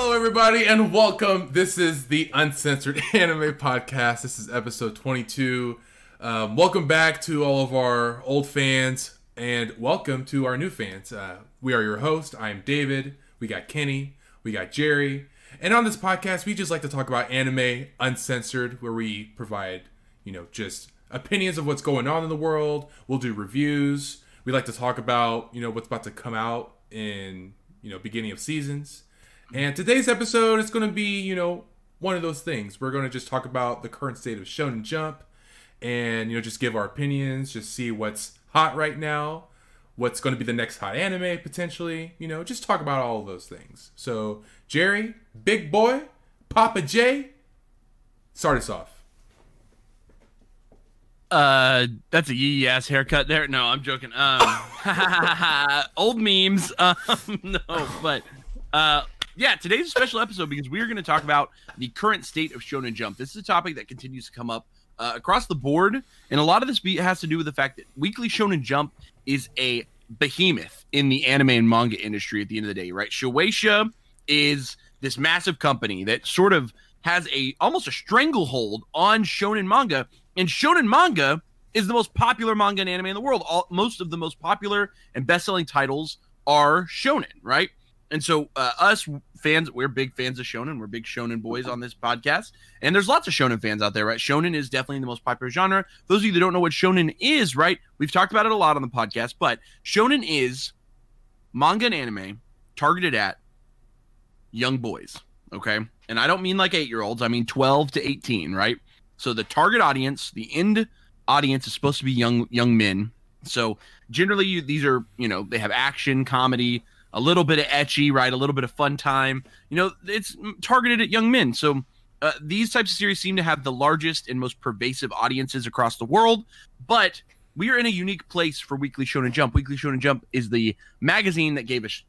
Hello, everybody, and welcome. This is the Uncensored Anime Podcast. This is episode 22. Um, welcome back to all of our old fans, and welcome to our new fans. Uh, we are your host. I am David. We got Kenny. We got Jerry. And on this podcast, we just like to talk about anime uncensored, where we provide, you know, just opinions of what's going on in the world. We'll do reviews. We like to talk about, you know, what's about to come out in, you know, beginning of seasons. And today's episode is going to be, you know, one of those things. We're going to just talk about the current state of Shonen Jump and, you know, just give our opinions, just see what's hot right now, what's going to be the next hot anime potentially, you know, just talk about all of those things. So, Jerry, Big Boy, Papa J, start us off. Uh, that's a yee ass haircut there. No, I'm joking. Um, old memes. Um, no, but uh, yeah, today's a special episode because we are going to talk about the current state of Shonen Jump. This is a topic that continues to come up uh, across the board, and a lot of this be- has to do with the fact that Weekly Shonen Jump is a behemoth in the anime and manga industry. At the end of the day, right? Shueisha is this massive company that sort of has a almost a stranglehold on shonen manga and shonen manga is the most popular manga and anime in the world All, most of the most popular and best-selling titles are shonen right and so uh, us fans we're big fans of shonen. We're big shonen boys on this podcast. And there's lots of shonen fans out there right? Shonen is definitely the most popular genre. Those of you that don't know what shonen is right we've talked about it a lot on the podcast but shonen is manga and anime targeted at young boys okay? And i don't mean like eight year olds i mean 12 to 18 right? So the target audience the end audience is supposed to be young young men. So generally you, these are you know they have action comedy a little bit of ecchi right a little bit of fun time you know it's targeted at young men so uh, these types of series seem to have the largest and most pervasive audiences across the world but we are in a unique place for weekly shonen jump weekly shonen jump is the magazine that gave us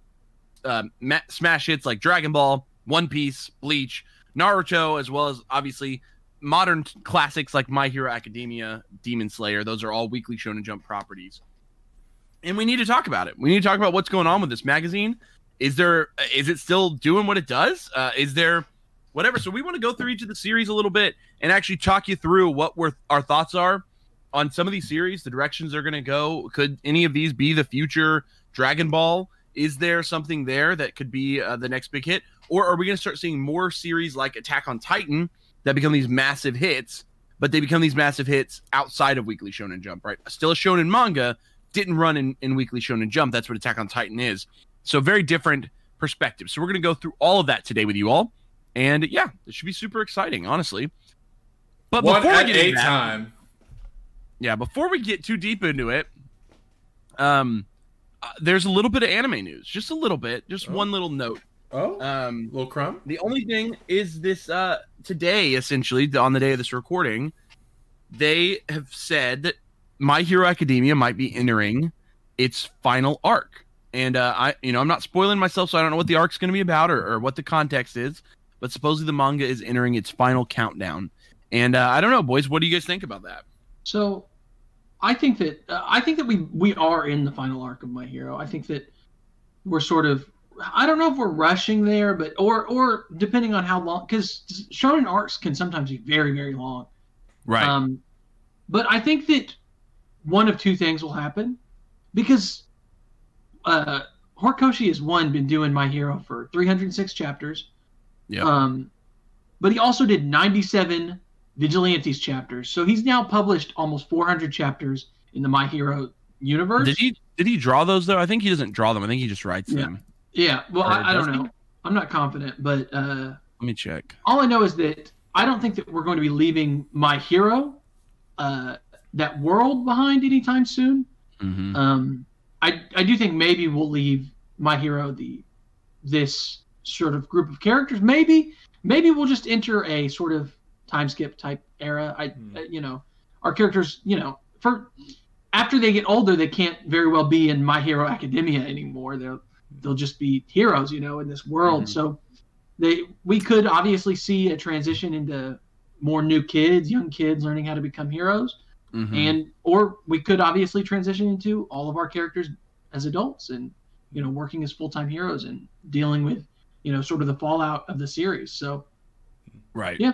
uh, ma- smash hits like Dragon Ball, One Piece, Bleach, Naruto, as well as obviously modern classics like My Hero Academia, Demon Slayer. Those are all weekly Shonen Jump properties. And we need to talk about it. We need to talk about what's going on with this magazine. Is there is it still doing what it does? Uh, is there whatever? So we want to go through each of the series a little bit and actually talk you through what we're, our thoughts are on some of these series, the directions they're going to go. Could any of these be the future Dragon Ball? Is there something there that could be uh, the next big hit, or are we going to start seeing more series like Attack on Titan that become these massive hits, but they become these massive hits outside of Weekly Shonen Jump? Right, still a shonen manga, didn't run in, in Weekly Shonen Jump. That's what Attack on Titan is. So very different perspective. So we're going to go through all of that today with you all, and yeah, it should be super exciting, honestly. But One before we get into that, time. yeah, before we get too deep into it, um, uh, there's a little bit of anime news, just a little bit, just Oh. one little note. Oh, Um, little crumb. the only thing is this uh today, essentially on the day of this recording, they have said that My Hero Academia might be entering its final arc, and uh, I, you know, I'm not spoiling myself, so I don't know what the arc's going to be about or, or what the context is, but supposedly the manga is entering its final countdown, and uh, I don't know, boys, what do you guys think about that? So, I think that uh, I think that we we are in the final arc of My Hero. I think that we're sort of I don't know if we're rushing there, but or or depending on how long because shonen arcs can sometimes be very very long. Right. Um, but I think that one of two things will happen because uh, Horikoshi has one been doing My Hero for 306 chapters. Yeah. Um, but he also did 97 Vigilantes chapters, so he's now published almost 400 chapters in the My Hero universe. Did he did he draw those though? I think he doesn't draw them. I think he just writes Yeah. them. Yeah. Well, I, I don't he? know. I'm not confident, but uh, Let me check. all I know is that I don't think that we're going to be leaving My Hero, uh, that world behind anytime soon. hmm Um, I I do think maybe we'll leave My Hero the this sort of group of characters. Maybe maybe we'll just enter a sort of time skip type era. I Hmm. uh, you know our characters you know for after they get older they can't very well be in My Hero Academia anymore. They'll they'll just be heroes you know in this world. Mhm. So they we could obviously see a transition into more new kids, young kids learning how to become heroes hmm and or we could obviously transition into all of our characters as adults and you know working as full-time heroes and dealing with you know, sort of the fallout of the series. So Right. Yeah.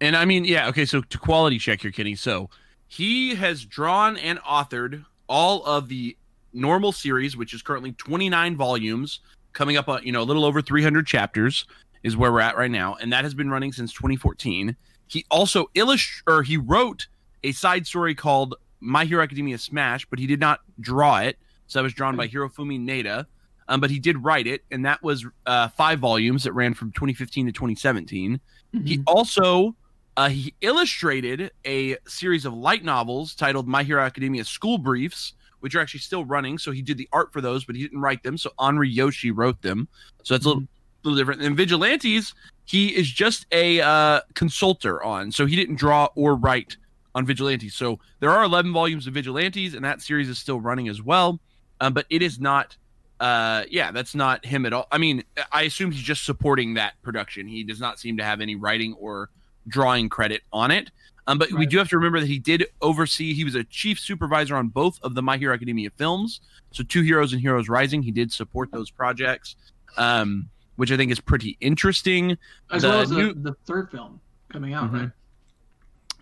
And I mean, yeah, okay, so to quality check here, Kenny. So he has drawn and authored all of the normal series, which is currently 29 volumes, coming up on, you know, a little over 300 chapters is where we're at right now. And that has been running since 2014. He also illustrated, or he wrote a side story called My Hero Academia Smash, but he did not draw it. So that was drawn by Hirofumi Nada. Um, but he did write it, and that was uh, five volumes that ran from 2015 to 2017. He Mhm. also uh, he illustrated a series of light novels titled My Hero Academia School Briefs, which are actually still running. So he did the art for those, but he didn't write them. So Anri Yoshi wrote them. So that's a little, little different. And Vigilantes, he is just a uh, consultor on. So he didn't draw or write on Vigilantes. So there are 11 volumes of Vigilantes, and that series is still running as well. Um, but it is not. Uh, yeah, that's not him at all. I mean, I assume he's just supporting that production. He does not seem to have any writing or drawing credit on it. Um, but we do have to remember that he did oversee. He was a chief supervisor on both of the My Hero Academia films. So Two Heroes and Heroes Rising, he did support those projects, um, which I think is pretty interesting. as the well as the, new- the third film coming out, Mhm. right?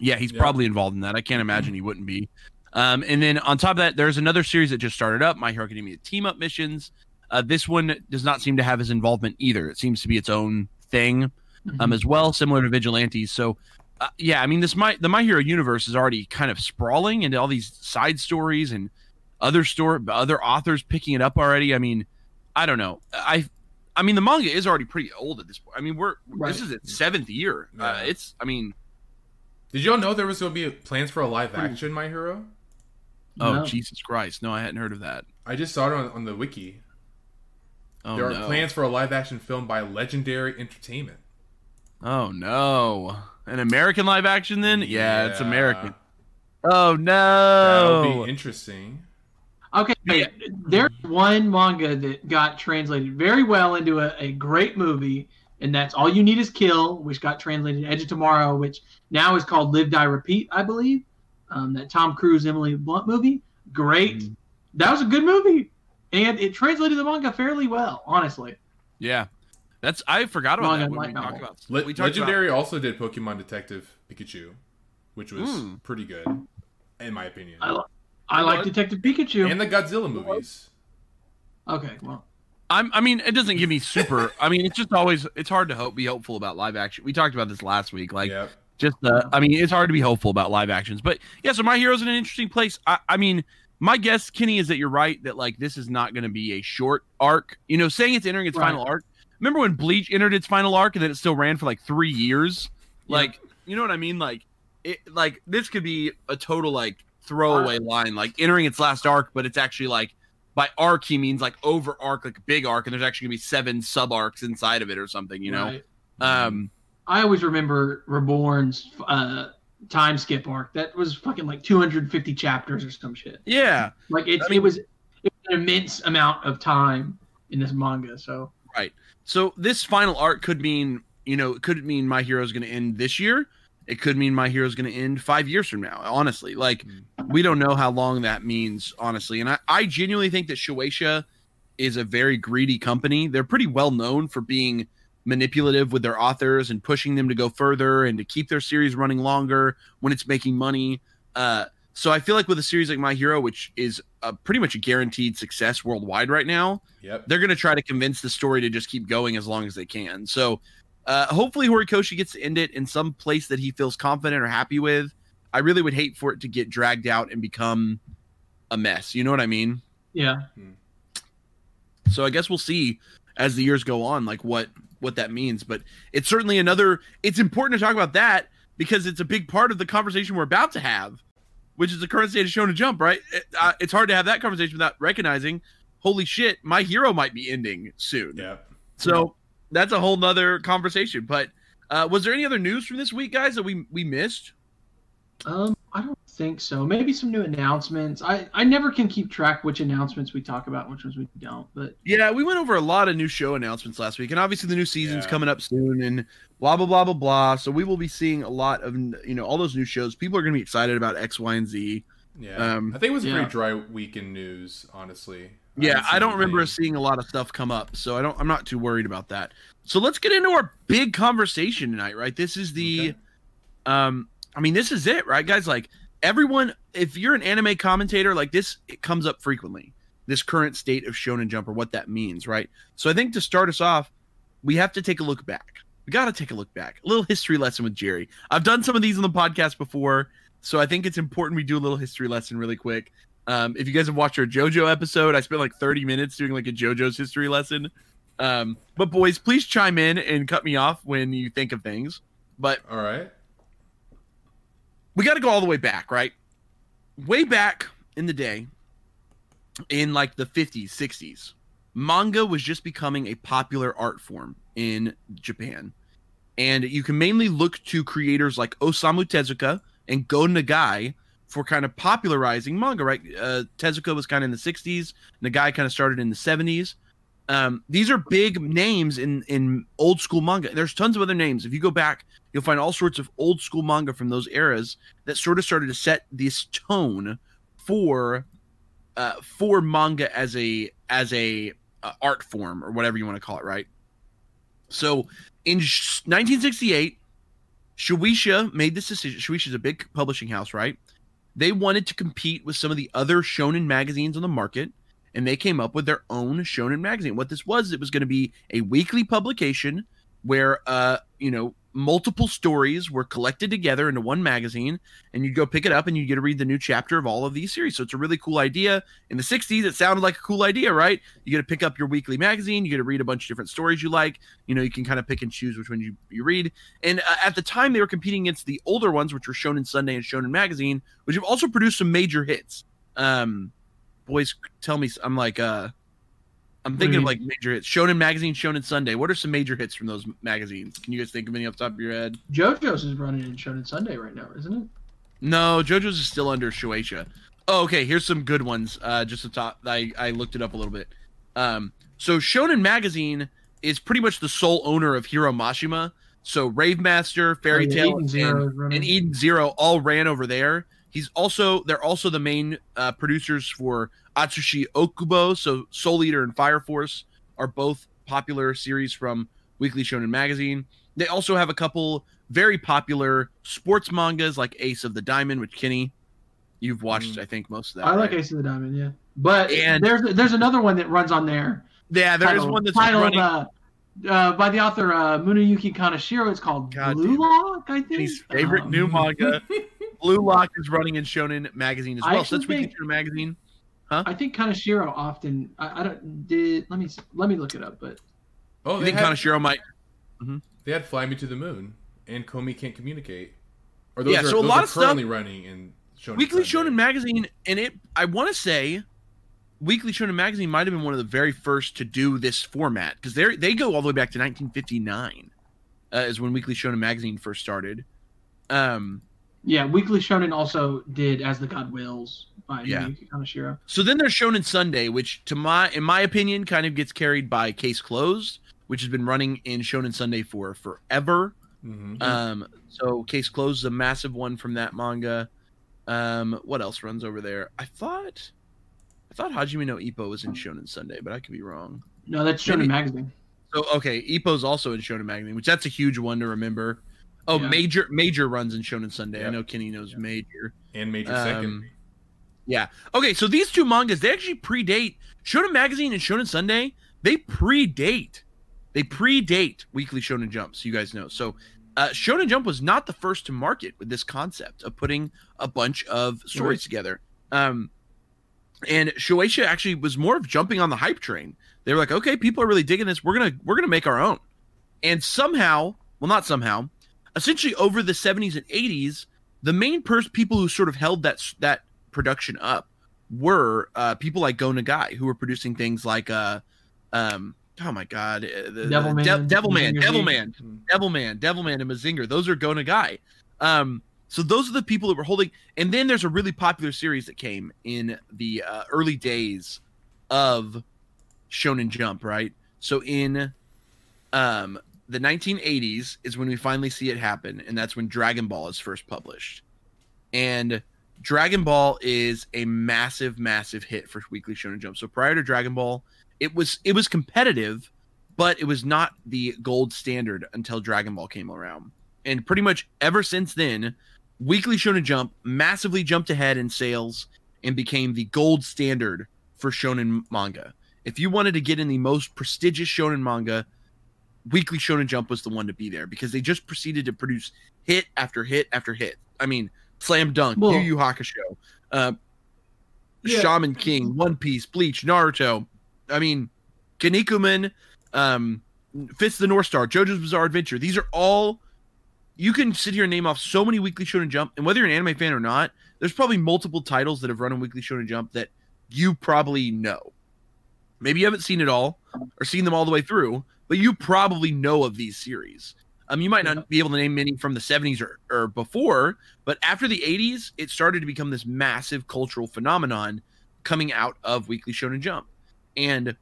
Yeah, he's Yeah. probably involved in that. I can't imagine he wouldn't be. Um, and then on top of that, there's another series that just started up, My Hero Academia Team Up Missions. Uh, this one does not seem to have his involvement either. It seems to be its own thing um, as well, similar to Vigilantes. So, uh, yeah, I mean, this my the My Hero universe is already kind of sprawling into all these side stories and other store other authors picking it up already. I mean, I don't know. I I mean, the manga is already pretty old at this point. I mean, we're Right. this is its seventh year. Uh, it's I mean, Did y'all know there was going to be plans for a live hmm. action My Hero? oh No. Jesus Christ, no, I hadn't heard of that. I just saw it on, on the wiki. Oh there are no. plans for a live action film by Legendary Entertainment. Oh no, an American live action then? Yeah, it's American. Oh no! That'll no. be interesting. Okay, there's one manga that got translated very well into a, a great movie, and that's All You Need Is Kill, which got translated Edge of Tomorrow, which now is called Live Die Repeat, I believe. Um, that Tom Cruise Emily Blunt movie, great. Mm-hmm. That was a good movie, and it translated the manga fairly well, honestly. Yeah, that's I forgot about Manga that when we novel. talked about. Le- we talked Legendary also did Pokemon Detective Pikachu, which was Mm. pretty good, in my opinion. I, li- I like Detective Pikachu. And the Godzilla movies. okay, well, I'm. I mean, it doesn't give me super. I mean, it's just always. It's hard to hope, be hopeful about live action. We talked about this last week. Like, yep. Just uh, I mean, it's hard to be hopeful about live actions. But yeah, so my hero's in an interesting place. I, I mean, my guess, Kenny, is that you're right that like this is not going to be a short arc. You know, saying it's entering its Right. final arc. Remember when Bleach entered its final arc and then it still ran for like three years? Yeah. Like, you know what I mean? Like, it like this could be a total like throwaway line, like entering its last arc, but it's actually like by arc he means like over arc, like big arc, and there's actually gonna be seven sub arcs inside of it or something. You know? right. Um. I always remember Reborn's uh, time skip arc. That was fucking like 250 chapters or some shit. Yeah. Like it's I mean- it was it was an immense amount of time in this manga. So right. So this final arc could mean, you know, it could mean my hero's going to end this year. It could mean my hero's going to end five years from now. Honestly, like we don't know how long that means, honestly. And I, I genuinely think that Shueisha is a very greedy company. They're pretty well known for being manipulative with their authors and pushing them to go further and to keep their series running longer when it's making money. Uh, so I feel like with a series like My Hero, which is uh, pretty much a guaranteed success worldwide right now, Yep. they're going to try to convince the story to just keep going as long as they can. So uh, hopefully Horikoshi gets to end it in some place that he feels confident or happy with. I really would hate for it to get dragged out and become a mess. You know what I mean? yeah, So I guess we'll see as the years go on, like what what that means. But it's certainly another. It's important to talk about that because it's a big part of the conversation we're about to have, which is the current state of Shonen Jump. Right? It, uh, it's hard to have that conversation without recognizing, holy shit, my hero might be ending soon. Yeah. So that's a whole nother conversation. But uh, was there any other news from this week, guys, that we we missed? um, I don't think so. Maybe some new announcements. I I never can keep track which announcements we talk about, which ones we don't. But Yeah, we went over a lot of new show announcements last week, and obviously the new season's Yeah. coming up soon, and blah blah blah blah blah. So we will be seeing a lot of you know all those new shows. People are going to be excited about X, Y, and Z. Yeah. Um, I think it was a yeah. pretty dry week in news, honestly. Yeah, didn't I don't remember anything. seeing a lot of stuff come up, so I don't. I'm not too worried about that. So let's get into our big conversation tonight, right? This is the, Okay. um, I mean, this is it, right, guys? Like everyone, if you're an anime commentator, like this, it comes up frequently. This current state of Shonen Jump or what that means, right? So I think to start us off, we have to take a look back. We got to take a look back. A little history lesson with Jerry. I've done some of these on the podcast before, so I think it's important we do a little history lesson really quick. Um, if you guys have watched our JoJo episode, I spent like 30 minutes doing like a JoJo's history lesson. Um, but boys, please chime in and cut me off when you think of things. But All right. We got to go all the way back, right? Way back in the day, in like the 50s, 60s, manga was just becoming a popular art form in Japan. And you can mainly look to creators like Osamu Tezuka and Go Nagai for kind of popularizing manga, right? Uh, Tezuka was kind of in the 60s, Nagai kind of started in the 70s. Um, these are big names in in old school manga. There's tons of other names. If you go back, you'll find all sorts of old school manga from those eras that sort of started to set this tone for uh, for manga as a as a uh, art form or whatever you want to call it, right? So in sh- 1968, Shueisha made this decision. Shueisha's a big publishing house, right? They wanted to compete with some of the other shonen magazines on the market, and they came up with their own shonen magazine. What this was, it was going to be a weekly publication where, uh, you know, multiple stories were collected together into one magazine, and you'd go pick it up and you get to read the new chapter of all of these series. So it's a really cool idea. In the 60s, it sounded like a cool idea, right? You get to pick up your weekly magazine, you get to read a bunch of different stories you like. You know, you can kind of pick and choose which ones you, you read. And uh, at the time, they were competing against the older ones, which were Shonen Sunday and Shonen Magazine, which have also produced some major hits. Um, boys, tell me, I'm like, uh, I'm thinking of like major hits. Shonen Magazine, Shonen Sunday. What are some major hits from those magazines? Can you guys think of any off the top of your head? JoJo's is running in Shonen Sunday right now, isn't it? No, JoJo's is still under Shueisha. Oh, okay. Here's some good ones. Uh, just the top. I I looked it up a little bit. Um, so Shonen Magazine is pretty much the sole owner of Hiro Mashima. So Rave Master, Fairy Oh, yeah, Tail, and, Zero is running. and Eden Zero all ran over there. He's also they're also the main uh, producers for Atsushi Okubo. So Soul Eater and Fire Force are both popular series from Weekly Shonen Magazine. They also have a couple very popular sports mangas like Ace of the Diamond, which Kenny, you've watched, Mm. I think, most of that. I like? Ace of the Diamond, yeah. But And- there's there's another one that runs on there. Yeah, there is titled- one that's titled, running. uh, uh, by the author uh, Muneyuki Kaneshiro. It's called God Blue. Lock, I think. His favorite Um, new manga. Blue Lock is running in Shonen Magazine as I well. So that's actually Weekly think- Shonen Magazine. I think Kaneshiro often. I, I don't did. Let me let me look it up. But Oh, You they think had, Kaneshiro might? they had Fly Me to the Moon and Komi Can't Communicate. Or those Yeah, are, so a those lot are of stuff- currently running in Shonen Weekly Sunday. Shonen Magazine, and it I want to say, Weekly Shonen Magazine might have been one of the very first to do this format because they they go all the way back to 1959, uh, is when Weekly Shonen Magazine first started. Um, yeah, Weekly Shonen also did As the God Wills by Yeah. Muneyuki Kaneshiro. so then there's Shonen Sunday, which to my in my opinion kind of gets carried by Case Closed, which has been running in Shonen Sunday for forever. Mhm. Um, so Case Closed is a massive one from that manga. Um, what else runs over there? I thought, I thought Hajime no Ippo was in Shonen Sunday, but I could be wrong. No, that's Shonen Maybe- Magazine. So okay, Ippo's also in Shonen Magazine, which that's a huge one to remember. Oh, Yeah. major major runs in Shonen Sunday. I know Kenny knows major. and Major um, Second. Yeah. Okay, so these two mangas they actually predate Shonen Magazine and Shonen Sunday. They predate. They predate Weekly Shonen Jump. So you guys know. So uh, Shonen Jump was not the first to market with this concept of putting a bunch of stories Right. together. Um, and Shueisha actually was more of jumping on the hype train. They were like, okay, people are really digging this. We're gonna we're gonna make our own. And somehow, well, not somehow, essentially over the 70s and 80s, the main pers- people who sort of held that that production up were uh, people like Go Nagai, who were producing things like uh, um, oh my god, uh, the, Devilman, the De- Devilman, Mazinger Z. Devilman, Mhm. Devilman, Devilman, and Mazinger. Those are Go Nagai. Um, so those are the people that were holding. And then there's a really popular series that came in the uh, early days of Shonen Jump, right? So in um, the 1980s is when we finally see it happen, and that's when Dragon Ball is first published. And Dragon Ball is a massive, massive hit for Weekly Shonen Jump. So prior to Dragon Ball, it was it was competitive, but it was not the gold standard until Dragon Ball came around. And pretty much ever since then, Weekly Shonen Jump massively jumped ahead in sales and became the gold standard for shonen manga. If you wanted to get in the most prestigious shonen manga, Weekly Shonen Jump was the one to be there because they just proceeded to produce hit after hit after hit. I mean, Slam Dunk, Well- Yu Yu Hakusho, uh, Yeah. Shaman King, One Piece, Bleach, Naruto. I mean, Kinnikuman, um, Fist the North Star, JoJo's Bizarre Adventure. These are all you can sit here and name off so many Weekly Shonen Jump, and whether you're an anime fan or not, there's probably multiple titles that have run on Weekly Shonen Jump that you probably know. Maybe you haven't seen it all or seen them all the way through, but you probably know of these series. Um, you might not be able to name many from the 70s or, or before, but after the 80s, it started to become this massive cultural phenomenon coming out of Weekly Shonen Jump. And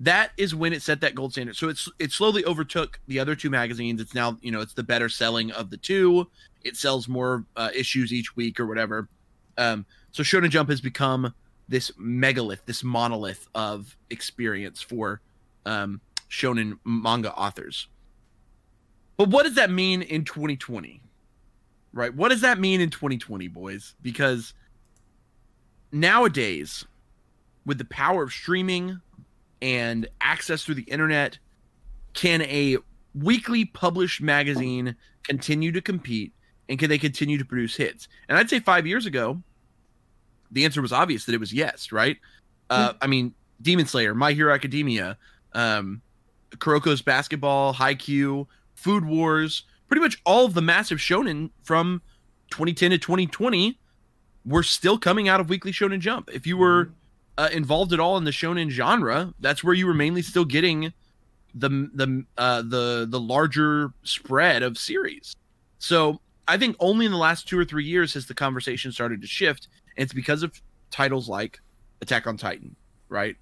that is when it set that gold standard. So it's it slowly overtook the other two magazines. It's now, you know, it's the better selling of the two. It sells more uh, issues each week or whatever. Um, so Shonen Jump has become this megalith, this monolith of experience for um, shonen manga authors. But what does that mean in 2020? Right? What does that mean in 2020, boys? Because nowadays, with the power of streaming and access through the internet, can a weekly published magazine continue to compete and can they continue to produce hits? And I'd say five years ago, the answer was obvious that it was yes, right? Uh, I mean, Demon Slayer, My Hero Academia, um, Kuroko's Basketball, Haikyuu, Food Wars, pretty much all of the massive shonen from 2010 to 2020 were still coming out of Weekly Shonen Jump. If you were uh, involved at all in the shonen genre, that's where you were mainly still getting the the uh, the the larger spread of series. So I think only in the last two or three years has the conversation started to shift, and it's because of titles like Attack on Titan, right?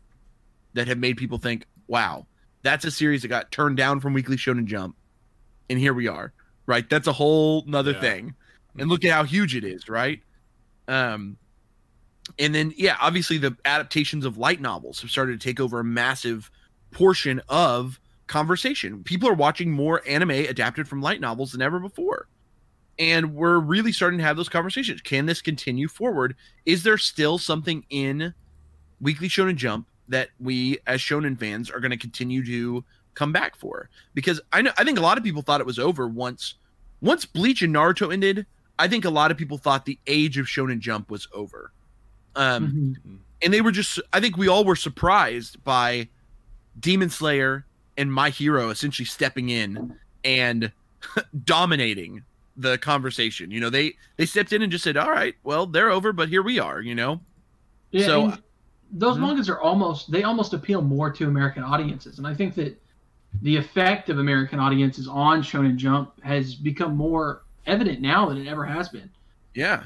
That have made people think, "Wow, that's a series that got turned down from Weekly Shonen Jump, and here we are." Right? That's a whole nother Yeah. thing, and look at how huge it is, right? Um, and then yeah, obviously the adaptations of light novels have started to take over a massive portion of conversation. People are watching more anime adapted from light novels than ever before. And we're really starting to have those conversations. Can this continue forward? Is there still something in Weekly Shonen Jump that we as shonen fans are going to continue to come back for? Because I know I think a lot of people thought it was over once once Bleach and Naruto ended. I think a lot of people thought the age of Shonen Jump was over. Um, Mhm. and they were just i think we all were surprised by demon slayer and my hero essentially stepping in and dominating the conversation you know they they stepped in and just said all right well they're over but here we are you know Yeah, So- those Mhm. mangas are almost they almost appeal more to American audiences, and I think that the effect of American audiences on Shonen Jump has become more evident now than it ever has been. yeah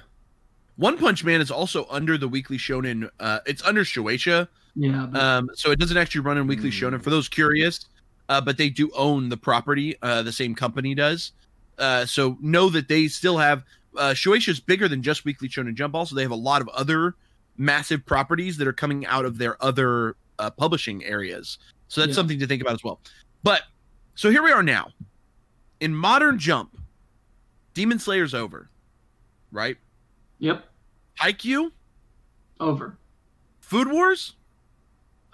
one punch man is also under the weekly shonen uh it's under shueisha Yeah, but, Um, so it doesn't actually run in Weekly Mm. Shonen for those curious, uh, but they do own the property. Uh, the same company does. Uh, so know that they still have uh, Shueisha is bigger than just Weekly Shonen Jump. Also, they have a lot of other massive properties that are coming out of their other uh, publishing areas. So that's Yeah. something to think about as well. But so here we are now in modern Jump. Demon Slayer's over, right? yep, Haikyuu, over, Food Wars,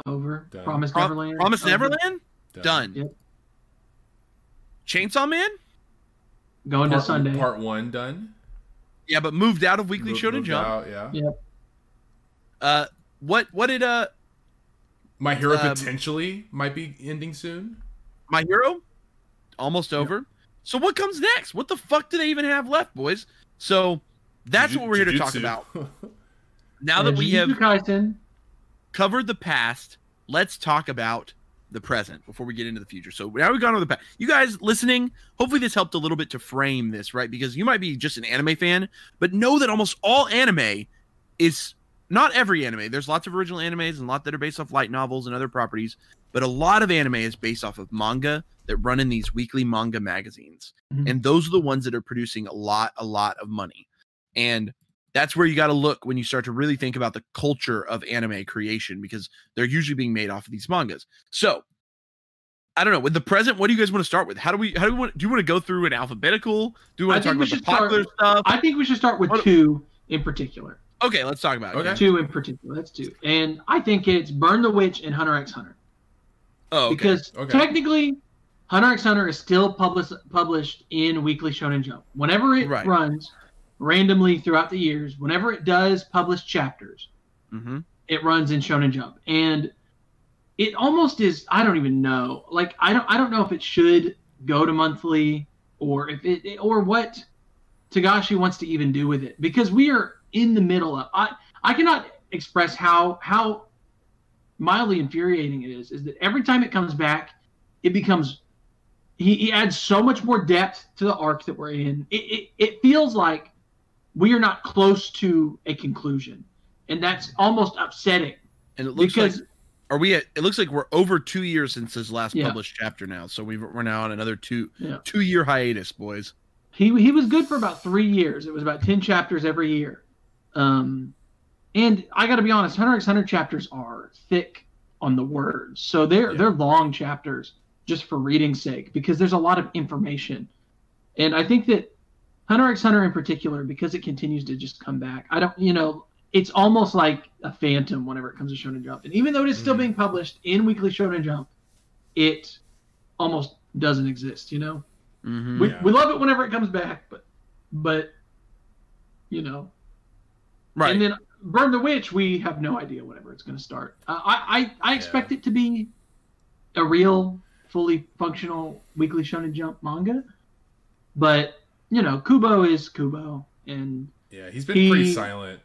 over. Done. Promise Pro- Neverland. Promise over. Neverland, done. Yep. Chainsaw Man, Going to Sunday. part one done. yeah, but moved out of Weekly Mo- Shonen moved Jump. out, yeah. Yeah. Uh, what what did uh My hero Um, potentially might be ending soon. my hero almost over? So what comes next? What the fuck do they even have left, boys? So that's Juju- what we're here to talk about. Now that we have Kaisen. covered the past, let's talk about the present before we get into the future. So now we've gone over the past. You guys listening, hopefully this helped a little bit to frame this, right? Because you might be just an anime fan, but know that almost all anime is not every anime. There's lots of original animes and a lot that are based off light novels and other properties, but a lot of anime is based off of manga that run in these weekly manga magazines. Mhm. And those are the ones that are producing a lot, a lot of money. And that's where you got to look when you start to really think about the culture of anime creation because they're usually being made off of these mangas. So, I don't know. With the present, what do you guys want to start with? How do we? How do we want? Do you want to go through an alphabetical? Do you want to talk we about the should start- popular stuff? I think we should start with What- two in particular. Okay, let's talk about it. Okay. Two in particular. That's two. And I think it's Burn the Witch and Hunter x Hunter. Oh, okay. Because Okay. technically, Hunter x Hunter is still published published in Weekly Shonen Jump. Whenever it Right. runs randomly throughout the years, whenever it does publish chapters, hmm it runs in Shonen Jump. And it almost is I don't even know. Like I don't I don't know if it should go to monthly or if it or what Togashi wants to even do with it because we are in the middle of I I cannot express how how mildly infuriating it is is that every time it comes back it becomes he, he adds so much more depth to the arc that we're in it, it it feels like we are not close to a conclusion and that's almost upsetting And it looks because like are we at? It looks like we're over two years since his last Yeah. published chapter now. So we've, we're now on another two Yeah. two year hiatus, boys. he he was good for about three years. It was about ten chapters every year. Um, and I got to be honest, Hunter x Hunter chapters are thick on the words, so they're Yeah. they're long chapters just for reading's sake because there's a lot of information. And I think that Hunter x Hunter in particular, because it continues to just come back, I don't, you know, it's almost like a phantom whenever it comes to Shonen Jump. And even though it is still Mhm. being published in Weekly Shonen Jump, it almost doesn't exist. You know. Mm-hmm. We, Yeah. we love it whenever it comes back, but but you know, right. and then Burn the Witch, we have no idea whenever it's going to start. Uh, I I, I expect it to be a real, fully functional weekly Shonen Jump manga, but you know, Kubo is Kubo, and Yeah, he's been He- pretty silent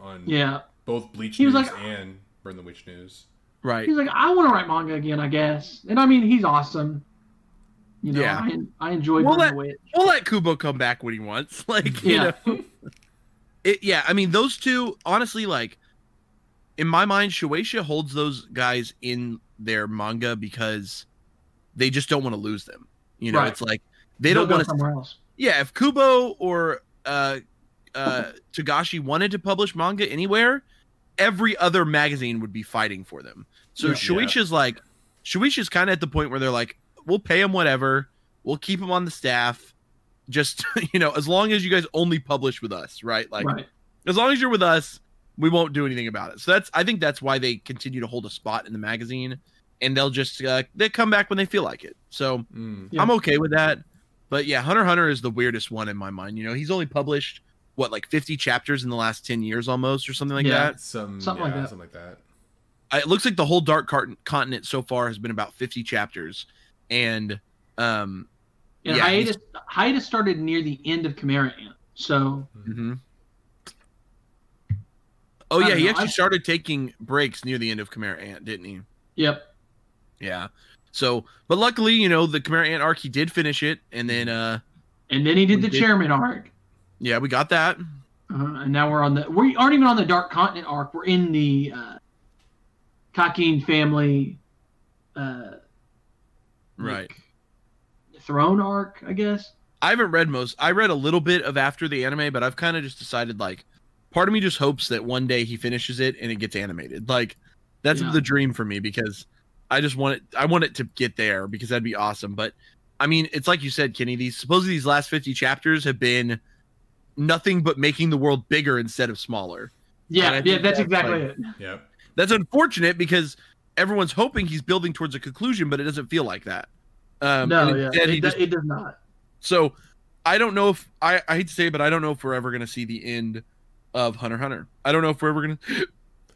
on yeah, both Bleach He was News like- and Burn the Witch News. right. he's like, I want to write manga again, I guess, and I mean, he's awesome. You know, Yeah. I, I enjoyed Well, Burn that- the Witch. We'll let Kubo come back when he wants. Like, you Yeah. know. It, yeah, I mean those two honestly like in my mind Shueisha holds those guys in their manga because they just don't want to lose them. You know, Right. it's like they They'll don't want to somewhere else. Yeah, if Kubo or uh uh Togashi wanted to publish manga anywhere, every other magazine would be fighting for them. So Yeah. Shueisha's like Shueisha's kind of at the point where they're like, we'll pay him whatever, we'll keep him on the staff. Just you know, as long as you guys only publish with us, right? Like right. as long as you're with us, we won't do anything about it. So that's I think that's why they continue to hold a spot in the magazine, and they'll just uh, they come back when they feel like it. So Mm. Yeah. I'm okay with that. But yeah, Hunter Hunter is the weirdest one in my mind. You know, he's only published what like 50 chapters in the last 10 years almost, or something like Yeah. that. Some Something like that. Something like that. I, it looks like the whole Dark Cart- Continent so far has been about 50 chapters, and um, And Yeah, hiatus hiatus started near the end of Chimera Ant. So mhm. oh I yeah, don't he know, actually I've- started taking breaks near the end of Chimera Ant, didn't he? yep. Yeah. So, but luckily, you know, the Chimera Ant arc, he did finish it, and then, uh, And then he did the did- chairman arc. yeah, we got that. Uh, and now we're on the we aren't even on the Dark Continent arc. We're in the uh Kakin family uh Right. like, throne arc, I guess. I haven't read most. I read a little bit of after the anime, but I've kind of just decided like, part of me just hopes that one day he finishes it and it gets animated. Like, that's Yeah. the dream for me because I just want it. I want it to get there because that'd be awesome. But I mean, it's like you said, Kenny. These supposedly these last fifty chapters have been nothing but making the world bigger instead of smaller. Yeah, yeah, that's that's, exactly like- it. Yep. That's unfortunate because everyone's hoping he's building towards a conclusion, but it doesn't feel like that. Um, no, yeah, it, he do- just it does not. So I don't know if I, I hate to say it, but I don't know if we're ever gonna see the end of Hunter Hunter. I don't know if we're ever gonna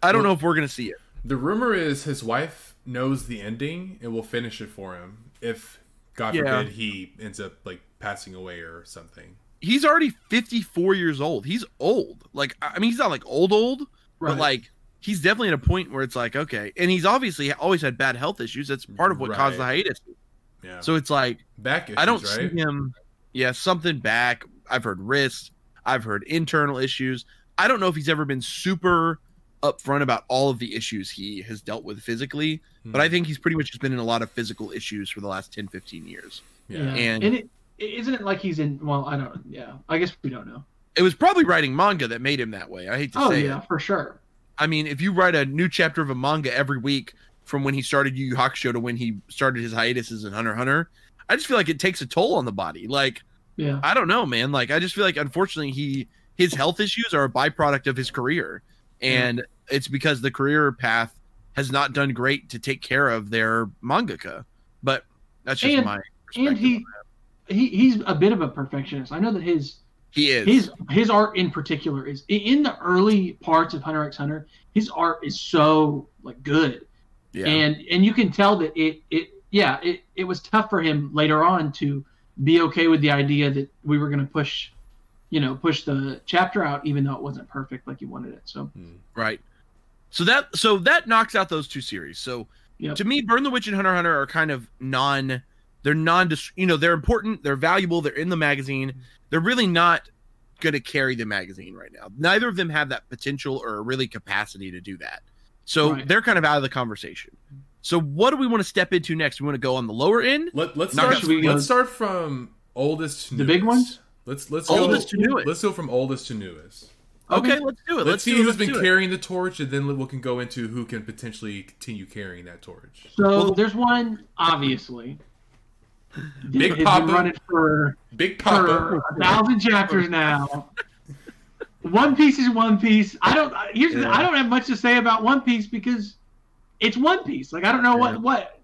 I don't know if we're gonna see it. The rumor is his wife knows the ending and will finish it for him if, God Yeah. forbid, he ends up like passing away or something. He's already 54 years old. He's old. Like I mean he's not like old old, Right. but like he's definitely at a point where it's like, okay. And he's obviously always had bad health issues. That's part of what caused the hiatus. Yeah. So it's like back issues, I don't right? see him. Yeah, something back. I've heard wrists. I've heard internal issues. I don't know if he's ever been super upfront about all of the issues he has dealt with physically, but I Hmm. think he's pretty much just been in a lot of physical issues for the last 10, 15 years. yeah. yeah. and- and it isn't it like he's in well, I don't yeah. I guess we don't know. it was probably writing manga that made him that way. I hate to Oh say Oh, yeah, it. for sure. I mean, if you write a new chapter of a manga every week from when he started Yu Yu Hakusho to when he started his hiatuses in Hunter x Hunter, I just feel like it takes a toll on the body. Like Yeah. I don't know, man. Like I just feel like unfortunately he his health issues are a byproduct of his career, and it's because the career path has not done great to take care of their mangaka. But that's just And- my And perspective he, he he's a bit of a perfectionist. I know that his he is his his art in particular is in the early parts of Hunter x Hunter. His art is so like good, yeah. and and you can tell that it it yeah it it was tough for him later on to be okay with the idea that we were going to push, you know, push the chapter out even though it wasn't perfect like he wanted it. So hmm. Right. So that so that knocks out those two series. So Yep. to me, Burn the Witch and Hunter Hunter are kind of non. They're non. You know, they're important. They're valuable. They're in the magazine. They're really not going to carry the magazine right now. Neither of them have that potential or really capacity to do that. So Right. they're kind of out of the conversation. So what do we want to step into next? We want to go on the lower end. Let, let's start. out we Let's start from oldest to The newest. big ones? Let's let's Oldest go, to newest. Let's go from oldest to newest. Okay, Okay. let's do it. Let's, Let's, see do it. who's Let's been do it. carrying the torch, and then we can go into who can potentially continue carrying that torch. so Well- there's one obviously. Big Has Papa. running for Big for Papa. a thousand chapters now. One Piece is One Piece. I don't. Here's the, I don't have much to say about One Piece because it's One Piece. Like I don't know Yeah. what what.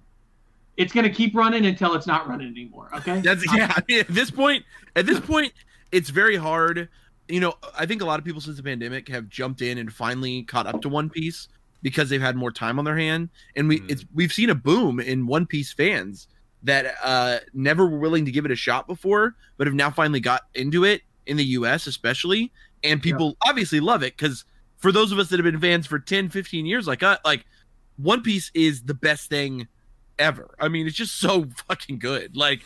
It's gonna keep running until it's not running anymore. Okay. That's yeah. I mean, at this point, at this point, it's very hard. You know, I think a lot of people since the pandemic have jumped in and finally caught up to One Piece because they've had more time on their hand, and we Mm. it's we've seen a boom in One Piece fans that uh never were willing to give it a shot before, but have now finally got into it in the U.S. especially, and people obviously love it because for those of us that have been fans for 10, 15 years, like uh, like One Piece is the best thing ever. I mean, it's just so fucking good. Like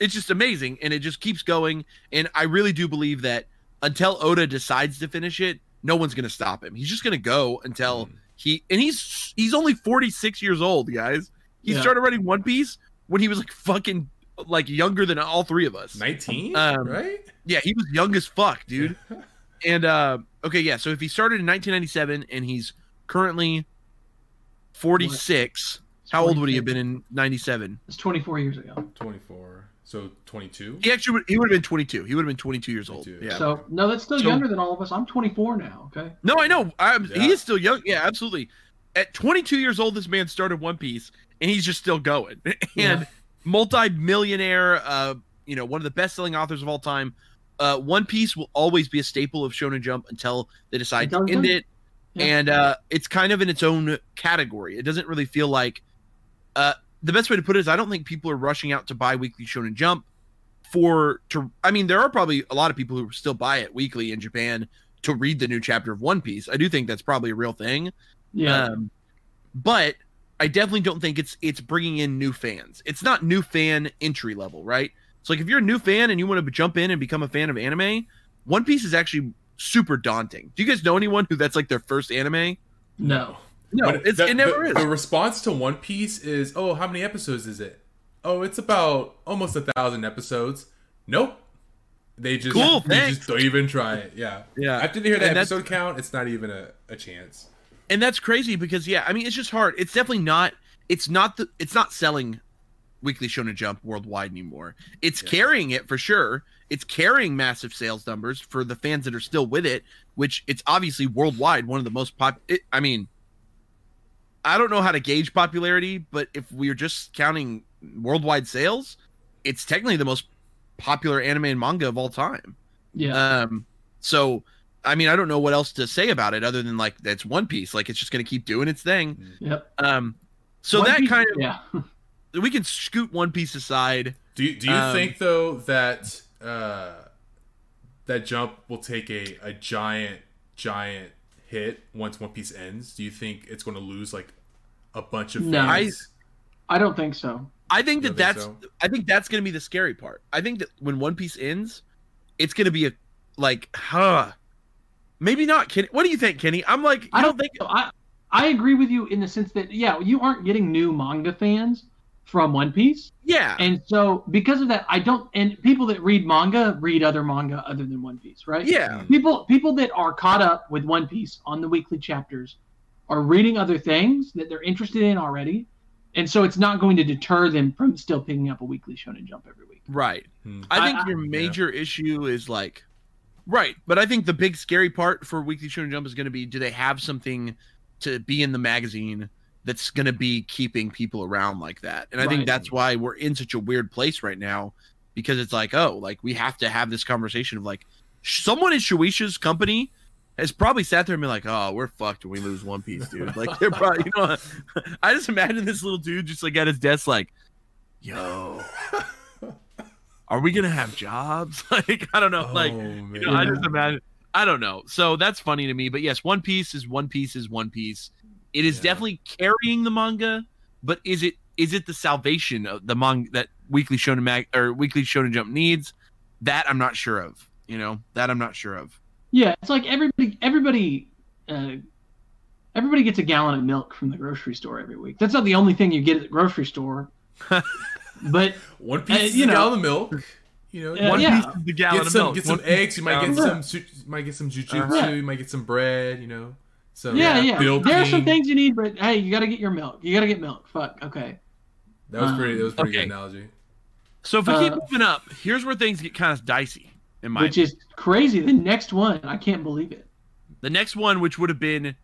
it's just amazing and it just keeps going and i really do believe that until oda decides to finish it no one's to stop him he's just to go until Mm. he and he's he's only 46 years old guys he Yeah. started writing one piece when he was like fucking like younger than all three of us Nineteen, Um, right? yeah he was young as fuck dude and uh okay yeah so if he started in 1997 and he's currently 46 how old would he have been in 97 It's 24 years ago. Twenty-four. So twenty-two. he actually would, he would have been 22 he would have been 22 years old 22. yeah So no, that's still So- younger than all of us. I'm 24 now. Okay. No, I know. I'm, Yeah. He is still young. Yeah, absolutely. At 22 years old, this man started One Piece, and he's just still going. and Yeah. multi-millionaire, uh, you know, one of the best-selling authors of all time. Uh, One Piece will always be a staple of Shonen Jump until they decide to end it. Yeah. And uh, it's kind of in its own category. It doesn't really feel like. Uh, the best way to put it is, I don't think people are rushing out to buy weekly Shonen Jump for to. I mean, there are probably a lot of people who still buy it weekly in Japan to read the new chapter of One Piece. I do think that's probably a real thing. Yeah. Um, but I definitely don't think it's it's bringing in new fans. It's not new fan entry level, right? So like if you're a new fan and you want to jump in and become a fan of anime, One Piece is actually super daunting. Do you guys know anyone who that's like their first anime? no. No, it's, the- it never the, is. The response to One Piece is, "Oh, how many episodes is it? Oh, it's about almost a thousand episodes." Nope. They just Cool, they thanks. just don't even try it. Yeah. Yeah. After they hear the And that's- episode count, it's not even a, a chance. and that's crazy because yeah, I mean it's just hard. It's definitely not. It's not the. It's not selling Weekly Shonen Jump worldwide anymore. It's Yeah. carrying it for sure. It's carrying massive sales numbers for the fans that are still with it, which it's obviously worldwide one of the most pop. It, I mean, I don't know how to gauge popularity, but if we're just counting worldwide sales, it's technically the most popular anime and manga of all time. Yeah. Um, so I mean, I don't know what else to say about it other than like that's One Piece. Like it's just gonna keep doing its thing. yep. Um, so One that Piece- kind of yeah. we can scoot One Piece aside. Do you, do you Um, think though that uh, that jump will take a, a giant giant hit once One Piece ends? Do you think it's going to lose like a bunch of No. fans? I don't think so. I think You that don't that's think so? I think that's gonna be the scary part. I think that when One Piece ends, it's gonna be a like, huh? Maybe not, Kenny. What do you think, Kenny? I'm like, I I don't don't think. So I I agree with you in the sense that yeah, you aren't getting new manga fans, from One Piece. Yeah. And so because of that, I don't and people that read manga read other manga other than One Piece, right? yeah. People people that are caught up with One Piece on the weekly chapters are reading other things that they're interested in already. And so it's not going to deter them from still picking up a weekly Shonen Jump every week. Right. Hmm. I think I- your major issue is like, right. But I think the big scary part for Weekly Shonen Jump is going to be: do they have something to be in the magazine that's going to be keeping people around like that? And I think that's why we're in such a weird place right now, because it's like, oh, like we have to have this conversation of like, someone in Shueisha's company has probably sat there and been like, "Oh, we're fucked when we lose One Piece, dude." Like they're probably, you know, I just imagine this little dude just like at his desk, like, "Yo, are we gonna have jobs?" Like I don't know, oh, like oh, you know, I just imagine. I don't know. So that's funny to me. But yes, One Piece is One Piece is One Piece. It is Yeah. definitely carrying the manga, but is it is it the salvation of the manga that Weekly Shonen Mag or Weekly Shonen Jump needs? That I'm not sure of. You know, that I'm not sure of. Yeah, it's like everybody everybody uh, everybody gets a gallon of milk from the grocery store every week. That's not the only thing you get at the grocery store. but One piece Uh, is you know. gallon of milk. You know, Yeah, One yeah. piece of the gallon get of some milk. get some One- eggs. You might get Yeah. some. su- Might get some jujutsu. Uh-huh. You might get some bread. You know. Some yeah, yeah. Bill There are some things you need, but hey, you got to get your milk. You got to get milk. Fuck. Okay. That was pretty. That was pretty Okay. good analogy. So if we keep Uh, moving up, here's where things get kind of dicey. In my Which is crazy. The next one, I can't believe it. the next one, which would have been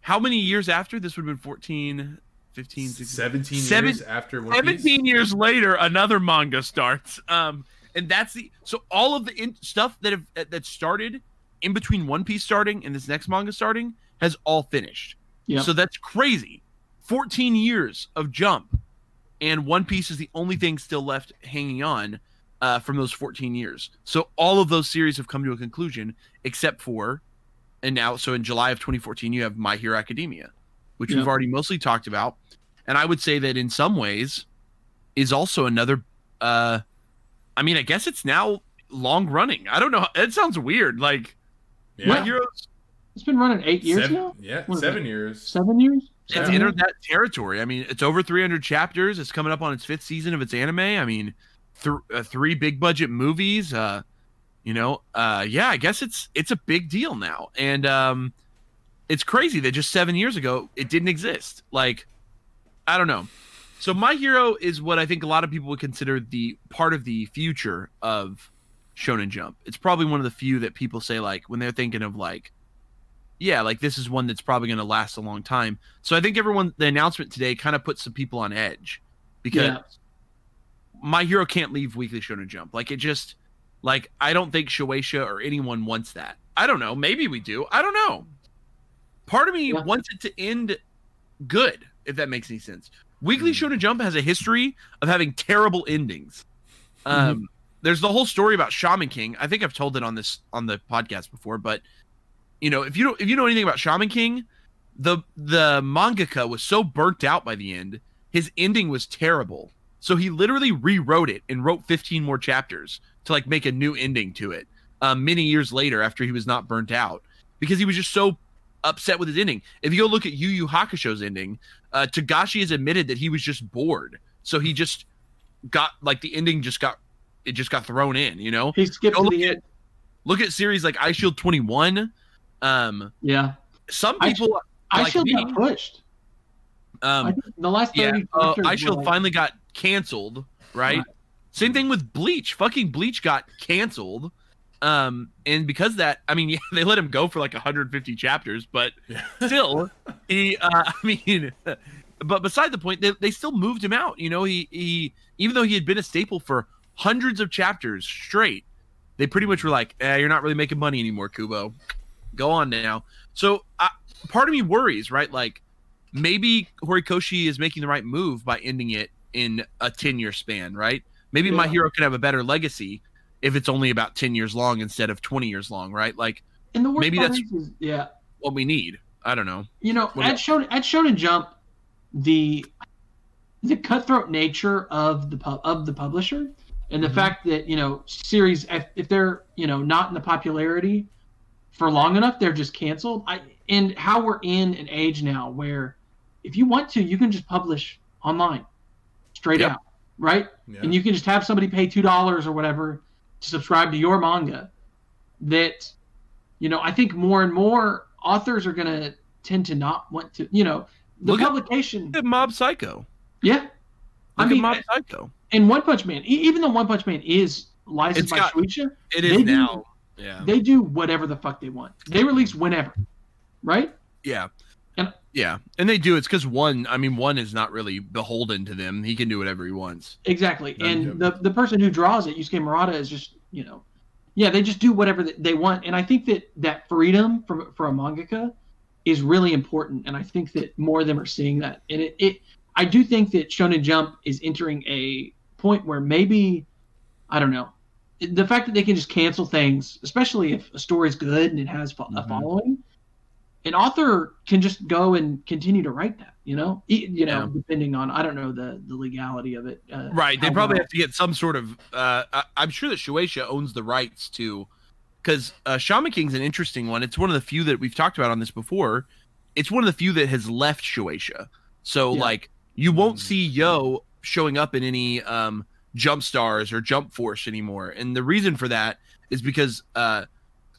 how many years after this would have been 14, 15, 16, Seventeen Seven- years after One Piece. 17 years later another manga starts um and that's the so all of the in, stuff that have that started in between one piece starting and this next manga starting has all finished Yep. so that's crazy 14 years of jump and one piece is the only thing still left hanging on uh, from those 14 years so all of those series have come to a conclusion except for and now so in july of 2014 you have my hero academia which Yep. we've already mostly talked about and i would say that in some ways is also another uh i mean i guess it's now long running i don't know it sounds weird like Yeah. my heroes It's been running eight years seven, now. Yeah, What is seven years. Seven years. it's Seven entered that territory. I mean it's over 300 chapters. It's coming up on its fifth season of its anime. I mean th- uh, three big budget movies uh you know uh yeah i guess it's it's a big deal now. And um it's crazy that just seven years ago it didn't exist. Like i don't know. So my hero is what i think a lot of people would consider the part of the future of shonen jump. It's probably one of the few that people say like when they're thinking of like yeah like this is one that's probably going to last a long time. So i think everyone the announcement today kind of puts some people on edge because Yeah. my hero can't leave weekly shonen jump. Like it just like i don't think shueisha or anyone wants that. I don't know. Maybe we do. I don't know. Part of me Yeah. wants it to end good if that makes any sense. Weekly Hmm. shonen jump has a history of having terrible endings. Um there's the whole story about shaman king. I think i've told it on this on the podcast before but you know if you don't if you know anything about shaman king the the mangaka was so burnt out by the end his ending was terrible so he literally rewrote it and wrote 15 more chapters to like make a new ending to it um, many years later after he was not burnt out because he was just so upset with his ending. If you go look at Yu Yu Hakusho's ending, uh, Togashi has admitted that he was just bored, so he just got like the ending just got it just got thrown in. You know, He skipped look the at end. look at series like Eyeshield 21. Um, Yeah. some people I like still me, got pushed. Um, think the last yeah, uh, I were Shield like- finally got canceled, right? Right. Same thing with Bleach. Fucking Bleach got canceled. Um, and because of that, I mean, yeah, they let him go for like 150 chapters, but Yeah. still, he, uh, I mean, but beside the point, they, they still moved him out. You know, he, he, even though he had been a staple for hundreds of chapters straight, they pretty much were like, eh, you're not really making money anymore, Kubo. Go on now. So, uh, part of me worries, right? Like, maybe Horikoshi is making the right move by ending it in a 10 year span, right? Maybe my hero can have a better legacy if it's only about 10 years long instead of 20 years long, right? Like And the worst maybe that's- is, yeah. what we need. I don't know. You know, What at Shonen at Shonen Jump, the the cutthroat nature of the pub, of the publisher and the Mhm. fact that you know series if, if they're you know not in the popularity for long enough they're just canceled i and how we're in an age now where if you want to you can just publish online straight Yep. out, right? Yeah. And you can just have somebody pay two dollars or whatever to subscribe to your manga. That, you know, I think more and more authors are going to tend to not want to, you know, the Look at- publication. Look at Mob Psycho. yeah, Look I mean, at Mob Psycho. and One Punch Man, even though One Punch Man is licensed by Shueisha, it is now. Yeah. they do whatever the fuck they want. They release whenever, right? Yeah. And- yeah. And they do. It's because one, I mean, one is not really beholden to them. He can do whatever he wants. Exactly. Yeah, And the the person who draws it, Yusuke Murata, is just you know, yeah, they just do whatever they want. And I think that that freedom for for a mangaka is really important. And I think that more of them are seeing that. And it, it I do think that Shonen Jump is entering a point where maybe I don't know the fact that they can just cancel things, especially if a story is good and it has a Mhm. following. An author can just go and continue to write that, you know, E- you know, Yeah. depending on I don't know the the legality of it. Uh, Right. They probably have to get some sort of. Uh, I, I'm sure that Shueisha owns the rights to, because uh, Shaman King's an interesting one. It's one of the few that we've talked about on this before. It's one of the few that has left Shueisha. So Yeah. like you won't Mm. see Yo showing up in any um, Jump Stars or Jump Force anymore, and the reason for that is because uh,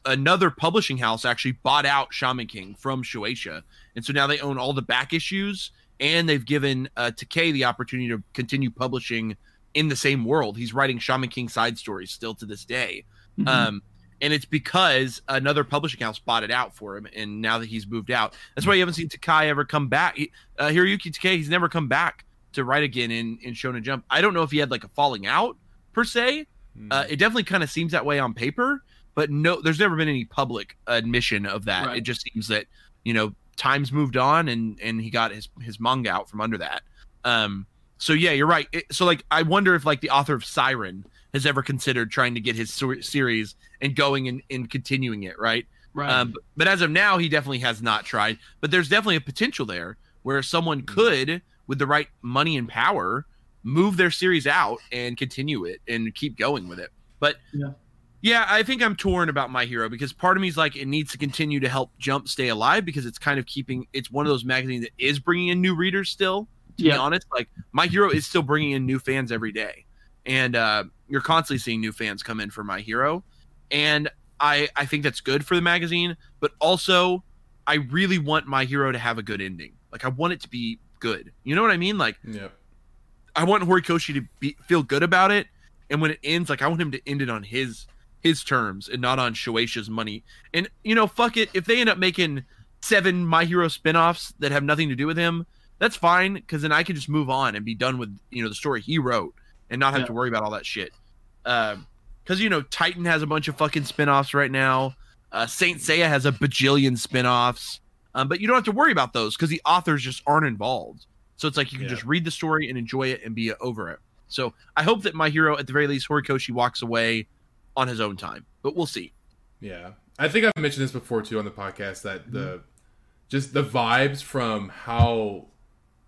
another publishing house actually bought out Shaman King from Shueisha, and so now they own all the back issues, and they've given uh, Takei the opportunity to continue publishing in the same world. He's writing Shaman King side stories still to this day. Mhm. Um, and it's because another publishing house bought it out for him, and now that he's moved out, that's why you haven't seen Takei ever come back. He, uh, Hiroyuki Takei, he's never come back to write again in in Shonen Jump. I don't know if he had like a falling out per se. Mm. Uh, it definitely kind of seems that way on paper, but no, there's never been any public admission of that. Right. It just seems that you know times moved on, and and he got his his manga out from under that. Um, so yeah, you're right. It, so like, I wonder if like the author of Siren has ever considered trying to get his ser- series and going and, and continuing it, right? right. Um, but, but as of now, he definitely has not tried. But there's definitely a potential there where someone could, with the right money and power, move their series out and continue it and keep going with it. But Yeah. yeah, I think I'm torn about My Hero because part of me is like it needs to continue to help Jump stay alive because it's kind of keeping. It's one of those magazines that is bringing in new readers still. To be honest, like My Hero is still bringing in new fans every day, and uh, you're constantly seeing new fans come in for My Hero, and I I think that's good for the magazine, but also I really want My Hero to have a good ending. Like I want it to be good. You know what I mean? Like Yep. I want Horikoshi to be feel good about it, and when it ends, like I want him to end it on his his terms and not on Shueisha's money. And you know, fuck it, if they end up making seven My Hero spin-offs that have nothing to do with him, that's fine because then I can just move on and be done with you know the story he wrote and not have Yeah. to worry about all that shit. Because you know, Titan has a bunch of fucking spin-offs right now. Uh, Saint Seiya has a bajillion spin-offs. Um, but you don't have to worry about those because the authors just aren't involved. So it's like you can Yeah. just read the story and enjoy it and be over it. So I hope that my hero, at the very least, Horikoshi walks away on his own time. But we'll see. Yeah, I think I've mentioned this before too on the podcast that the just the vibes from how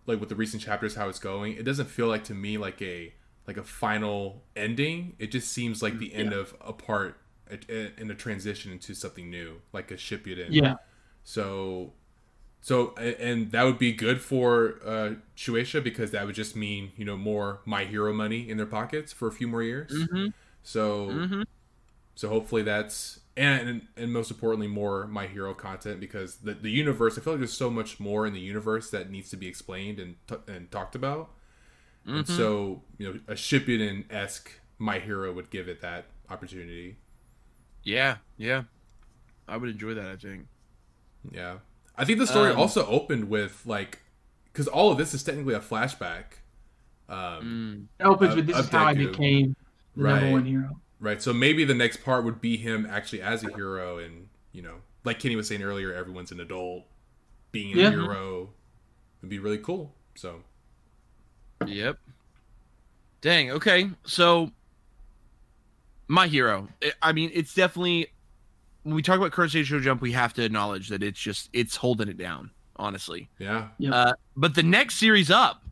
like with the recent chapters how it's going, it doesn't feel like to me like a like a final ending. It just seems like the end of a part a- in a transition into something new, like a Shippuden. Yeah. So, so and that would be good for uh, Shueisha because that would just mean you know more My Hero money in their pockets for a few more years. Mm-hmm. So, Mm-hmm. so hopefully that's and, and and most importantly more My Hero content because the the universe. I feel like there's so much more in the universe that needs to be explained and t- and talked about. And Mm-hmm. so you know a Shippuden esque My Hero would give it that opportunity. Yeah, yeah. I would enjoy that, I think. Yeah, I think the story Um, also opened with like because all of this is technically a flashback. Um, Mm. It opens Of- with this of is how I became the Right. number one hero. Right. So maybe the next part would be him actually as a hero, and you know, like Kenny was saying earlier, everyone's an adult. Being a Yeah. hero would be really cool. So Yep. Dang. Okay. So, my hero. I- I mean, it's definitely when we talk about Curse Show Jump, we have to acknowledge that it's just it's holding it down. Honestly, yeah, Yep. uh, but the next series up,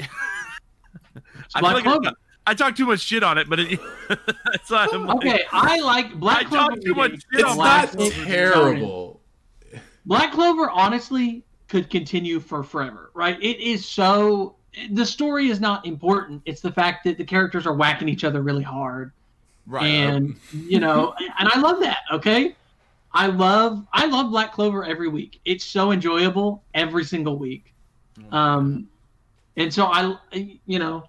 I Black like Clover. I talk too much shit on it, but it, it's not. Like- Okay, I like Black I Clover. talk too much shit it's on not Black Clover terrible. Black Clover honestly could continue for forever, right? It is so the story is not important. It's the fact that the characters are whacking each other really hard, Right. and you know, and I love that. Okay, I love I love Black Clover every week. It's so enjoyable every single week. Um, and so I, you know,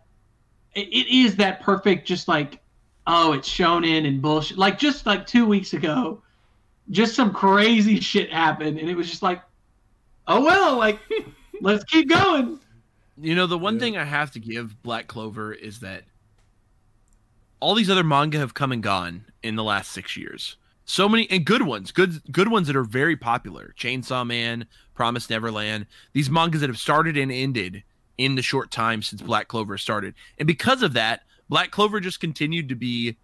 it, it is that perfect, just like, oh, it's shonen and bullshit. Like just like two weeks ago, just some crazy shit happened, and it was just like, oh well, like let's keep going. You know, the one Yeah. thing I have to give Black Clover is that all these other manga have come and gone in the last six years. So many and good ones, good good ones that are very popular. Chainsaw Man, Promise Neverland. These mangas that have started and ended in the short time since Black Clover started. And because of that, Black Clover just continued to be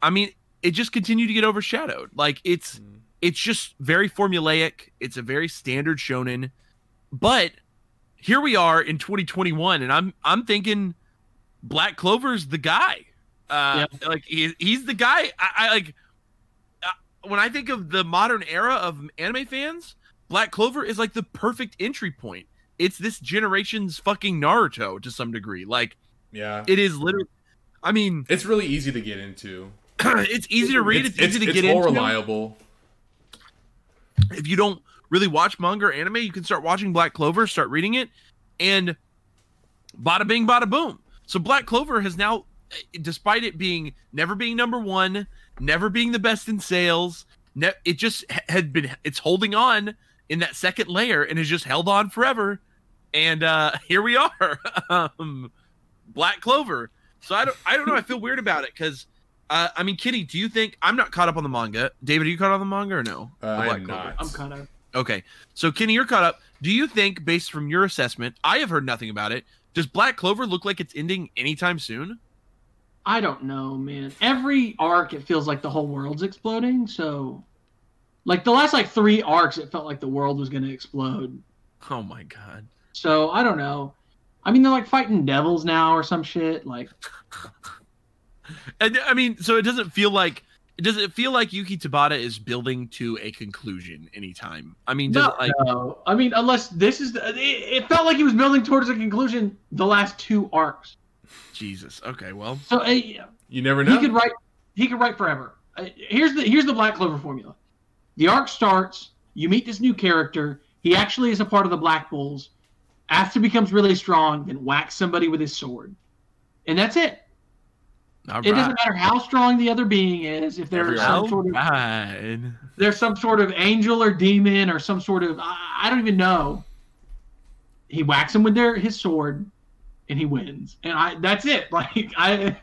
I mean, it just continued to get overshadowed. Like it's Mm. it's just very formulaic. It's a very standard shonen. But here we are in 2021 and I'm I'm thinking Black Clover's the guy. Uh like he, he's the guy I, I like uh, when I think of the modern era of anime fans, Black Clover is like the perfect entry point. It's this generation's fucking Naruto to some degree. Like yeah. it is literally I mean, It's really easy to get into. it's easy to read, it's, easy to get more into. reliable. if you don't really watch manga or anime, you can start watching Black Clover, start reading it, and bada bing, bada boom. So Black Clover has now, despite it being never being number one, never being the best in sales, ne- it just ha- had been it's holding on in that second layer and has just held on forever. And uh here we are, um, Black Clover. So I don't, I don't know. I feel weird about it because. Uh, I mean, Kitty, do you think I'm not caught up on the manga? David, are you caught up on the manga or no? Uh, I'm Clover. not. I'm kind of Okay. So Kenny, you're caught up. Do you think, based from your assessment, I have heard nothing about it. Does Black Clover look like it's ending anytime soon? I don't know, man. Every arc, it feels like the whole world's exploding. So, like the last like three arcs, it felt like the world was going to explode. Oh my god. So I don't know. I mean, they're like fighting devils now or some shit. Like, And I mean, so it doesn't feel like it does it feel like Yuki Tabata is building to a conclusion anytime? I mean, does no, it like no. I mean, unless this is, the, it, it felt like he was building towards a conclusion the last two arcs. Jesus? Okay, well, So uh, You never know. He could write, he could write forever. Uh, here's the here's the Black Clover formula. The arc starts. You meet this new character. He actually is a part of the Black Bulls. After becomes really strong, then whacks somebody with his sword, and that's it. It doesn't matter how strong the other being is. If there's some sort of right. there's some sort of angel or demon or some sort of I, I don't even know. He whacks him with their his sword, and he wins. And I that's it. Like I,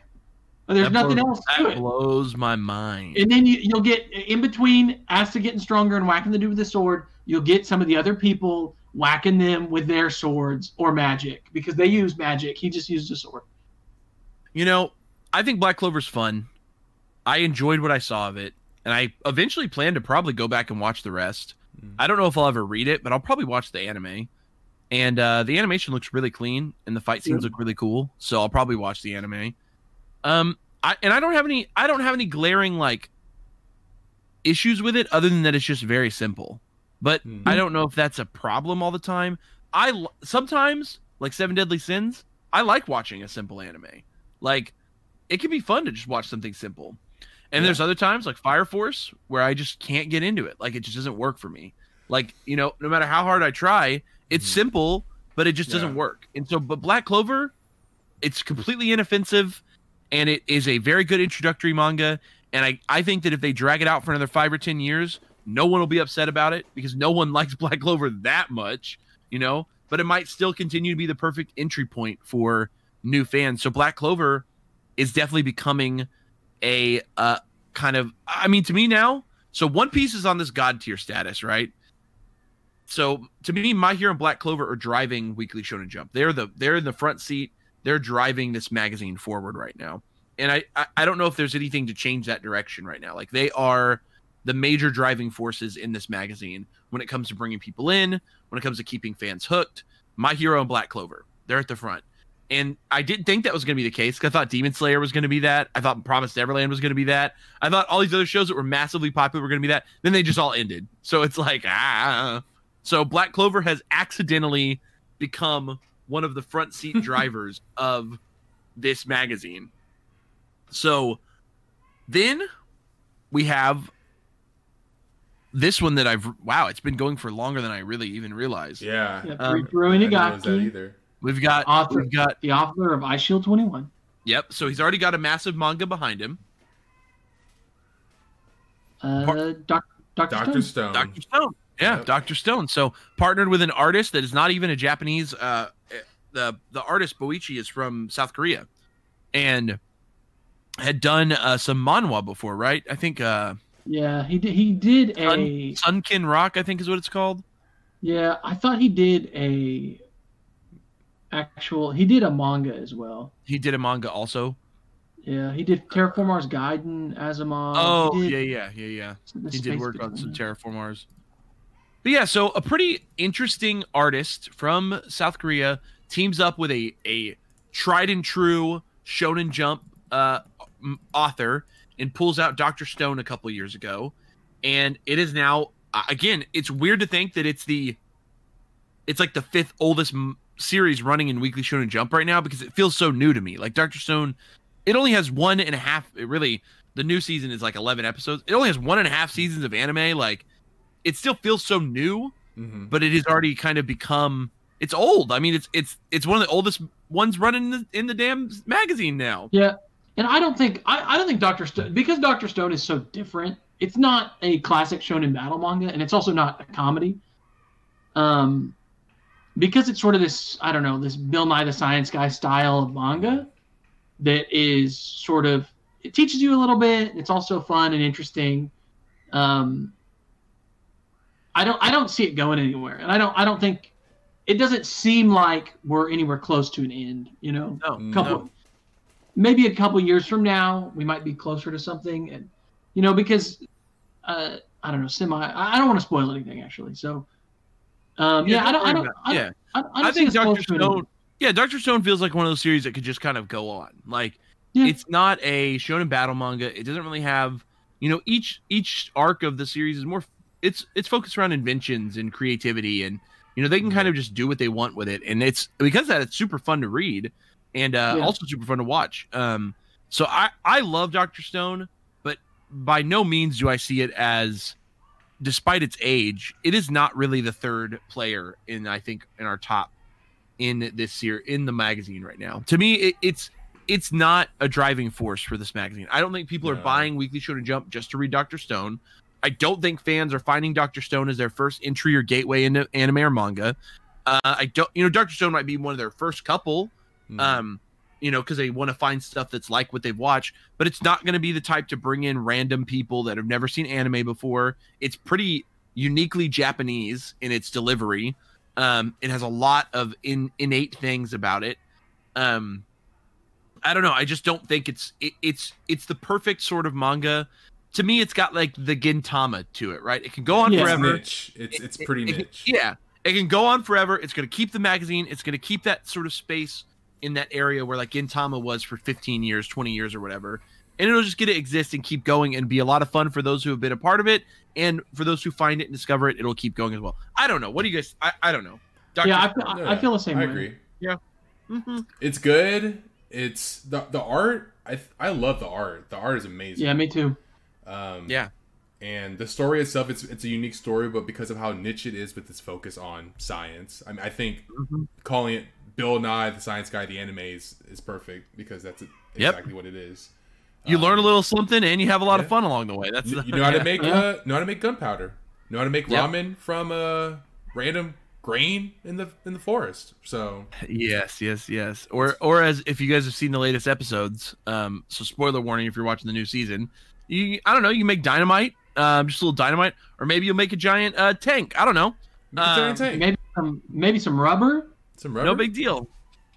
there's That nothing blows- else to That it. blows my mind. And then you, you'll get in between Asta getting stronger and whacking the dude with the sword. You'll get some of the other people whacking them with their swords or magic because they use magic. He just used a sword. You know, I think Black Clover's fun. I enjoyed what I saw of it, and I eventually plan to probably go back and watch the rest. Mm. I don't know if I'll ever read it, but I'll probably watch the anime. And uh, the animation looks really clean, and the fight scenes Yeah. look really cool. So I'll probably watch the anime. Um, I and I don't have any, I don't have any glaring like issues with it, other than that it's just very simple. But Hmm. I don't know if that's a problem all the time. I sometimes like Seven Deadly Sins. I like watching a simple anime. Like it can be fun to just watch something simple. And Yeah. there's other times like Fire Force where I just can't get into it. Like it just doesn't work for me. Like, you know, no matter how hard I try, it's Mhm. simple, but it just doesn't work. And so but Black Clover, it's completely inoffensive and it is a very good introductory manga. And I, I think that if they drag it out for another five or ten years, no one will be upset about it because no one likes Black Clover that much, you know. But it might still continue to be the perfect entry point for new fans. So Black Clover is definitely becoming a uh, kind of. I mean, to me now, so One Piece is on this god tier status, right? So to me, My Hero and Black Clover are driving Weekly Shonen Jump. They're the they're in the front seat. They're driving this magazine forward right now. And I, I I don't know if there's anything to change that direction right now. Like they are the major driving forces in this magazine when it comes to bringing people in, when it comes to keeping fans hooked. My Hero and Black Clover, they're at the front. And I didn't think that was going to be the case. I thought Demon Slayer was going to be that. I thought Promised Neverland was going to be that. I thought all these other shows that were massively popular were going to be that. Then they just all ended. So it's like, ah. So Black Clover has accidentally become one of the front seat drivers of this magazine. So then we have this one that I've wow, it's been going for longer than I really even realized. Yeah. Yeah, Um, Rui I didn't that Nagaki, either. We've got Author. we've got the author of Eyeshield 21. yep. So he's already got a massive manga behind him. Uh, Par- Doc, Dr. Dr. Stone. Stone. Doctor Stone. Yeah, Yep. Doctor Stone. So partnered with an artist that is not even a Japanese. Uh, the the artist Boichi is from South Korea, and had done uh, some manhwa before, right? I think uh, Yeah, he did. He did Sun- a. Sunken Rock. I think is what it's called. Yeah, I thought he did a. Actual, he did a manga as well. He did a manga also. Yeah, he did Terraformars Gaiden as a manga. oh yeah, yeah, yeah, yeah. He did work on some Terraformars. But yeah, so a pretty interesting artist from South Korea teams up with a a tried and true Shonen Jump uh, author and pulls out Doctor Stone a couple years ago, and it is now again. It's weird to think that it's the it's like the fifth oldest m- series running in Weekly Shonen Jump right now because it feels so new to me. Like Doctor Stone, it only has one and a half. It really the new season is like 11 episodes. It only has one and a half seasons of anime. Like, it still feels so new, Mhm. but it has already kind of become. It's old. I mean, it's it's it's one of the oldest ones running in the, in the damn magazine now. Yeah, and I don't think I, I don't think Doctor Stone because Doctor Stone is so different. It's not a classic shonen battle manga, and it's also not a comedy. Um, because it's sort of this I don't know this Bill Nye the Science Guy style of manga that is sort of it teaches you a little bit. It's also fun and interesting. Um, I don't I don't see it going anywhere, and I don't I don't think it doesn't seem like we're anywhere close to an end. You know, No, couple no. maybe a couple years from now we might be closer to something and you know because uh i don't know semi i I don't want to spoil anything actually so um yeah, i don't don't i don't about- I, yeah. don't- I, I, I, don't think Doctor close to an Stone. Yeah, Doctor Stone feels like one of those series that could just kind of go on. Like, Yeah. it's not a shonen battle manga. It doesn't really have, you know, each each arc of the series is more. It's it's focused around inventions and creativity, and you know they can kind of just do what they want with it, and it's because of that it's super fun to read, and uh, Yeah. also super fun to watch. Um, so I I love Doctor Stone, but by no means do I see it as despite its age, it is not really the third player in I think in our top in this year in the magazine right now. To me, it, it's it's not a driving force for this magazine. I don't think people are buying Weekly Shonen Jump just to read Doctor Stone. I don't think fans are finding Doctor Stone as their first entry or gateway into anime or manga. Uh, I don't, you know, Doctor Stone might be one of their first couple, Mhm. um, you know, because they want to find stuff that's like what they've watched. But it's not going to be the type to bring in random people that have never seen anime before. It's pretty uniquely Japanese in its delivery. Um, it has a lot of in, innate things about it. Um, I don't know. I just don't think it's it, it's it's the perfect sort of manga. To me, it's got like the Gintama to it, right? It can go on Yeah. It's forever. niche. It's it's pretty It- it- niche. yeah, it can go on forever. It's going to keep the magazine. It's going to keep that sort of space in that area where like Gintama was for 15 years, 20 years, or whatever. And it'll just get to exist and keep going and be a lot of fun for those who have been a part of it, and for those who find it and discover it, it'll keep going as well. I don't know. What do you guys? I, I don't know. Dr. yeah I, feel- I, I feel the same I way agree. Mhm. It's good. It's the the art. I I love the art. The art is amazing. yeah me too Um, Yeah. And the story itself, it's it's a unique story, but because of how niche it is with its focus on science, I mean, I think Mhm. calling it Bill Nye the Science Guy, the anime is, is perfect because that's Yep. exactly what it is. You Um, learn a little something, and you have a lot of fun along the way. That's You, you know how yeah. to make Yeah. uh, know how to make gunpowder. Know how to make Yep. ramen from a random grain in the in the forest. So Yes, yes, yes. Or or as if you guys have seen the latest episodes, um, so spoiler warning if you're watching the new season, you I don't know, you can make dynamite, um, just a little dynamite, or maybe you'll make a giant uh tank. I don't know. make a giant Um, tank. maybe some maybe some rubber Some rubber. No big deal.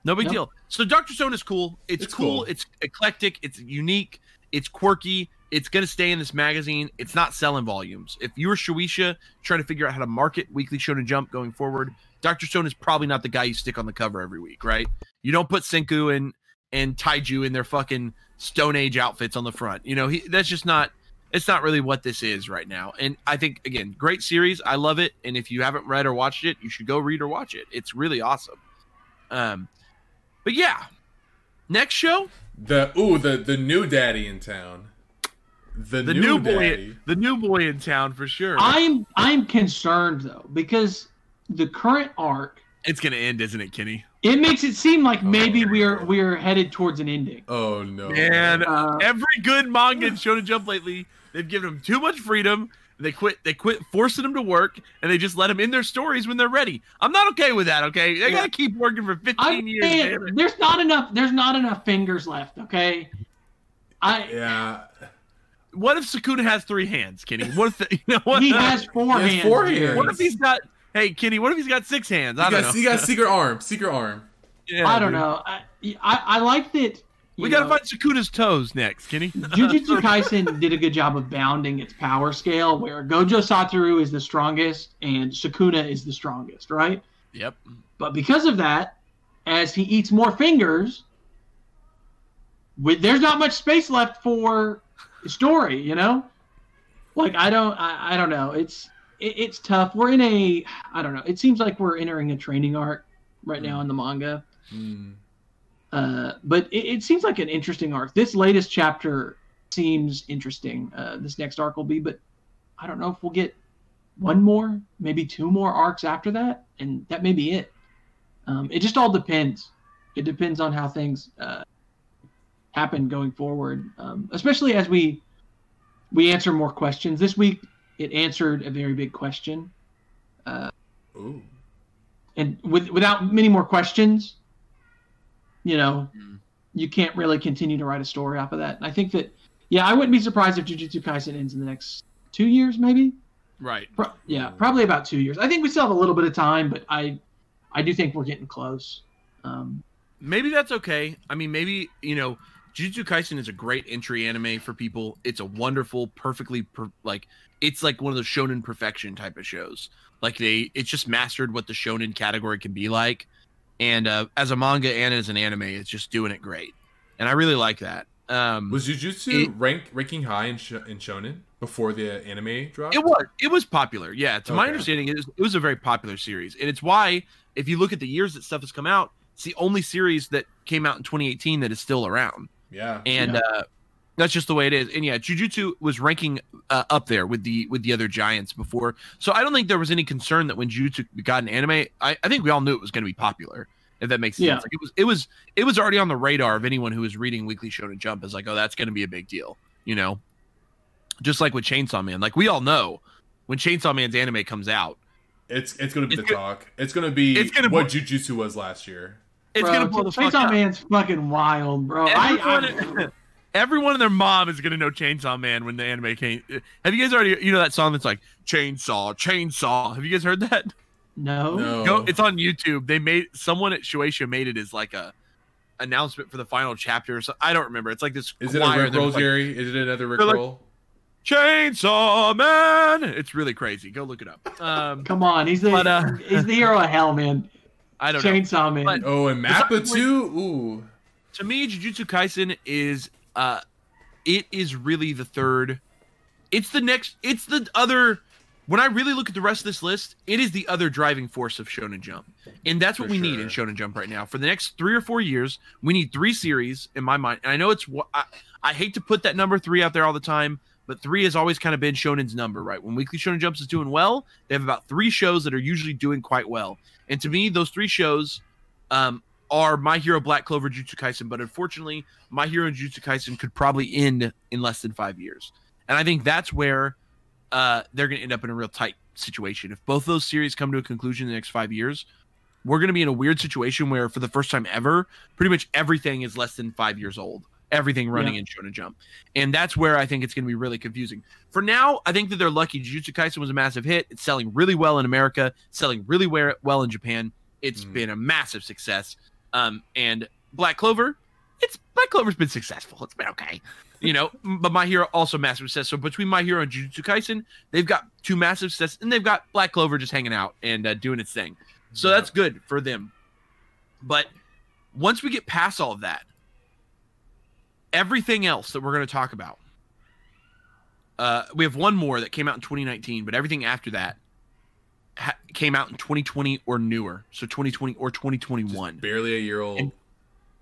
No big Yep. deal. So Doctor Stone is cool. It's, It's cool. cool. It's eclectic. It's unique. It's quirky. It's gonna stay in this magazine. It's not selling volumes. If you were Shueisha trying to figure out how to market Weekly Shonen Jump going forward, Doctor Stone is probably not the guy you stick on the cover every week, right? You don't put Senku and and Taiju in their fucking Stone Age outfits on the front. You know, he, that's just not. It's not really what this is right now. And I think again, great series. I love it. And if you haven't read or watched it, you should go read or watch it. It's really awesome. Um, but yeah, next show, The ooh the the new daddy in town. The, the new, new, boy, daddy. the new boy in town for sure. I'm I'm concerned though because the current arc it's gonna end, isn't it, Kenny? It makes it seem like maybe Oh. we're we're headed towards an ending. Oh no. And Uh, every good manga in Shonen Jump lately, they've given them too much freedom. They quit. They quit forcing them to work, and they just let them in their stories when they're ready. I'm not okay with that. Okay, they Yeah. gotta keep working for 15 I years. can't- damn it. there's not enough there's not enough fingers left. Okay, I Yeah. What if Sukuna has three hands, Kenny? What if the, you know what? he has four He has hands. four hands. What if he's got? Hey, Kenny. What if he's got six hands? I You don't got, know. you got secret arm. Secret arm. Yeah, I don't dude. know. I, I I like that. We you gotta find Sukuna's toes next, Kenny. Jujutsu Kaisen did a good job of bounding its power scale, where Gojo Satoru is the strongest and Sakuna is the strongest, right? yep. But because of that, as he eats more fingers, with there's not much space left for story, you know. Like I don't, I, I don't know. It's it, it's tough. We're in a, I don't know. It seems like we're entering a training arc right now in the manga. Hmm. Uh, but it, it seems like an interesting arc. This latest chapter seems interesting. Uh, this next arc will be, but I don't know if we'll get one more, maybe two more arcs after that, and that may be it. Um, it just all depends. It depends on how things uh, happen going forward, um, especially as we we answer more questions. This week, it answered a very big question, Ooh. and with without many more questions, you know, Mm. you can't really continue to write a story off of that. And I think that, yeah, I wouldn't be surprised if Jujutsu Kaisen ends in the next two years, maybe. Right. Pro- yeah, probably about two years. I think we still have a little bit of time, but I, I do think we're getting close. Um, maybe that's okay. I mean, maybe you know, Jujutsu Kaisen is a great entry anime for people. It's a wonderful, perfectly per- like it's like one of those shonen perfection type of shows. Like they, it's just mastered what the shonen category can be like, and uh, as a manga and as an anime, it's just doing it great, and I really like that. Um, Was Jujutsu It- rank ranking high in, sh- in Shonen before the anime dropped? It was. It was popular. Yeah. To my understanding, it was, it was a very popular series, and it's why, if you look at the years that stuff has come out, it's the only series that came out in 2018 that is still around, Yeah. and Yeah. uh, that's just the way it is. And yeah, Jujutsu was ranking uh, up there with the with the other giants before, so I don't think there was any concern that when Jujutsu got an anime, I, I think we all knew it was going to be popular. If that makes sense, Yeah. like it was, it was, it was already on the radar of anyone who was reading Weekly Shonen Jump. Is like, oh, that's going to be a big deal, you know. Just like with Chainsaw Man, like we all know when Chainsaw Man's anime comes out, It's it's gonna be It's the go- talk. It's gonna be It's gonna what blow- Jujutsu was last year. It's bro, gonna blow the fuck Chainsaw up. Man's fucking wild, bro. I, I, Everyone, everyone and their mom is gonna know Chainsaw Man when the anime came. Have you guys already? You know that song that's like Chainsaw, Chainsaw. Have you guys heard that? no. No. Go, it's on YouTube. They made someone at Shueisha made it as like a announcement for the final chapter. So I don't remember. It's like this. Is it a choir, Rick they're roll, like, Jerry? Is it another Rick They're like- Chainsaw Man. It's really crazy. Go look it up. Um, Come on, he's the But, uh, he's the hero of hell, man. I don't know. Chainsaw Man. But- Oh, and It's Mappa too. Ooh. to me, Jujutsu Kaisen is uh it is really the third. It's the next it's the other when I really look at the rest of this list, it is the other driving force of Shonen Jump. And that's what For we need in. Shonen Jump right now. For the next 3 or 4 years, we need 3 series in my mind. And I know it's wh- I, I hate to put that number 3 out there all the time, but 3 has always kind of been Shonen's number, right? When Weekly Shonen Jumps is doing well, they have about 3 shows that are usually doing quite well. And to me, those 3 shows um are My Hero Black Clover Jujutsu Kaisen, but unfortunately, My Hero and Jujutsu Kaisen could probably end in less than five years. And I think that's where uh, they're going to end up in a real tight situation. If both those series come to a conclusion in the next five years, we're going to be in a weird situation where, for the first time ever, pretty much everything is less than five years old. Everything running Yeah. in Shonen Jump, and that's where I think it's going to be really confusing. For now, I think that they're lucky. Jujutsu Kaisen was a massive hit. It's selling really well in America, selling really well in Japan. It's Mm. been a massive success. Um, and Black Clover, it's Black Clover's been successful. It's been okay, you know. but My Hero also massive success. So between My Hero and Jujutsu Kaisen, they've got two massive success, and they've got Black Clover just hanging out and uh, doing its thing. So that's good for them. But once we get past all of that, everything else that we're going to talk about, uh, we have one more that came out in 2019, but everything after that ha- came out in 2020 or newer, so 2020 or 2021. Just barely a year old. And-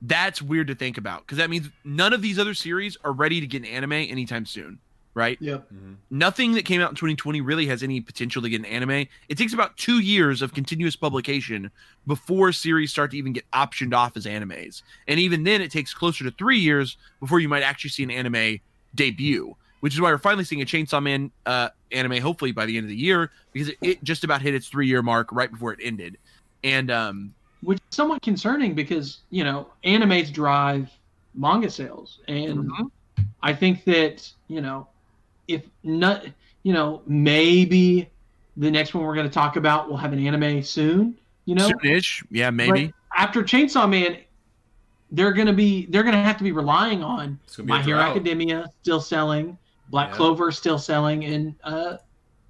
That's weird to think about because that means none of these other series are ready to get an anime anytime soon, right? Yep. Mhm. Nothing that came out in 2020 really has any potential to get an anime. It takes about two years of continuous publication before series start to even get optioned off as animes. And even then, it takes closer to three years before you might actually see an anime debut, which is why we're finally seeing a Chainsaw Man uh, anime, hopefully by the end of the year, because it, it just about hit its three year mark right before it ended. And um, Which is somewhat concerning because you know animes drive manga sales, and Mhm. I think that you know if not, you know maybe the next one we're going to talk about will have an anime soon. You know, soonish, yeah, maybe. But after Chainsaw Man, they're going to be they're going to have to be relying on be My Hero. Academia still selling, Black Yeah. Clover still selling, and uh,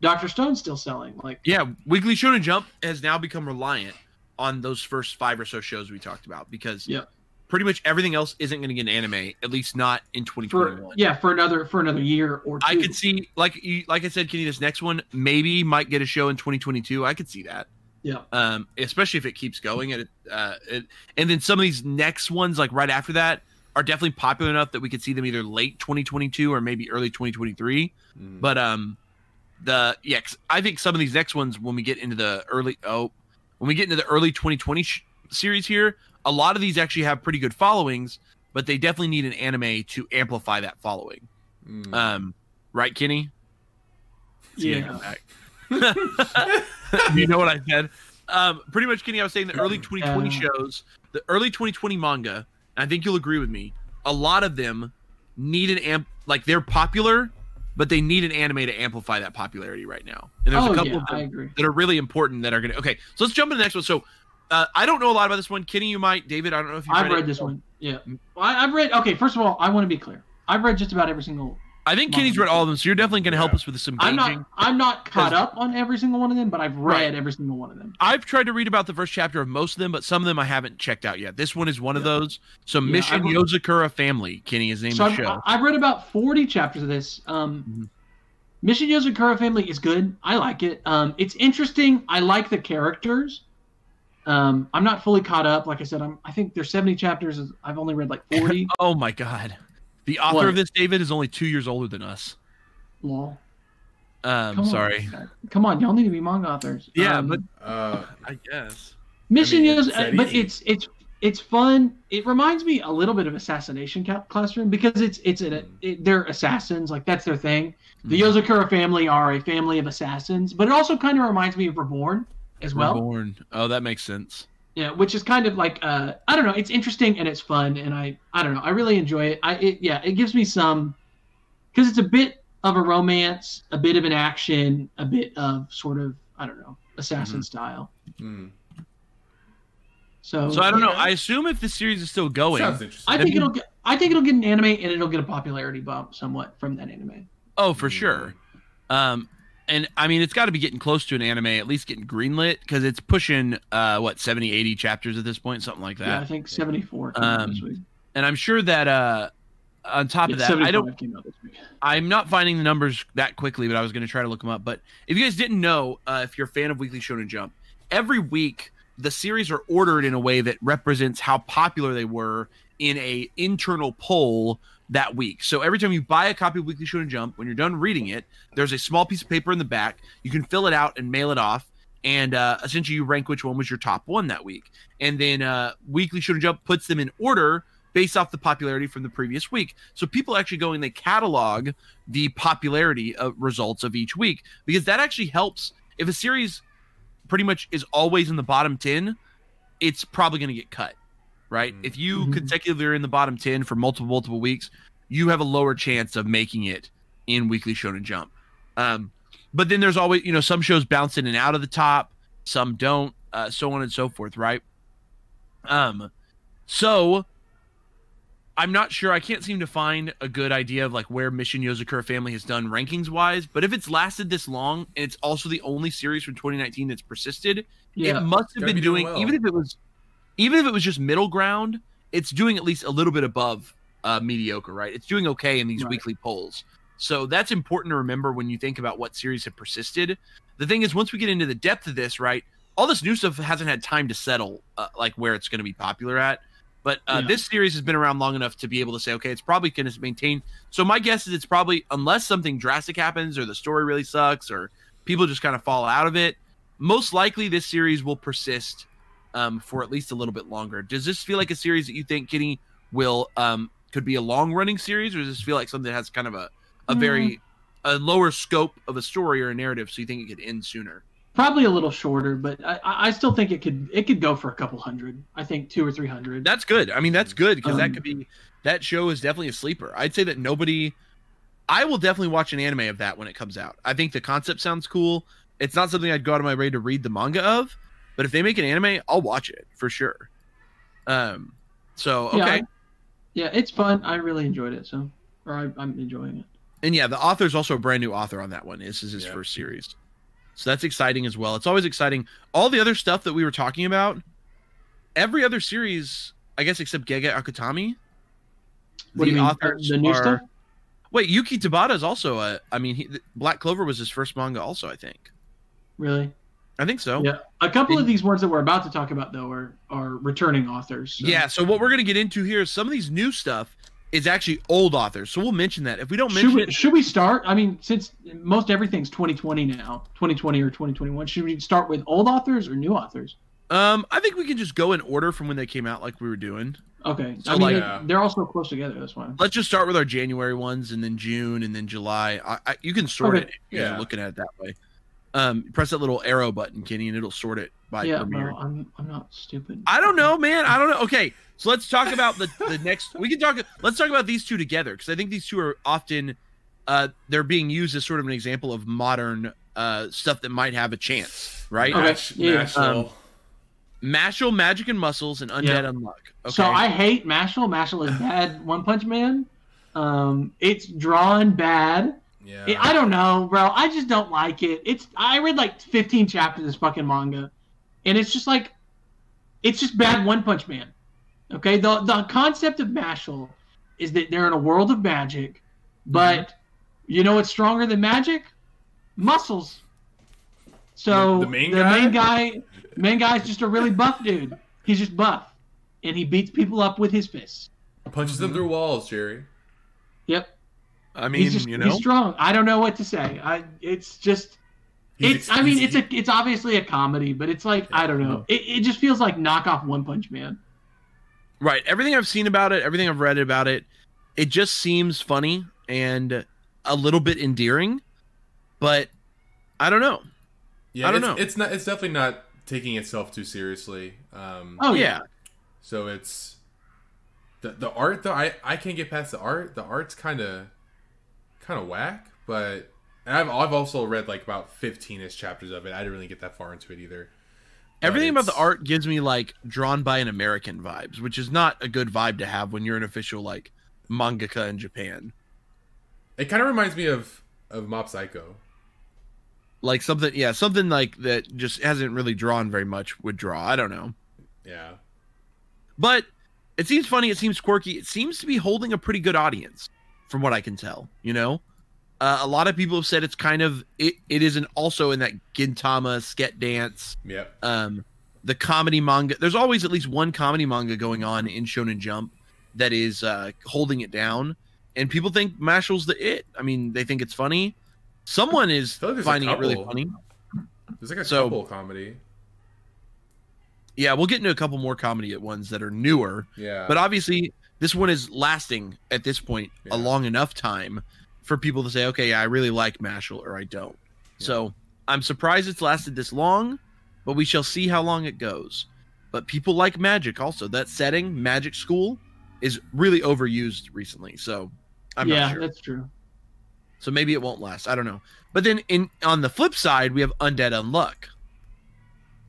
Doctor Stone still selling. Like, Yeah, Weekly Shonen Jump has now become reliant on those first five or so shows we talked about because Yep. Pretty much everything else isn't going to get an anime, at least not in for 2021. yeah, for another for another year or two. I could see, like you, like I said, Kenny, this next one maybe might get a show in 2022. I could see that, Yeah. um, especially if it keeps going. And it, uh, it, and then some of these next ones, like right after that, are definitely popular enough that we could see them either late 2022 or maybe early 2023. Mhm. But um, the yeah, I think some of these next ones when we get into the early oh, when we get into the early 2020 sh- series here, a lot of these actually have pretty good followings, but they definitely need an anime to amplify that following. Mm. Um, right, Kenny? See, I Yeah. you know what I said? Um, pretty much, Kenny. I was saying the early 2020 Uh. shows, the early 2020 manga. and I think you'll agree with me. A lot of them need an amp, like they're popular, but they need an anime to amplify that popularity right now. And there's oh a couple yeah, of them I agree. that are really important that are gonna. Okay, so let's jump into the next one. So, uh, I don't know a lot about this one. Kenny, you might. David, I don't know if you've I've read it. this one. Yeah, I, I've read. Okay, first of all, I want to be clear. I've read just about every single. I think Kenny's read all of them, so you're definitely gonna help Yeah. us with some I'm not. I'm not caught up on every single one of them, but I've read Right. every single one of them. I've tried to read about the first chapter of most of them, but some of them I haven't checked out yet. This one is one of those. So Yeah, Mission I've- Yozakura Family, Kenny is the name So of I've, the show. I've read about 40 chapters of this. Um, Mhm. Mission Yozakura Family is good. I like it. Um, it's interesting. I like the characters. Um, I'm not fully caught up. Like I said, I'm. I think there's 70 chapters. I've only read like 40. Oh my god. The author What? of this, David, is only two years older than us. Lol. Um, Come on. sorry. Come on, y'all need to be manga authors. Yeah, Um, but Uh, I guess. Mission I mean, is, it's but it's it's it's fun. It reminds me a little bit of Assassination Ca- Classroom because it's it's an, Mm. it, they're assassins, like that's their thing. The Mhm. Yozakura family are a family of assassins, but it also kind of reminds me of Reborn as well. Reborn. Oh, that makes sense. Yeah, which is kind of like uh, I don't know, it's interesting and it's fun, and I I don't know, I really enjoy it. I it, yeah, it gives me some because it's a bit of a romance, a bit of an action, a bit of sort of I don't know, assassin Mhm. style. mm. So So I don't know. I assume if the series is still going. Sounds interesting. I think it'll get. I think it'll get an anime, and it'll get a popularity bump somewhat from that anime. Oh, for sure. Um, and I mean, it's got to be getting close to an anime, at least getting greenlit, because it's pushing uh what 70, 80 chapters at this point, something like that. Yeah, I think seventy four Um, this week. And I'm sure that uh, on top Yeah, of that, I don't. came out this week. I'm not finding the numbers that quickly, but I was going to try to look them up. But if you guys didn't know, uh, if you're a fan of Weekly Shonen Jump, every week the series are ordered in a way that represents how popular they were in a internal poll that week. So every time you buy a copy of Weekly Shonen Jump, when you're done reading it, there's a small piece of paper in the back. You can fill it out and mail it off. And uh, essentially, you rank which one was your top one that week. And then uh, Weekly Shonen Jump puts them in order based off the popularity from the previous week. So people actually go and they catalog the popularity of results of each week because that actually helps. If a series pretty much is always in the bottom 10, it's probably going to get cut, right? Mm. If you Mhm. consecutively are in the bottom 10 for multiple, multiple weeks, you have a lower chance of making it in Weekly Shonen Jump. Um, but then there's always, you know, some shows bounce in and out of the top, some don't, uh, so on and so forth, right? Um, so I'm not sure. I can't seem to find a good idea of like where Mission Yozakura Family has done rankings wise. But if it's lasted this long and it's also the only series from 2019 that's persisted, Yeah, it must have been doing doing well. even if it was even if it was just middle ground, it's doing at least a little bit above uh, mediocre, right? It's doing okay in these Right. weekly polls. So that's important to remember when you think about what series have persisted. The thing is, once we get into the depth of this, right, all this new stuff hasn't had time to settle, uh, like where it's going to be popular at. But uh, Yeah. this series has been around long enough to be able to say, okay, it's probably going to maintain. So my guess is it's probably, unless something drastic happens or the story really sucks or people just kind of fall out of it, most likely this series will persist um, for at least a little bit longer. Does this feel like a series that you think, Kitty, will um, could be a long running series, or does this feel like something that has kind of a a very a lower scope of a story or a narrative, so you think it could end sooner? Probably a little shorter, but I, I still think it could it could go for a couple hundred. I think two or three hundred. That's good. I mean, that's good because that Um, could be that show is definitely a sleeper. I'd say that nobody. I will definitely watch an anime of that when it comes out. I think the concept sounds cool. It's not something I'd go out of my way to read the manga of, but if they make an anime, I'll watch it for sure. Um, so okay, Yeah, I- yeah, it's fun. I really enjoyed it. So, or I, I'm enjoying it. and yeah, the author's also a brand new author on that one. This is his Yeah. first series, so that's exciting as well. It's always exciting. All the other stuff that we were talking about, every other series, I guess, except Gege Akutami. What do you mean? authors The new are- stuff? Wait, Yuki Tabata is also a. I mean, he, Black Clover was his first manga, also. I think. Really? I think so. Yeah. A couple And- of these ones that we're about to talk about though are are returning authors. so- Yeah. So what we're gonna get into here is some of these new stuff is actually old authors. So we'll mention that. If we don't Should mention we, it, should we start? I mean, since most everything's 2020 now, 2020 or 2021, should we start with old authors or new authors? um, I think we can just go in order from when they came out, like we were doing. Okay. So, I mean, like- they- Yeah. they're all so close together. That's why. Let's just start with our January ones, and then June, and then July. I, I, you can sort Okay. it. If you're Yeah. looking at it that way. Um, press that little arrow button, Kenny, and it'll sort it by yeah, premiere. no, I'm I'm not stupid. I don't know, man. I don't know. Okay, so let's talk about the the next. We can talk. Let's talk about these two together because I think these two are often uh they're being used as sort of an example of modern uh stuff that might have a chance, right? Okay, Mash, yeah, Mashle. um, Mashle, Magic and Muscles, and Undead Yeah. Unluck. Okay. So I hate Mashle. Mashle is bad. One Punch Man. Um, it's drawn bad. Yeah. I don't know, bro. I just don't like it. It's I read like 15 chapters of this fucking manga, and it's just like, it's just bad One Punch Man. Okay, the the concept of Mashle is that they're in a world of magic, but mm-hmm. you know what's stronger than magic? Muscles. So The- the main the guy? main guy, main guy's just a really buff dude. He's just buff, and he beats people up with his fists. Punches them mm-hmm. through walls, Jerry. Yep, I mean, he's just you know, he's strong. I don't know what to say. I it's just He's it's ex- I mean it's a it's obviously a comedy, but it's like I don't know. It, it just feels like knockoff One Punch Man. right? Everything I've seen about it, everything I've read about it, it just seems funny and a little bit endearing, but I don't know. Yeah, I don't it's, know. It's not. It's definitely not taking itself too seriously. Um, Oh yeah. So it's the the art though. I I can't get past the art. The art's kind of kind of whack. But and I've I've also read like about fifteen ish chapters of it. I didn't really get that far into it either. But Everything about the art gives me like drawn by an American vibes, which is not a good vibe to have when you're an official like mangaka in Japan. It kind of reminds me of of Mob Psycho. Like something, yeah, something like that just hasn't really drawn very much would draw. I don't know, Yeah. but it seems funny. It seems quirky. It seems to be holding a pretty good audience, from what I can tell. You know, uh, a lot of people have said it's kind of it. It isn't also in that Gintama sket dance Yep. um, the comedy manga. There's always at least one comedy manga going on in Shonen Jump that is uh, holding it down, and people think Mashle's the it. I mean, they think it's funny. Someone is like finding it really funny. There's like a So- couple comedy. Yeah, we'll get into a couple more comedy ones that are newer, Yeah. but obviously this one is lasting at this point Yeah. a long enough time for people to say, okay, yeah, I really like Mashle or I don't. Yeah. So I'm surprised it's lasted this long, but we shall see how long it goes. But people like magic also. That setting, magic school, is really overused recently. So I'm yeah, not sure. that's true. So maybe it won't last. I don't know. But then in on the flip side, we have Undead Unluck.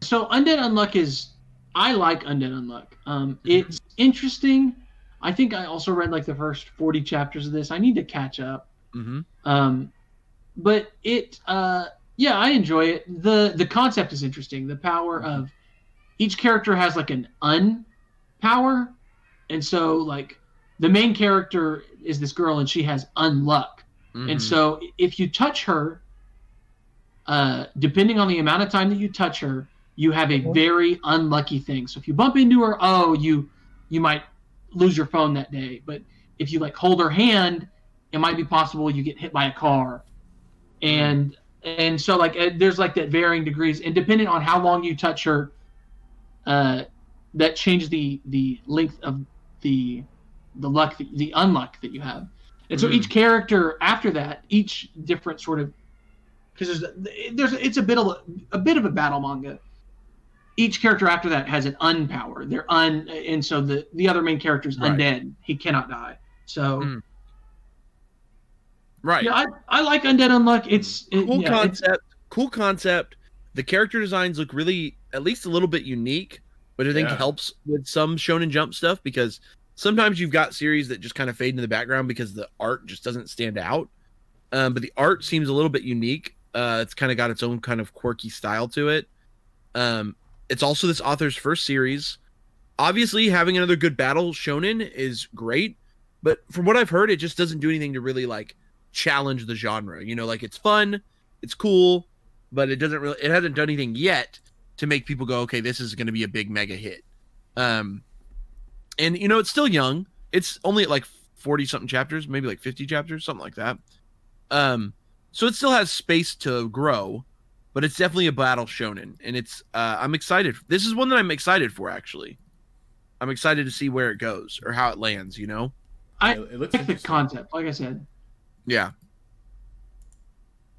So Undead Unluck is I like Undead Unluck. Um, Mm-hmm. it's interesting. I think I also read like the first 40 chapters of this. I need to catch up. hmm Um, but it, uh, yeah, I enjoy it. the The concept is interesting. The power of each character has like an un power, and so like the main character is this girl, and she has unluck. Mhm. And so if you touch her, uh, depending on the amount of time that you touch her, you have a very unlucky thing. So if you bump into her, oh, you you might lose your phone that day. But if you like hold her hand, it might be possible you get hit by a car. And and so like uh, there's like that varying degrees, and depending on how long you touch her, uh, that changes the the length of the the luck the unluck that you have. And so Mm. each character after that, each different sort of because there's there's it's a bit of a, a bit of a battle manga. Each character after that has an unpower. They're un and so the the other main character is Right. undead. He cannot die. So Mm. right. yeah, I, I like undead unluck. It's it, cool yeah, it's- concept. Cool concept. The character designs look really, at least a little bit unique, but I think Yeah. helps with some Shonen Jump stuff because sometimes you've got series that just kind of fade into the background because the art just doesn't stand out. Um, but the art seems a little bit unique. Uh, it's kind of got its own kind of quirky style to it. Um, it's also this author's first series. Obviously, having another good battle shonen is great, but from what I've heard, it just doesn't do anything to really like challenge the genre. You know, like it's fun, it's cool, but it doesn't really it hasn't done anything yet to make people go, okay, this is going to be a big mega hit. Um, and you know, it's still young. It's only at like forty something chapters, maybe like fifty chapters, something like that. Um, so it still has space to grow, but it's definitely a battle shonen, and it's uh, I'm excited. This is one that I'm excited for actually. I'm excited to see where it goes or how it lands. You know. I it, it looks like the concept. Like I said, Yeah.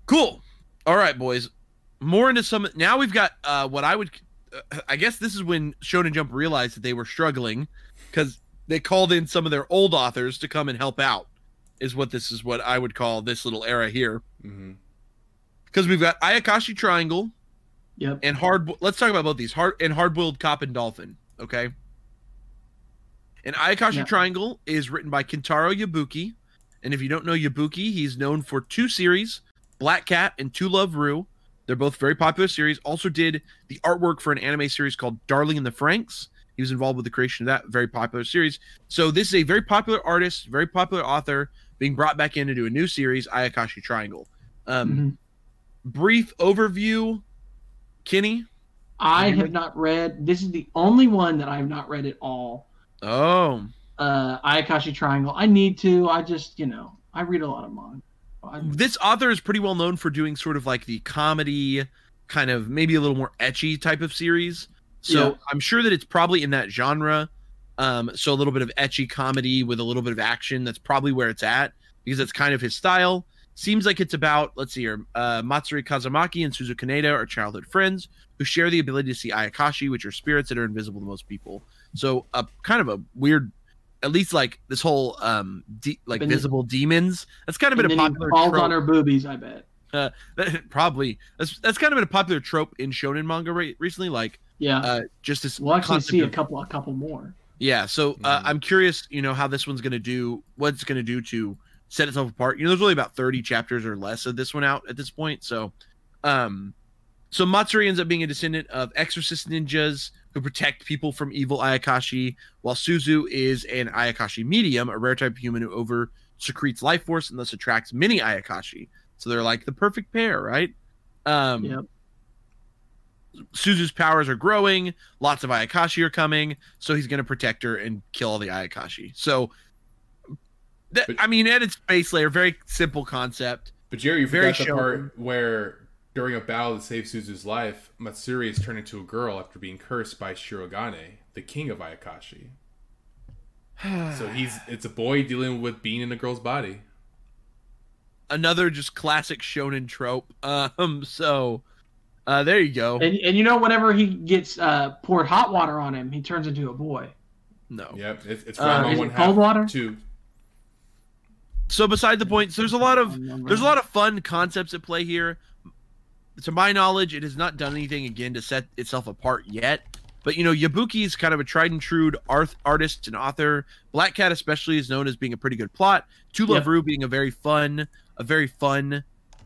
Cool. All right, boys. More into some. Now we've got uh, what I would. Uh, I guess this is when Shonen Jump realized that they were struggling because they called in some of their old authors to come and help out. Is what this is what I would call this little era here. Mhm. Because we've got Ayakashi Triangle yep. and hard. Let's talk about both these hard and hard boiled cop and dolphin. Okay. And Ayakashi Yeah. Triangle is written by Kintaro Yabuki, and if you don't know Yabuki, he's known for two series, Black Cat and To Love Ru. They're both very popular series. Also did the artwork for an anime series called Darling in the Franxx. He was involved with the creation of that very popular series. So this is a very popular artist, very popular author being brought back in to do a new series, Ayakashi Triangle. Um, Mhm. Brief overview, Kenny. I Have not read. This is the only one that I have not read at all. Oh, Uh, Ayakashi Triangle. I need to. I just, you know, I read a lot of manga. I, this author is pretty well known for doing sort of like the comedy, kind of maybe a little more ecchi type of series. So Yeah. I'm sure that it's probably in that genre. Um, so a little bit of ecchi comedy with a little bit of action. That's probably where it's at because that's kind of his style. Seems like it's about let's see here. Uh, Matsuri Kazamaki and Suzu Kaneda are childhood friends who share the ability to see Ayakashi, which are spirits that are invisible to most people. So a kind of a weird, at least like this whole um de- like Been- visible demons. That's kind of been a then he popular falls trope. on her boobies. I bet. Uh, that, probably that's that's kind of been a popular trope in shonen manga re- recently. Like, Yeah. uh, just this. we'll actually concept see a couple, a couple more. Yeah, so uh, Mhm. I'm curious, you know, how this one's gonna do. What it's gonna do to set itself apart. You know, there's only about 30 chapters or less of this one out at this point. So, um, so Matsuri ends up being a descendant of exorcist ninjas who protect people from evil Ayakashi, while Suzu is an Ayakashi medium, a rare type of human who over secretes life force and thus attracts many Ayakashi. So they're like the perfect pair, right? Um, Yep. Suzu's powers are growing. Lots of Ayakashi are coming, so he's going to protect her and kill all the Ayakashi. So, that, But- I mean, at its base layer, very simple concept. But Jerry, you Very forgot the shonen. part where during a battle to save Suzu's life, Matsuri is turned into a girl after being cursed by Shirogane, the king of Ayakashi. So he's it's a boy dealing with being in a girl's body. Another just classic shonen trope. Um, so uh, there you go. And and you know, whenever he gets uh, poured hot water on him, he turns into a boy. No. Yep, it's, it's Uh, Ranma one it half cold water? two. So beside the point, there's a lot of there's a lot of fun concepts at play here. To my knowledge, it has not done anything again to set itself apart yet. But you know, Yabuki is kind of a tried and true art, artist and author. Black Cat, especially, is known as being a pretty good plot. To Love Yep. Ru being a very fun, a very fun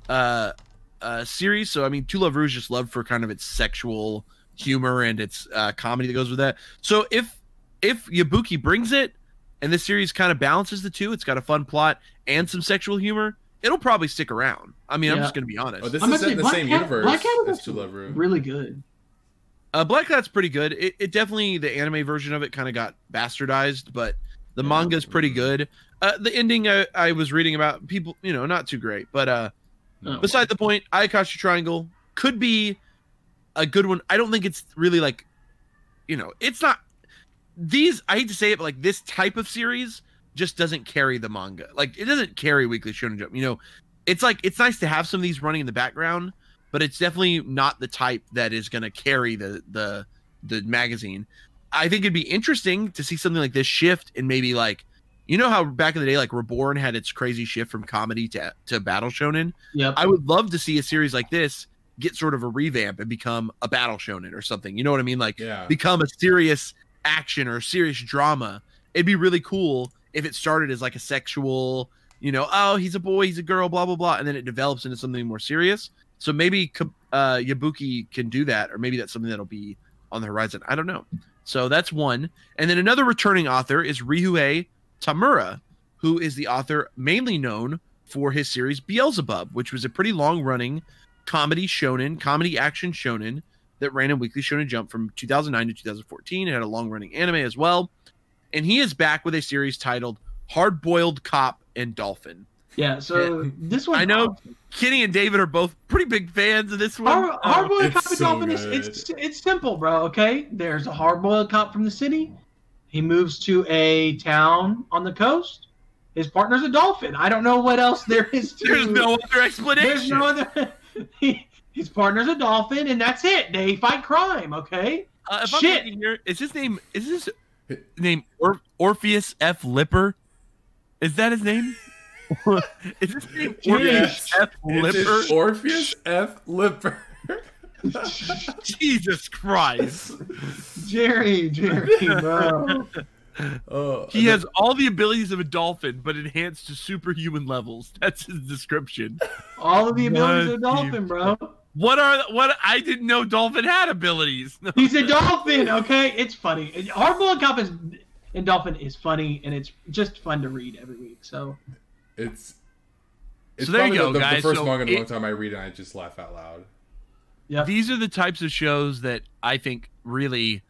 uh, uh, series. So I mean, To Love Ru is just loved for kind of its sexual humor and its uh, comedy that goes with that. So if if Yabuki brings it, and this series kind of balances the two, it's got a fun plot and some sexual humor. it'll probably stick around. I mean, I'm just gonna be honest. Oh, this I'm is in the Black same Cat- universe Black Cat was as To Love Ru. really good. Uh, Black Cat's pretty good. It, it definitely the anime version of it kind of got bastardized, but the Yeah. manga's pretty good. Uh, the ending I, I was reading about people, you know, not too great. But uh, No. beside the point, Ayakashi Triangle could be a good one. I don't think it's really like, you know, it's not these. I hate to say it, but like this type of series just doesn't carry the manga. Like it doesn't carry Weekly Shonen Jump. You know, it's like it's nice to have some of these running in the background, but it's definitely not the type that is going to carry the the the magazine. I think it'd be interesting to see something like this shift and maybe like you know how back in the day like Reborn had its crazy shift from comedy to to battle shonen. Yep. I would love to see a series like this get sort of a revamp and become a battle shonen or something. You know what I mean? Like Yeah. become a serious action or serious drama. It'd be really cool if it started as like a sexual, you know, oh, he's a boy, he's a girl, blah blah blah, and then it develops into something more serious. So maybe uh, Yabuki can do that, or maybe that's something that'll be on the horizon. I don't know. So that's one. And then another returning author is Ryuhei Tamura, who is the author mainly known for his series Beelzebub, which was a pretty long running comedy shonen, comedy action shonen that ran in Weekly Shonen Jump from 2009 to 2014. It had a long running anime as well. And he is back with a series titled Hard Boiled Cop and Dolphin. Yeah. So this one, I know Kenny and David are both pretty big fans of this one. Hard, Uh, hard boiled cop and so dolphin is it's it's simple, bro. Okay, there's a hard boiled cop from the city. He moves to a town on the coast. His partner's a dolphin. I don't know what else there is to. there's no other explanation. There's no other. he, his partner's a dolphin, and that's it. They fight crime. Okay. Uh, if I'm Shit. looking here, is his name? Is his name or- Orpheus F. Lipper? Is that his name? is his name Orpheus Yes. F. Lipper? just Orpheus F. Lipper. Jesus Christ! Jerry, Jerry, bro. Oh, He has all the abilities of a dolphin, but enhanced to superhuman levels. That's his description. All of the abilities of a dolphin, bro. What are what? I didn't know dolphin had abilities. He's a dolphin. Okay, it's funny. Hardboiled cop is and dolphin is funny, and it's just fun to read every week. So It's. It's So there you probably go, the, the, guys. first So manga in a long time I read and I just laugh out loud. yeah, These are the types of shows that I think really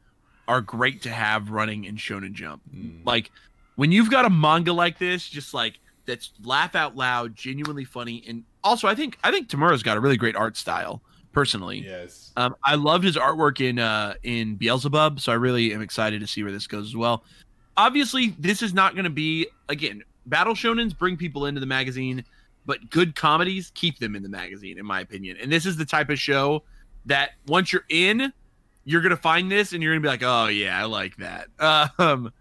are great to have running in Shonen Jump. Mm. Like when you've got a manga like this, just like that's laugh out loud, genuinely funny, and also I think I think Tamura's got a really great art style. Personally, Yes. um, I loved his artwork in uh, in Beelzebub, so I really am excited to see where this goes as well. Obviously, this is not going to be again battle shonens bring people into the magazine, but good comedies keep them in the magazine, in my opinion. And this is the type of show that once you're in, you're gonna find this and you're gonna be like, oh yeah, I like that. Um,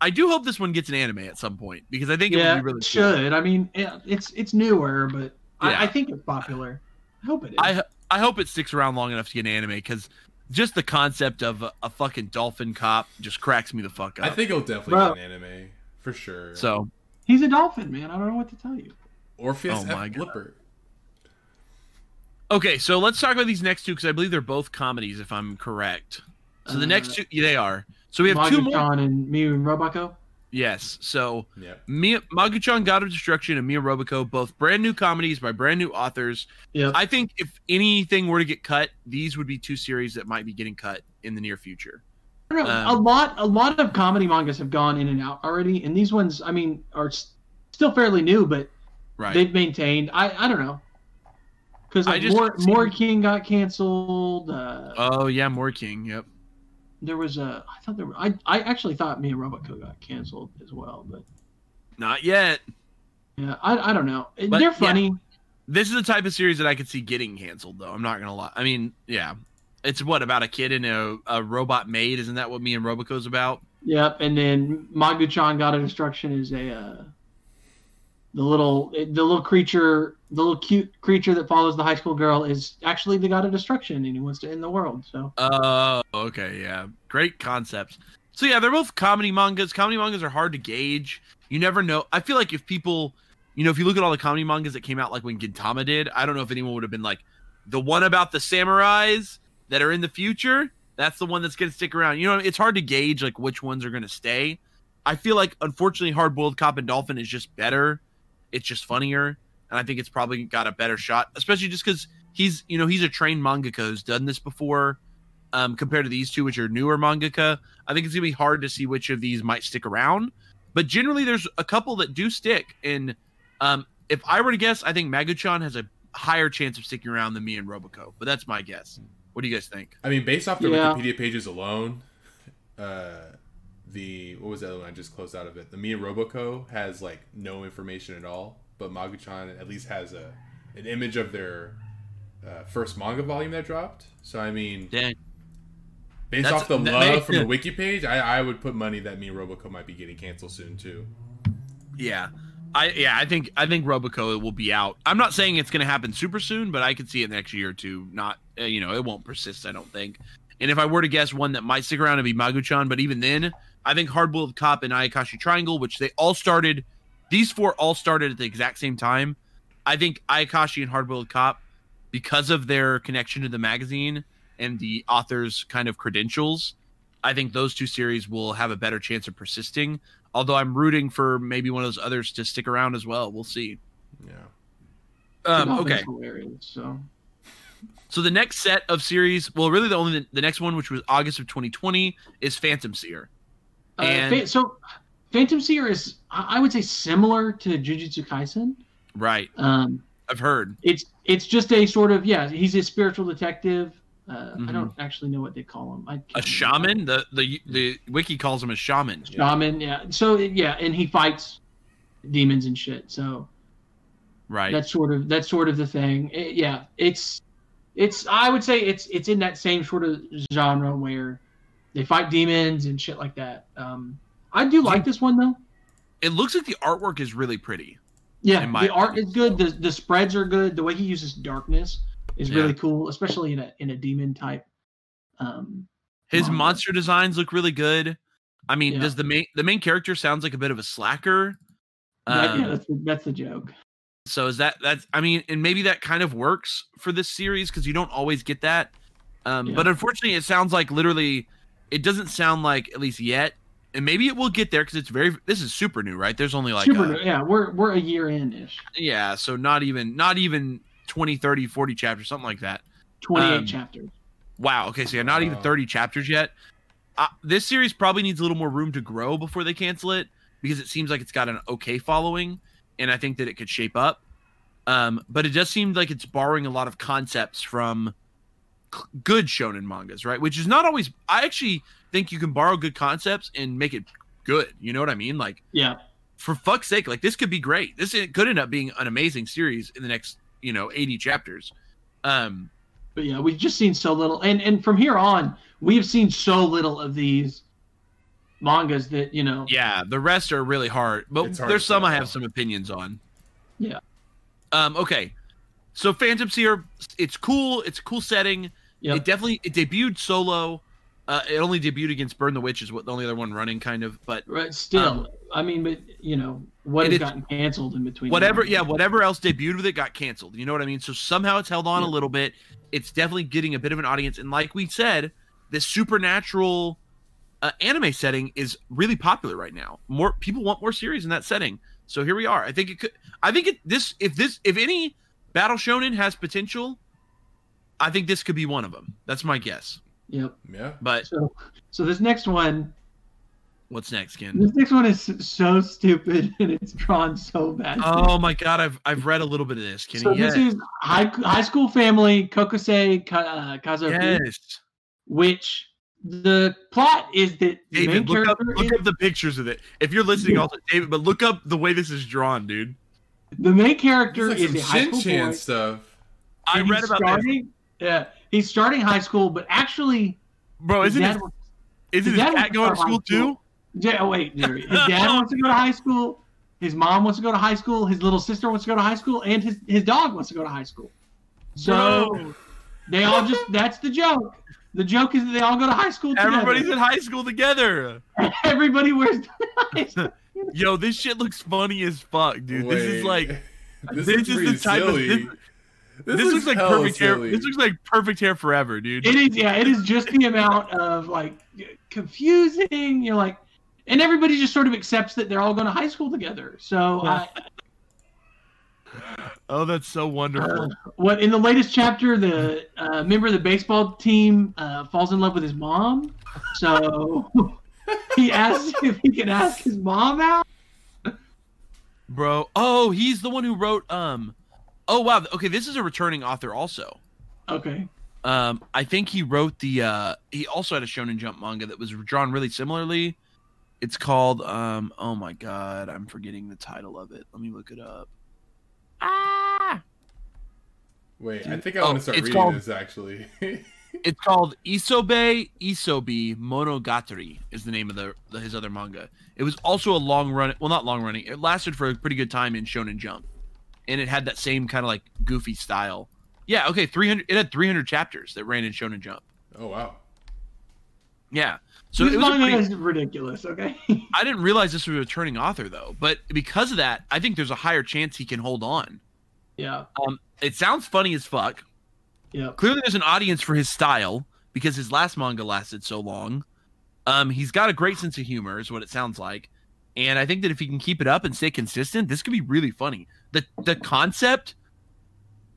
I do hope this one gets an anime at some point because I think it would be really it cool. should. I mean, yeah, it's it's newer, but Yeah. I, I think it's popular. I hope it is. I I hope it sticks around long enough to get an anime because just the concept of a, a fucking dolphin cop just cracks me the fuck up. I think it'll definitely Bro. be an anime for sure. so. He's a dolphin, man. I don't know what to tell you. Orpheus Oh my F. God. Okay, so let's talk about these next two because I believe they're both comedies, if I'm correct. So the Uh, next two, yeah, they are. So we have two more. Maguchan and Miyu and Roboco. Yes. So Yep. Mia, Maguchan, God of Destruction, and Mia Roboco, both brand new comedies by brand new authors. Yep. I think if anything were to get cut, these would be two series that might be getting cut in the near future. I don't know. Um, a lot, a lot of comedy mangas have gone in and out already, and these ones, I mean, are s- still fairly new, but Right. they've maintained. I, I don't know, because I like just more, more King got canceled. Uh, oh yeah, More King. Yep. There was a, I thought there, were, I, I actually thought me and Roboco got canceled as well, but Not yet. yeah, I, I don't know. But, They're yeah. funny. This is the type of series that I could see getting canceled, though. I'm not gonna lie. I mean, yeah, it's what about a kid and a, a robot maid? Isn't that what me and Roboco's about? Yep, and then Maguchan God of Destruction is a uh, the little the little creature, the little cute creature that follows the high school girl is actually the God of Destruction, and he wants to end the world. So Oh, okay, yeah, great concepts. So yeah, they're both comedy mangas. Comedy mangas are hard to gauge. You never know. I feel like if people, you know, if you look at all the comedy mangas that came out, like when Gintama did, I don't know if anyone would have been like, the one about the samurais that are in the future. That's the one that's gonna stick around. You know, it's hard to gauge like which ones are gonna stay. I feel like unfortunately, Hard Boiled Cop and Dolphin is just better. It's just funnier. and I think it's probably got a better shot, especially just because he's you know he's a trained mangaka who's done this before. Um, compared to these two, which are newer mangaka, I think it's gonna be hard to see which of these might stick around. But generally, there's a couple that do stick. And um, if I were to guess, I think Maguchan has a higher chance of sticking around than me and Roboco. But that's my guess. What do you guys think? I mean, based off the Yeah. Wikipedia pages alone, uh, the what was the other one I just closed out of it? The Mia Roboco has like no information at all, but Maguchan at least has a an image of their uh, first manga volume that dropped. So I mean, Dang. based That's- off the love may- from the wiki page, I, I would put money that Mia Roboco might be getting canceled soon too. Yeah. I yeah, I think I think Roboco will be out. I'm not saying it's going to happen super soon, but I could see it next year or two. Not uh, you know, it won't persist, I don't think. And if I were to guess one that might stick around, it'd be Maguchan. But even then, I think Hardboiled Cop and Ayakashi Triangle, which they all started, these four all started at the exact same time. I think Ayakashi and Hardboiled Cop, because of their connection to the magazine and the author's kind of credentials, I think those two series will have a better chance of persisting. Although I'm rooting for maybe one of those others to stick around as well. We'll see. Yeah. Um, okay. hilarious, so So the next set of series, well, really the only the next one, which was August of 2020, is Phantom Seer. Uh, And- Phan- so Phantom Seer is I would say similar to Jujutsu Kaisen. Right. Um, I've heard. it's it's just a sort of yeah he's a spiritual detective. Uh, Mhm. I don't actually know what they call him. I A shaman. The the the wiki calls him a shaman. Shaman, yeah. So yeah, and he fights demons and shit. So Right. that's sort of that's sort of the thing. It- yeah, it's it's I would say it's it's in that same sort of genre where they fight demons and shit like that. Um, I do like this one though. it looks like the artwork is really pretty. Yeah, the art is good. The the spreads are good. The way he uses darkness is Yeah. really cool, especially in a in a demon type. Um, His Manga. monster designs look really good. I mean, Yeah. does the main the main character sounds like a bit of a slacker? that- Um, yeah, that's the, that's the joke. so is that that's I mean, and maybe that kind of works for this series because you don't always get that. Um, Yeah. But unfortunately, it sounds like literally, it doesn't sound like at least yet, and maybe it will get there because it's very. This is super new, right? There's only like Super, a- yeah, we're we're a year in ish. yeah, so not even not even 20, 30, 40 chapters, something like that. Twenty eight Um, chapters. Wow. Okay, so yeah, not even 30 chapters yet. Uh, this series probably needs a little more room to grow before they cancel it because it seems like it's got an okay following, and I think that it could shape up. Um, but it does seem like it's borrowing a lot of concepts from c- good shonen mangas, right? Which is not always. I actually think you can borrow good concepts and make it good. You know what I mean? Like Yeah, for fuck's sake, like this could be great. This could end up being an amazing series in the next, you know, 80 chapters. Um, but yeah, we've just seen so little, and and from here on, we have seen so little of these mangas that you know. Yeah, the rest are really hard, but hard there's some I have some opinions on. Yeah. Um. Okay. So Phantom Seer, it's cool. It's a cool setting. Yep. It definitely it debuted solo. Uh, it only debuted against Burn the Witch is what the only other one running kind of, but Right, still, Um, I mean, but you know what it has gotten canceled in between. whatever yeah whatever else debuted with it got canceled you know what i mean so somehow it's held on a little bit it's definitely getting a bit of an audience and like we said this supernatural uh, anime setting is really popular right now more people want more series in that setting so here we are i think it could i think it this if this if any battle shonen has potential i think this could be one of them that's my guess Yep. Yeah. but So, so this next one, what's next ken this next one is so stupid and it's drawn so bad. oh my god i've i've read a little bit of this kenny so yes. this is high high school family Kokosei Ka, uh, Kazoku, yes which the plot is that the main David, look up, look is, up the pictures of it. If you're listening, also David, but look up the way this is drawn, dude. the main character like is a high Shin school Chan boy. stuff. I read he's about this, starting, Yeah, he's starting high school, but actually, bro. Isn't dad his, wants- isn't his his dad cat going to start high school too? Yeah, oh, wait, His dad wants to go to high school. His mom wants to go to high school. His little sister wants to go to high school, and his his dog wants to go to high school. So Bro, they all just that's the joke. The joke is that they all go to high school together. everybody's in high school together. Everybody wears high. Yo, this shit looks funny as fuck, dude. This is like this, this is, is the type of- silly. This- this, looks like hella perfect hair. This looks like perfect hair forever, dude. It is, yeah. It is just the amount of like confusing. You're like, and everybody just sort of accepts that they're all going to high school together. So I, Oh, that's so wonderful. Uh, what in the latest chapter, the uh, member of the baseball team uh, falls in love with his mom. So he asks if he can ask his mom out. Bro. Oh, he's the one who wrote um Oh wow. Okay, this is a returning author also. Okay. Um I think he wrote the uh he also had a Shonen Jump manga that was drawn really similarly. It's called um oh my god, I'm forgetting the title of it. Let me look it up. Ah Wait, I think I Oh, want to start reading called- this actually. It's called Isobe Isobee Monogatari is the name of the, the his other manga. It was also a long run well not long running. It lasted for a pretty good time in Shonen Jump. And it had that same kind of like goofy style. Yeah, okay, 300 it had 300 chapters that ran in Shonen Jump. oh wow. Yeah. So This it was manga pretty, is ridiculous. Okay. I didn't realize this was a returning author though, but because of that, I think there's a higher chance he can hold on. yeah. Um it sounds funny as fuck. Yeah. clearly there's an audience for his style because his last manga lasted so long. Um, he's got a great sense of humor, is what it sounds like, and I think that if he can keep it up and stay consistent, this could be really funny. the The concept,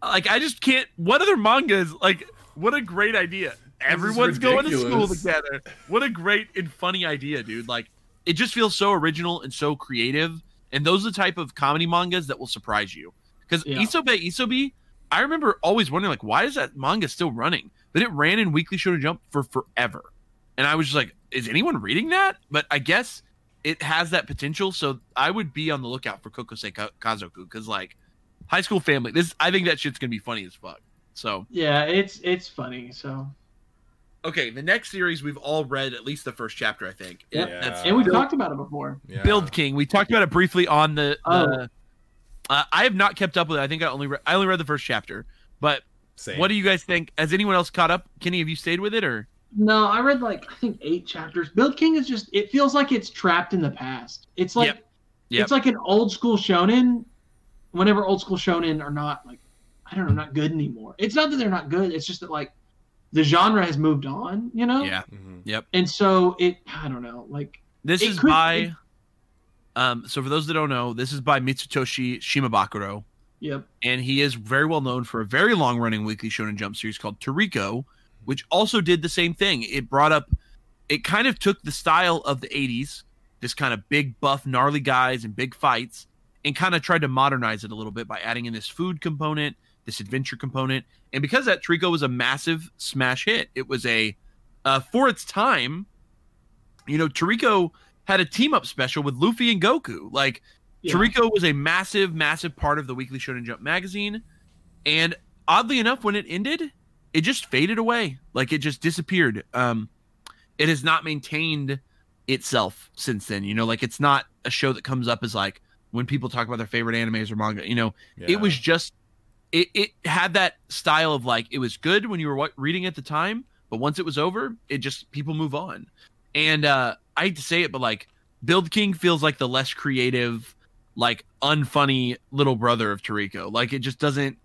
like, I just can't. What other mangas? Like, what a great idea! Everyone's going to school together. What a great and funny idea, dude! Like, it just feels so original and so creative. And those are the type of comedy mangas that will surprise you. Because Yeah. Isobe Isobee, I remember always wondering, like, why is that manga still running? But it ran in Weekly Shonen Jump for forever. And I was just like, is anyone reading that? But I guess it has that potential. So I would be on the lookout for Kokosei Ka- Kazoku because, like, high school family, this I think that shit's going to be funny as fuck. So, Yeah. It's it's funny. So okay, the next series we've all read at least the first chapter, I think. Yeah. That's and we Build- talked about it before. Yeah. Build King. We talked about it briefly on the. Oh. the uh, I have not kept up with it. I think I only re- I only read the first chapter. But Same. what do you guys think? Has anyone else caught up? Kenny, have you stayed with it or? No, I read like I think eight chapters. Build King is just it feels like it's trapped in the past. It's like Yep. Yep. it's like an old school shonen. Whenever old school shonen are not like I don't know, not good anymore. It's not that they're not good. It's just that like the genre has moved on, you know. Yeah. Mhm. And so it I don't know like This is could- by. it- um. So for those that don't know, this is by Mitsutoshi Shimabukuro. yep and he is very well known for a very long running weekly shonen jump series called Toriko, which also did the same thing. It brought up it kind of took the style of the 80s, this kind of big buff gnarly guys and big fights and kind of tried to modernize it a little bit by adding in this food component, this adventure component. And because that Toriko was a massive smash hit, it was a uh, for its time, you know, Toriko had a team up special with Luffy and Goku. Like yeah. Toriko was a massive, massive part of the Weekly Shonen Jump magazine, and oddly enough, when it ended, it just faded away. Like it just disappeared. Um, it has not maintained itself since then. You know, like it's not a show that comes up as like when people talk about their favorite animes or manga. You know, Yeah. it was just it, it had that style of like it was good when you were reading at the time, but once it was over, it just people move on. And uh, I hate to say it, but like Build King feels like the less creative, like unfunny little brother of Toriko. Like it just doesn't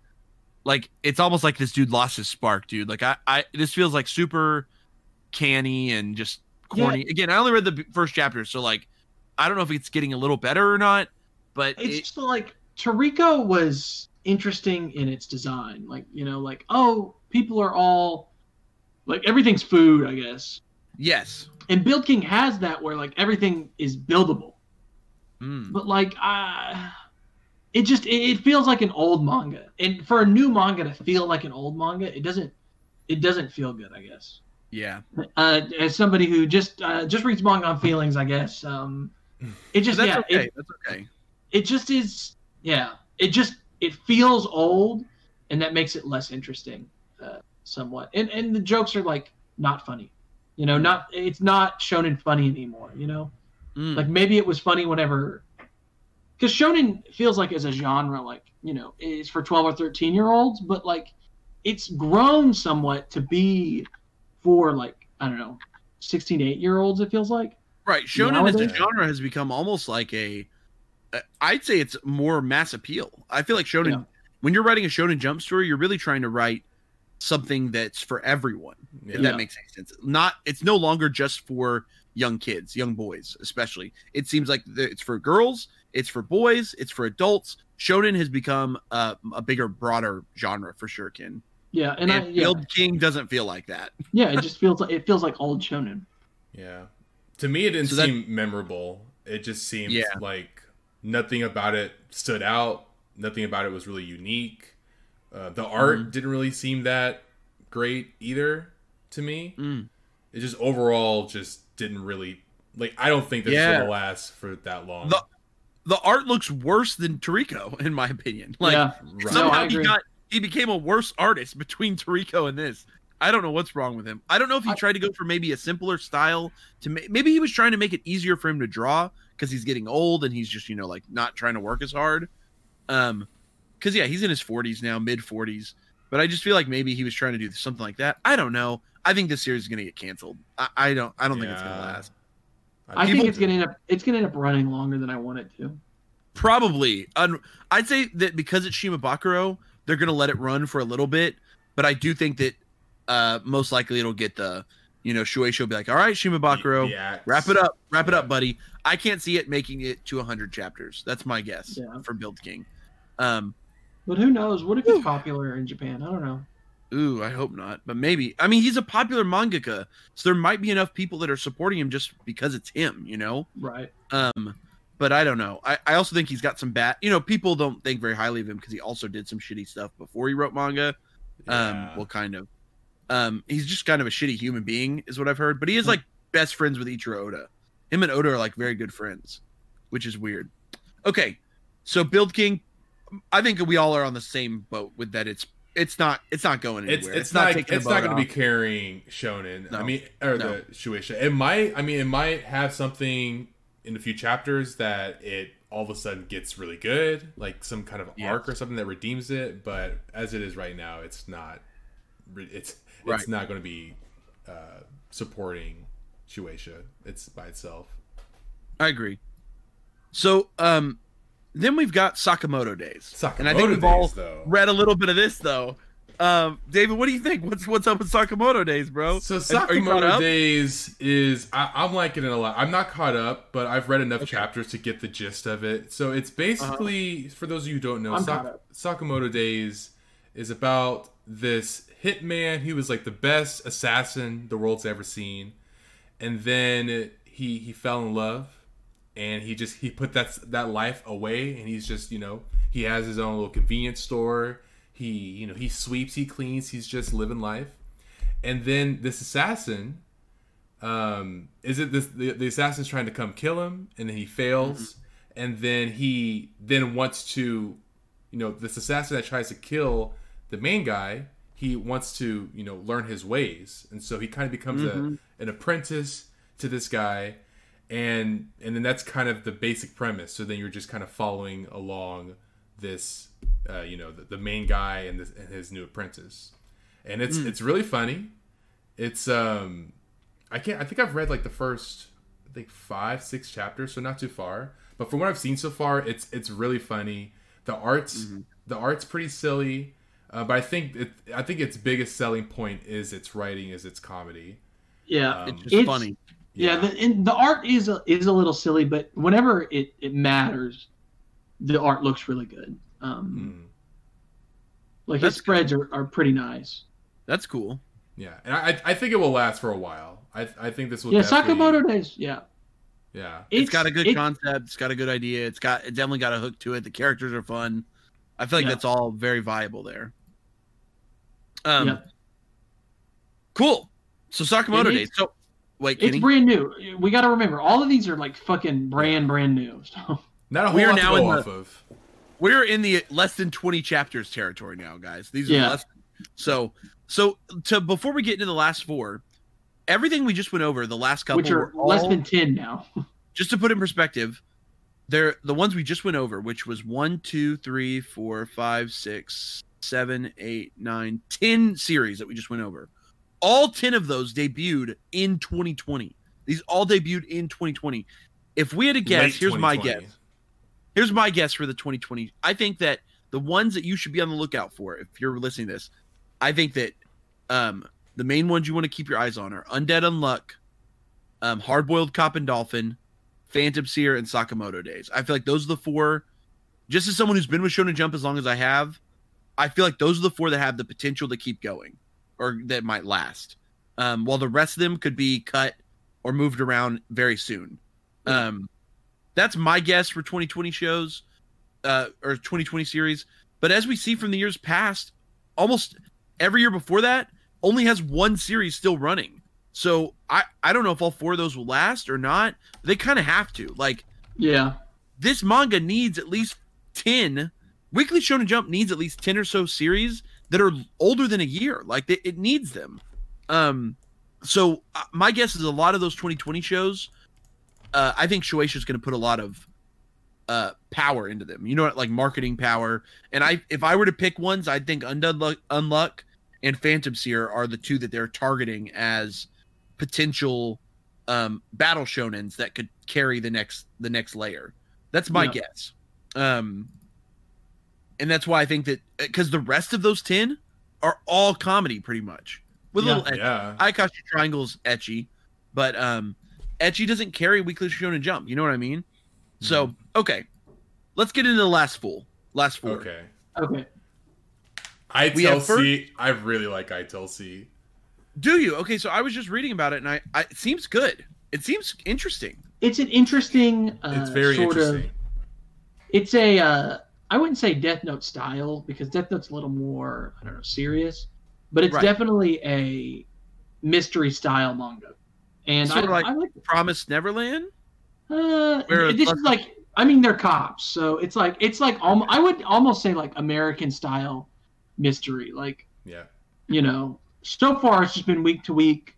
like it's almost like this dude lost his spark, dude. Like I, I this feels like super canny and just corny. Again, I only read the first chapter, so like I don't know if it's getting a little better or not, but it's it, just like Toriko was interesting in its design. Like, you know, like, oh, people are all like everything's food, I guess. yes. And Build King has that where like everything is buildable. Mm. But like uh it just it, feels like an old manga. And for a new manga to feel like an old manga, it doesn't it doesn't feel good, I guess. Yeah. Uh as somebody who just uh just reads manga on feelings, I guess. Um it just that's yeah, okay. it, that's okay. it just is yeah it just it feels old and that makes it less interesting uh, somewhat and and the jokes are like not funny you know not it's not shown in funny anymore you know Mm. like maybe it was funny whenever because shonen feels like as a genre like you know it's for 12 or 13 year olds but like it's grown somewhat to be for like i don't know 16 to 8 year olds it feels like Right. Shonen as a genre has become almost like a. uh, I'd say it's more mass appeal. I feel like shonen. Yeah. When you're writing a shonen jump story, you're really trying to write something that's for everyone. Yeah. If that makes any sense. Not. It's no longer just for young kids, young boys, especially. It seems like the, it's for girls, it's for boys, it's for adults. Shonen has become uh, a bigger, broader genre for sure, Ken. Yeah, and, And, I yeah, Build King doesn't feel like that. yeah, it just feels like it feels like old shonen. Yeah. To me, it didn't So that- seem memorable. It just seemed Yeah. like nothing about it stood out. Nothing about it was really unique. Uh, the art Mm-hmm. didn't really seem that great either to me. Mm. It just overall just didn't really like. I don't think this is Yeah. gonna last for that long. The- The art looks worse than Toriko, in my opinion. Like yeah, Right. Somehow I he got he became a worse artist between Toriko and this. I don't know what's wrong with him. I don't know if he I- tried to go for maybe a simpler style to ma- maybe he was trying to make it easier for him to draw because he's getting old and he's just you know like not trying to work as hard. Um, because yeah, he's in his forties now, mid forties. But I just feel like maybe he was trying to do something like that. I don't know. I think this series is gonna get canceled. I, I don't. I don't think it's gonna last. I people- think it's gonna end up it's gonna end up running longer than I want it to. Probably. Un- I'd say that because it's Shimabukuro, they're going to let it run for a little bit. But I do think that uh, most likely it'll get the, you know, Shueisha will be like, all right, Shimabukuro, Yeah, wrap it up. Wrap it up, buddy. I can't see it making it to 100 chapters. That's my guess Yeah. for Build King. Um, But who knows? What if it's popular in Japan? I don't know. Ooh, I hope not. But maybe. I mean, he's a popular mangaka. So there might be enough people that are supporting him just because it's him, you know? Right. Um, but I don't know. I, I also think he's got some bad. You know, people don't think very highly of him because he also did some shitty stuff before he wrote manga. Um, Yeah. well, kind of. Um, he's just kind of a shitty human being, is what I've heard. But he is like best friends with Ichiro Oda. Him and Oda are like very good friends, which is weird. Okay, so Build King, I think we all are on the same boat with that. It's it's not it's not going it's anywhere. it's, not taking it's not going to be carrying shonen. I mean, or No. the Shueisha. It might. I mean, it might have something in a few chapters that it all of a sudden gets really good, like some kind of arc or something that redeems it. But as it is right now, it's not. It's Right. it's not going to be uh, supporting Shueisha. It's by itself. I agree. So um, then we've got Sakamoto Days, Sakamoto and I think we've Days, all though. read a little bit of this though. Um, David, what do you think? What's what's up with Sakamoto Days, bro? So Are you caught Sakamoto? Days is I, I'm liking it a lot. I'm not caught up, but I've read enough chapters to get the gist of it. So it's basically for those of you who don't know, Sak- Sakamoto Days is about this hitman. He was like the best assassin the world's ever seen, and then he he fell in love, and he just he put that that life away, and he's just you know he has his own little convenience store. He you know he sweeps, he cleans, he's just living life. And then this assassin um is it this the, the assassin's trying to come kill him and then he fails. And then he then wants to you know this assassin that tries to kill the main guy he wants to you know learn his ways. And so he kind of becomes a, an apprentice to this guy and and then that's kind of the basic premise. So then you're just kind of following along this uh, you know the, the main guy and, this, and his new apprentice. And it's it's really funny. It's um i can't i think i've read like the first i think five six chapters so not too far. But from what i've seen so far it's it's really funny. The art's the art's pretty silly uh, but i think it, i think its biggest selling point is its writing is its comedy. Yeah. Um, It's just It's- funny. Yeah. The and the art is a, is a little silly, but whenever it, it matters, the art looks really good. Um, Mm. like That's his spreads are, are pretty nice. That's cool. yeah and I, I think it will last for a while i, I think this will Yeah, definitely- Sakamoto Days. Yeah, yeah it's got a good it- concept. It's got a good idea. It's got it definitely got a hook to it. The characters are fun. I feel like Yeah. that's all very viable there. Um, Yeah. cool. So Sakamoto It Days. So wait, It's Kenny, brand new. We got to remember, all of these are like fucking brand, brand new. So not a whole We are lot now to in go the- of we're in the less than twenty chapters territory now, guys. These are Yeah. less. So so to before we get into the last four, everything we just went over, the last couple, which are were less all- than ten now. just to put in perspective, they're the ones we just went over, which was one, two, three, four, five, six, seven, eight, nine, ten series that we just went over. All ten of those debuted in 2020. These all debuted in 2020. If we had a guess, Late here's my guess. Here's my guess for the 2020. I think that the ones that you should be on the lookout for, if you're listening to this, I think that um, the main ones you want to keep your eyes on are Undead Unluck, um, Hard Boiled Cop and Dolphin, Phantom Seer, and Sakamoto Days. I feel like those are the four. Just as someone who's been with Shonen Jump as long as I have, I feel like those are the four that have the potential to keep going or that might last. Um, while the rest of them could be cut or moved around very soon. Um, that's my guess for 2020 shows uh, or 2020 series. But as we see from the years past, almost every year before that only has one series still running. So I, I don't know if all four of those will last or not. They kind of have to. Like Yeah. this manga needs at least 10 Weekly Shonen Jump needs at least 10 or so series that are older than a year. Like it, it needs them. Um so uh, my guess is a lot of those 2020 shows uh I think Shueisha is going to put a lot of uh power into them. You know what like marketing power. And I if I were to pick ones, I'd think Undone Luck, Unluck and Phantom Seer are the two that they're targeting as potential um battle shonens that could carry the next the next layer. That's my Yeah. guess. Um and that's why I think that because the rest of those 10 are all comedy pretty much. With a Yeah. little ecchi. Yeah. Ayakashi Triangle's ecchi, but um ecchi doesn't carry Weekly Shonen Jump. You know what I mean? So okay, let's get into the last fool. Last fool. Okay. Okay. We have ITLC. I really like ITLC. Do you? Okay, so I was just reading about it, and I, I it seems good. It seems interesting. It's an interesting. Uh, It's very sort interesting. Of, it's a. Uh, I wouldn't say Death Note style because Death Note's a little more I don't know serious, but it's Right. definitely a mystery style manga. And I, of like- I like. Promised Neverland. Uh, Where this is like. I mean, they're cops, so it's like it's like almost. I would almost say like American style mystery, like Yeah. you know, so far it's just been week to week.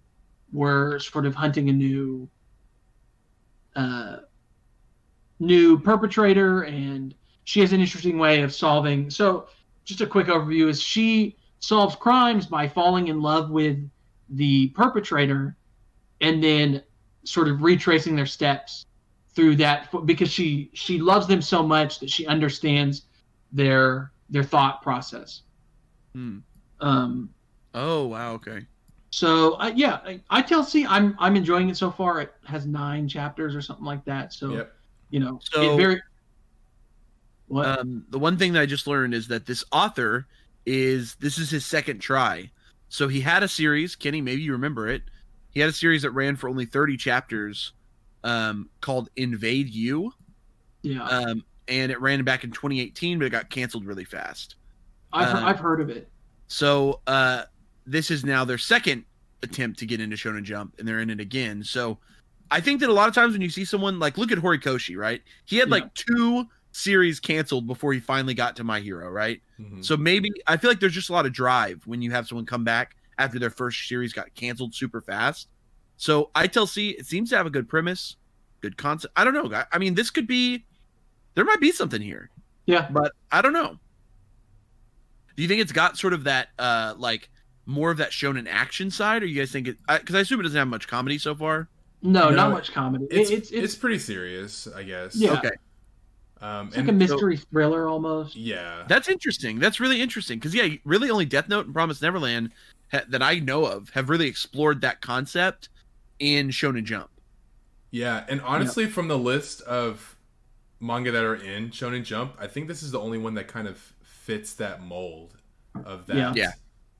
We're sort of hunting a new, uh, new perpetrator, and she has an interesting way of solving. So, just a quick overview: is she solves crimes by falling in love with the perpetrator, and then sort of retracing their steps through that because she she loves them so much that she understands their their thought process. Hmm. Um, Oh wow. Okay. so uh, yeah, I, ITLC, I'm I'm enjoying it so far. It has nine chapters or something like that. So Yep. you know, So- it very Um, the one thing that I just learned is that this author is this is his second try. So he had a series, Kenny, maybe you remember it. He had a series that ran for only 30 chapters um, called Invade You. yeah, Um, and it ran back in 2018, but it got canceled really fast. I've uh, I've heard of it. So uh, this is now their second attempt to get into Shonen Jump, and they're in it again. So I think that a lot of times when you see someone like look at Horikoshi, right? He had Yeah. like two series canceled before he finally got to My Hero, right? Mhm. So maybe I feel like there's just a lot of drive when you have someone come back after their first series got canceled super fast. So ITLC it seems to have a good premise, good concept. I don't know. I, I mean, this could be there might be something here, Yeah, but I don't know. Do you think it's got sort of that uh like more of that shown in action side, or you guys think it? Because I, assume it doesn't have much comedy so far. no, No, not much comedy. It- It's, It's it's it's, pretty serious, I guess. Yeah. Okay, Um, it's like and a mystery thriller almost. yeah. that's interesting. That's really interesting because yeah, really only Death Note and Promise Neverland ha- that I know of have really explored that concept in Shonen Jump. Yeah, and honestly, from the list of manga that are in Shonen Jump, I think this is the only one that kind of fits that mold of that. Yeah. Yeah.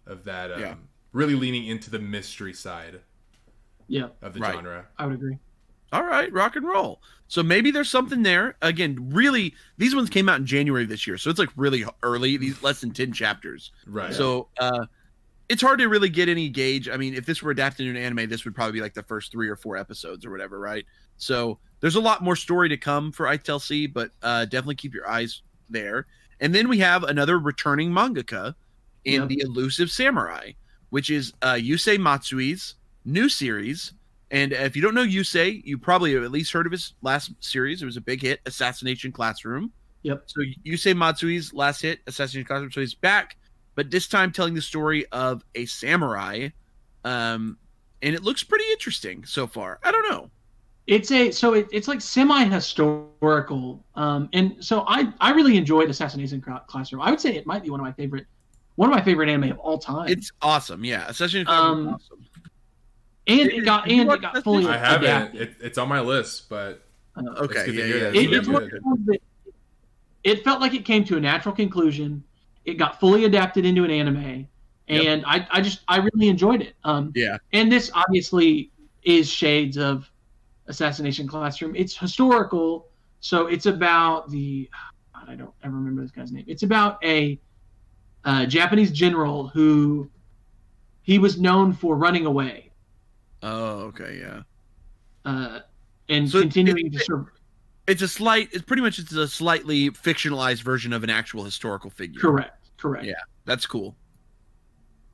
Of that. Um, Yeah. Really leaning into the mystery side Yeah, of the Right. genre. I would agree. All right, rock and roll. So maybe there's something there. Again, really, these ones came out in January this year, so it's like really early. These less than ten chapters. Right. So uh, it's hard to really get any gauge. I mean, if this were adapted into an anime, this would probably be like the first three or four episodes or whatever, right? So there's a lot more story to come for ITLC, but uh, definitely keep your eyes there. And then we have another returning mangaka in the Elusive Samurai, which is uh, Yusei Matsui's new series. And if you don't know Yusei, you probably have at least heard of his last series. It was a big hit, Assassination Classroom. Yep. So Yusei Matsui's last hit, Assassination Classroom. So he's back but this time telling the story of a samurai um and it looks pretty interesting so far i don't know It's a so it, it's like semi historical, um, and so I I really enjoyed Assassination Classroom. I would say it might be one of my favorite one of my favorite anime of all time. it's awesome yeah assassination classroom Um, awesome and it got and it got fully? I haven't. adapted. It, it's on my list, but Uh, Okay, good yeah, yeah. it, Yeah, it's good. those ones that it felt like it came to a natural conclusion. It got fully adapted into an anime, and I, I just I really enjoyed it. Um, Yeah. and this obviously is shades of Assassination Classroom. It's historical, so it's about the God, I don't ever remember this guy's name. It's about a uh, Japanese general who he was known for running away Oh, okay, yeah. uh, and So continuing it- to serve. It's a slight. It's pretty much it's a slightly fictionalized version of an actual historical figure. Correct. Correct. Yeah. That's cool.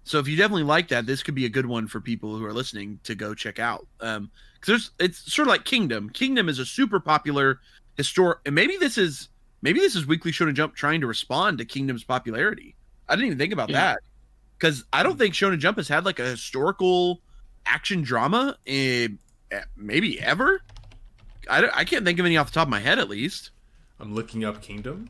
So if you definitely like that, this could be a good one for people who are listening to go check out. Um, because there's it's sort of like Kingdom. Kingdom is a super popular historic, and maybe this is maybe this is Weekly Shonen Jump trying to respond to Kingdom's popularity. I didn't even think about Yeah. that because I don't think Shonen Jump has had like a historical action drama in maybe ever. I, don't- I can't think of any off the top of my head at least. I'm looking up Kingdom.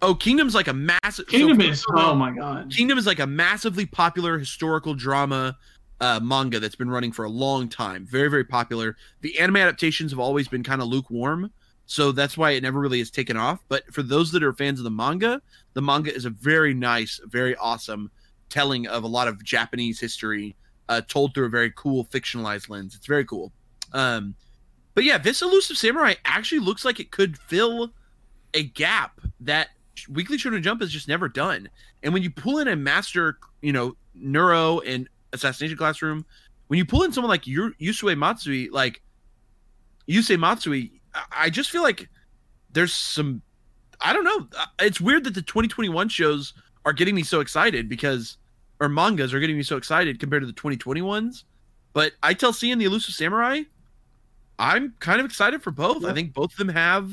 Oh, Kingdom's like a massive Kingdom for- is oh my god. Kingdom is like a massively popular historical drama uh, manga that's been running for a long time. Very, very popular. The anime adaptations have always been kind of lukewarm, so that's why it never really has taken off. But for those that are fans of the manga, the manga is a very nice, very awesome telling of a lot of Japanese history, uh, told through a very cool fictionalized lens. It's very cool. Um, but yeah, this elusive samurai actually looks like it could fill a gap that Weekly Shonen Jump has just never done. And when you pull in a master, you know, Neuro and Assassination Classroom, when you pull in someone like Yu- Yusue Matsui, like Yusei Matsui, I- I just feel like there's some, I don't know. Uh, It's weird that the 2021 shows are getting me so excited because, or mangas are getting me so excited compared to the 2020 ones. But I tell seeing the Elusive Samurai, I'm kind of excited for both. I think both of them have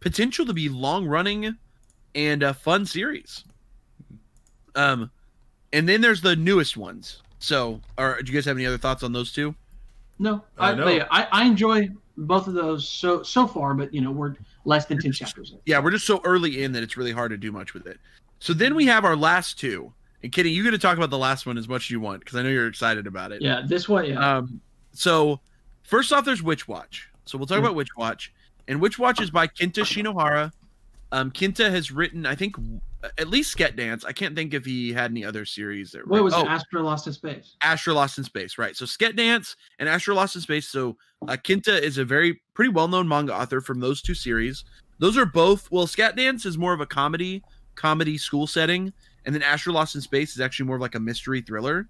potential to be long running and a fun series. Um, and then there's the newest ones. So, are do you guys have any other thoughts on those two? No, Uh, I, no. yeah, I I enjoy both of those so so far, but you know we're less than ten chapters in. Yeah, we're just so early in that it's really hard to do much with it. So then we have our last two. And Kitty, you're going to talk about the last one as much as you want because I know you're excited about it. Yeah, this one. Yeah, Um, so first off, there's Witch Watch. So we'll talk Mm. about Witch Watch, and Witch Watch is by Kinta Shinohara. Um, Kinta has written, I think, at least Sket Dance. I can't think if he had any other series. That what was oh, it? Astra Lost in Space. Astro Lost in Space, right? So Sket Dance and Astro Lost in Space. So uh, Kinta is a very pretty well known manga author from those two series. Those are both well, Sket Dance is more of a comedy, comedy school setting, and then Astro Lost in Space is actually more of like a mystery thriller.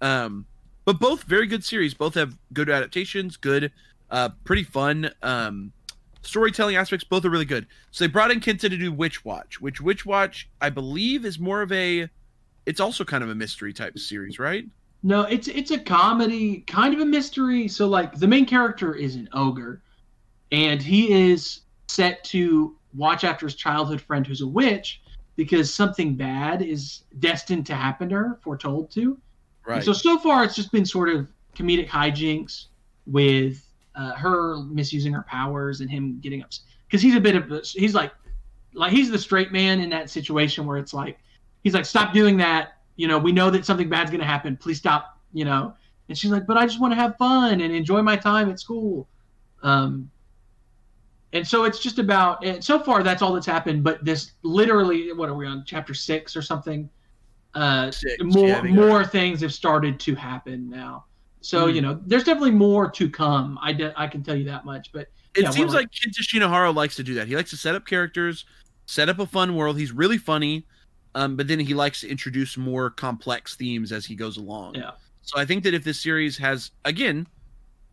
Um, but both very good series. Both have good adaptations, good, uh, pretty fun um, storytelling aspects. Both are really good. So they brought in Kinta to do Witch Watch, which Witch Watch I believe is more of a. It's also kind of a mystery type series, right? No, it's it's a comedy, kind of a mystery. So like the main character is an ogre, and he is set to watch after his childhood friend who's a witch because something bad is destined to happen to her, foretold to. Right. And so so far it's just been sort of comedic hijinks with uh, her misusing her powers and him getting up because he's a bit of a, he's like like he's the straight man in that situation where it's like he's like stop doing that you know we know that something bad's going to happen please stop you know and she's like but i just want to have fun and enjoy my time at school um and so it's just about and so far that's all that's happened but this literally what are we on chapter six or something uh Six, more yeah, I think I- more things have started to happen now so Hmm. you know there's definitely more to come i de- i can tell you that much but It Yeah, seems like Kinta Shinohara likes to do that. He likes to set up characters, set up a fun world. He's really funny, um, but then he likes to introduce more complex themes as he goes along. Yeah. So I think that if this series has again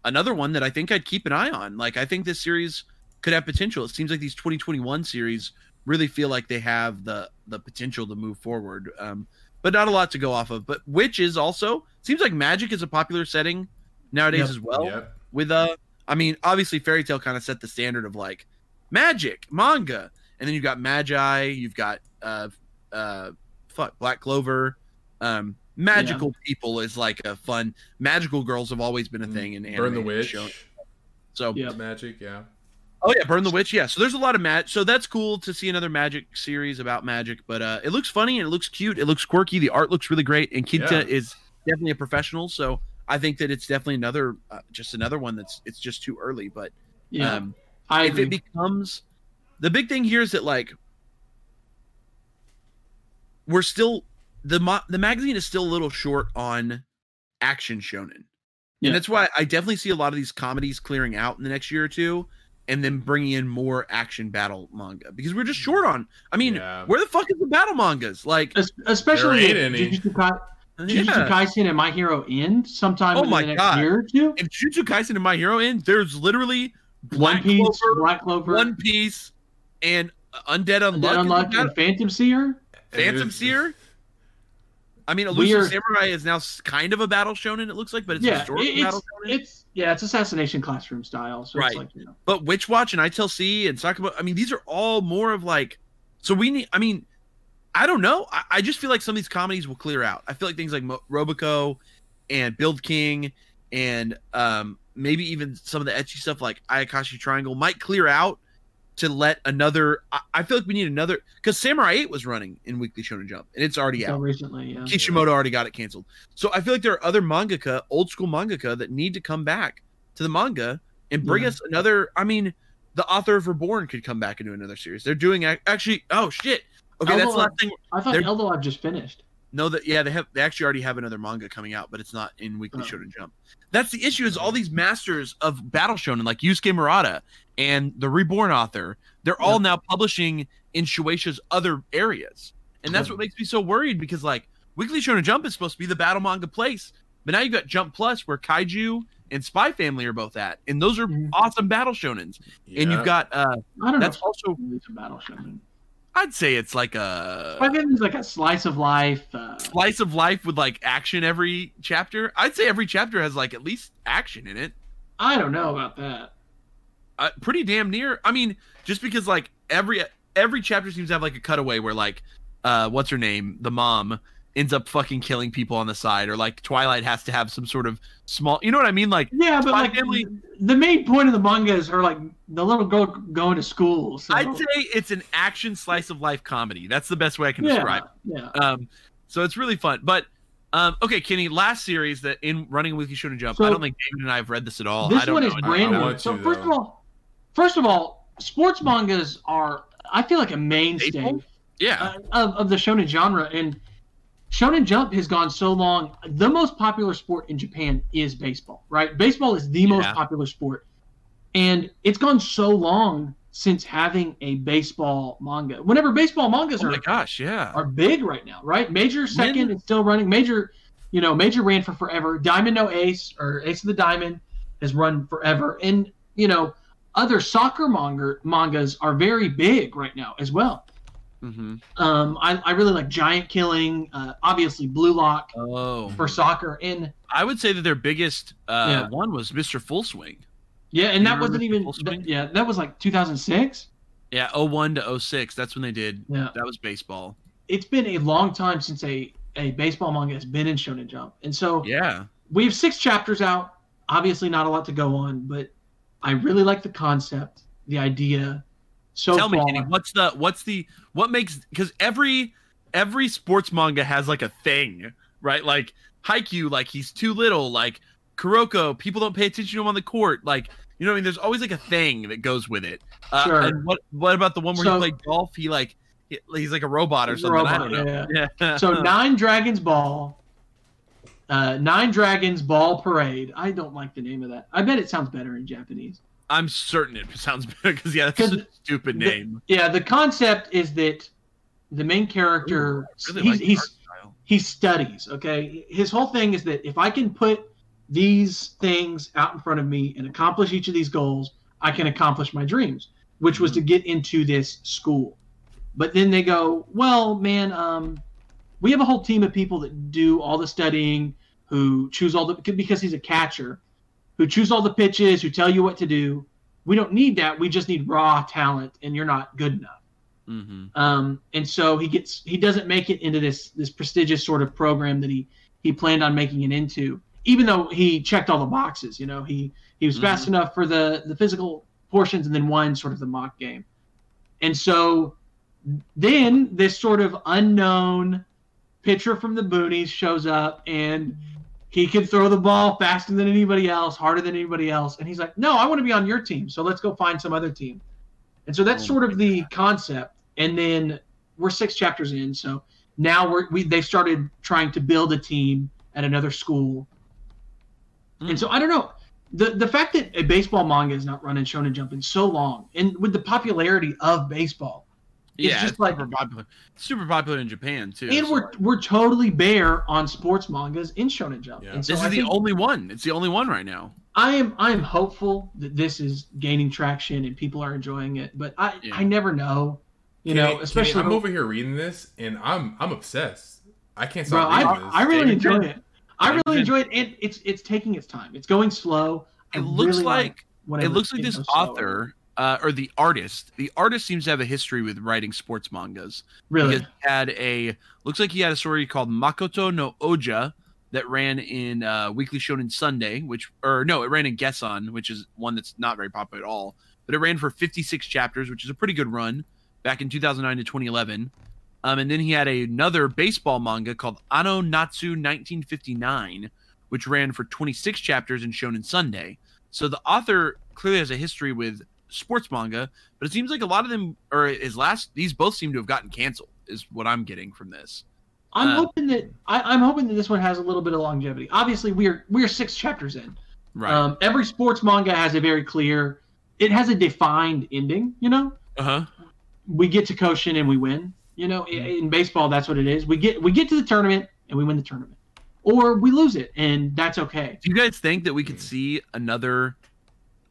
another one that I think I'd keep an eye on. Like I think this series could have potential. It seems like these 2021 series really feel like they have the the potential to move forward. Um, but not a lot to go off of. But which is also seems like magic is a popular setting nowadays Yep. as well Yep. with uh I mean, obviously Fairy Tail kind of set the standard of like magic, manga, and then you've got Magi, you've got uh uh fuck, Black Clover. Um magical people is like a fun magical girls have always been a thing in anime Burn the Witch. show. So Yeah. Magic, yeah. Oh yeah, Burn the Witch, yeah. So there's a lot of mag so that's cool to see another magic series about magic, but uh it looks funny and it looks cute, it looks quirky, the art looks really great, and Kinta Yeah. is definitely a professional, so I think that it's definitely another, uh, just another one that's it's just too early. But Yeah, um, I if agree. it becomes the big thing here is that like we're still the mo- the magazine is still a little short on action shonen. Yeah. And that's why I definitely see a lot of these comedies clearing out in the next year or two and then bringing in more action battle manga because we're just short on. I mean, Yeah. where the fuck is the battle mangas? Like, Es- especially There if ain't any. Jujutsu, Kai- Jujutsu yeah. Kaisen and My Hero end sometime Oh within my the next God. year or two. if Jujutsu Kaisen and My Hero end, there's literally One Piece, Clover, Black Clover, One Piece, and Undead Unluck. Dead is Unluck, and Phantom Seer. Phantom It is- Seer. I mean, Elusive are- Samurai is now kind of a battle shonen. It looks like, but it's a yeah, historical it- battle it's, it's yeah, it's assassination classroom style. So Right. it's like you know, But Witch Watch and ITLC and Sakura, I mean, these are all more of like. So we need. I mean, I don't know. I, I just feel like some of these comedies will clear out. I feel like things like Mo- Roboco and Build King and um, maybe even some of the ecchi stuff like Ayakashi Triangle might clear out to let another. I, I feel like we need another because Samurai Eight was running in Weekly Shonen Jump and it's already so out. recently. Yeah. Kishimoto already got it canceled. So I feel like there are other mangaka, old school mangaka, that need to come back to the manga and bring Yeah. us another. I mean, the author of Reborn could come back and do another series. They're doing actually. Oh shit. Okay, that's the last thing. I thought Eldo I've just finished. No, that yeah, they have. They actually already have another manga coming out, but it's not in Weekly Oh. Shonen Jump. That's the issue. Is all these masters of Battle Shonen like Yusuke Murata and the Reborn author, they're all now publishing in Shueisha's other areas, and that's Yeah. what makes me so worried because like Weekly Shonen Jump is supposed to be the battle manga place, but now you've got Jump Plus where Kaiju and Spy Family are both at, and those are Mhm. awesome battle shonens. And you've got uh, I don't that's know. also It's a battle shonen. I'd say it's like a I think it's like a slice of life. Uh, slice of life with like action every chapter. I'd say every chapter has like at least action in it. I don't know about that. Uh, pretty damn near. I mean, just because like every every chapter seems to have like a cutaway where like uh what's her name, the mom ends up fucking killing people on the side, or like Twilight has to have some sort of small. You know what I mean? Like Yeah, but like Family- the main point of the manga is her like the little girl going to school. So I'd say it's an action slice of life comedy. That's the best way I can yeah, describe. it. yeah. Um, so it's really fun. But um, okay, Kenny, last series that in running a weekly Shonen Jump. So- I don't think David and I have read this at all. I This don't one know is anything brand new. So to, first of all, first of all, sports mangas are I feel like a mainstay Yeah. uh, of, of the shonen genre and shonen jump has gone so long. The most popular sport in japan is baseball right? Baseball is the most popular sport. And it's gone so long since having a baseball manga. Whenever baseball mangas oh are, gosh, yeah. are big right now right? Major second is still running. Major you know major ran for forever. Diamond no ace or ace of the diamond has run forever. And you know other soccer manga mangas are very big right now as well hmm um, I, I really like Giant Killing, uh, obviously Blue Lock Oh, for soccer, and I would say that their biggest uh, Yeah. one was Mr. Full Swing. yeah, and You that wasn't even Full that- yeah, that was like 2006. Yeah, 01 to 06. That's when they did. Yeah, That was baseball. it's been a long time since a a baseball manga has been in Shonen Jump, and so Yeah. we have six chapters out. Obviously, not a lot to go on, but I really like the concept, the idea. So Tell me, far, Kenny, what's the what's the what makes because every every sports manga has like a thing, right? Like Haikyuu, like he's too little. Like Kuroko, people don't pay attention to him on the court. Like you know, what I mean, there's always like a thing that goes with it. Uh, Sure. And what what about the one where So- he played golf? He like he- he's like a robot or something. I robot, don't know. yeah. Yeah. so nine dragons ball uh, nine dragons ball parade i don't like the name of that i bet it sounds better in japanese I'm certain it sounds better because yeah, that's a stupid the- name. yeah the concept is that the main character I really he's, like he's he studies okay? His whole thing is that if i can put these things out in front of me and accomplish each of these goals i can accomplish my dreams which was to get into this school. But then they go well man um, we have a whole team of people that do all the studying who choose all the because he's a catcher who choose all the pitches who tell you what to do. We don't need that. We just need raw talent and you're not good enough. Mhm. um, and so he gets he doesn't make it into this this prestigious sort of program that he he planned on making it into even though he checked all the boxes you know. He he was fast enough for the the physical portions and then won sort of the mock game. And so then this sort of unknown pitcher from the boonies shows up and he can throw the ball faster than anybody else, harder than anybody else. And he's like, no, I want to be on your team. So let's go find some other team. And so that's Oh sort of the concept. And then we're six chapters in. So now we're, we, they've started trying to build a team at another school. Hmm. And so I don't know. The, the fact that a baseball manga is not running Shonen Jump in so long, and with the popularity of baseball, It's yeah, just it's like- super popular. Super popular in Japan too. and so- we're we're totally bare on sports mangas in Shonen Jump. Yeah. And so this is I the think- only one. It's the only one right now. I am I am hopeful that this is gaining traction and people are enjoying it, but I Yeah. I never know. You Kenny- know, Kenny, especially I'm over here reading this, and I'm I'm obsessed. I can't bro. stop I, this. I really David enjoy Finn. it. I David really Finn. enjoy it, and it's it's taking its time. It's going slow. I It looks really like whenever it looks like this goes slower. author uh, or the artist. The artist seems to have a history with writing sports mangas. really. Had a looks like he had a story called Makoto no Oja that ran in uh, Weekly Shonen Sunday, which or no, it ran in Gessan, which is one that's not very popular at all. But it ran for 56 chapters, which is a pretty good run back in 2009 to 2011. Um, and then he had another baseball manga called Ano Natsu 1959, which ran for 26 chapters in Shonen Sunday. So the author clearly has a history with sports manga, but it seems like a lot of them, or his last, these both seem to have gotten canceled, is what I'm getting from this. I'm uh, hoping that I, I'm hoping that this one has a little bit of longevity. Obviously, we're we're six chapters in. Right. Um, every sports manga has a very clear, it has a defined ending. You know, uh huh. we get to Koshien and we win. You know, in, in baseball, that's what it is. We get we get to the tournament and we win the tournament, or we lose it, and that's okay. Do you guys think that we could see another?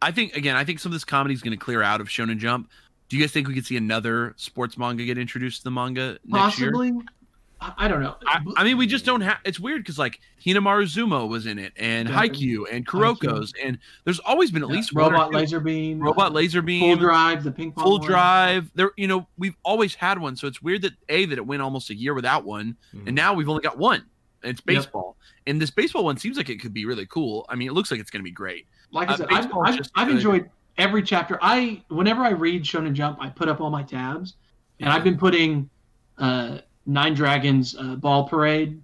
I think again, I think some of this comedy is going to clear out of Shonen Jump. Do you guys think we could see another sports manga get introduced to the manga next year? Possibly, I, don't know. I, I mean, we just don't have. It's weird because like Hinomaru Zumo was in it, and Yeah. Haikyuu, and Kuroko's, and there's always been at least one robot laser beam, robot laser beam, full drive, the ping pong, full one. drive. There, you know, we've always had one, so it's weird that a that it went almost a year without one, Mhm. and now we've only got one. And it's Yep. baseball, and this baseball one seems like it could be really cool. I mean, it looks like it's going to be great. Like I Uh, said, I've, I've, just I've enjoyed every chapter. I whenever I read Shonen Jump, I put up all my tabs, and I've been putting uh, Nine Dragons uh, Ball Parade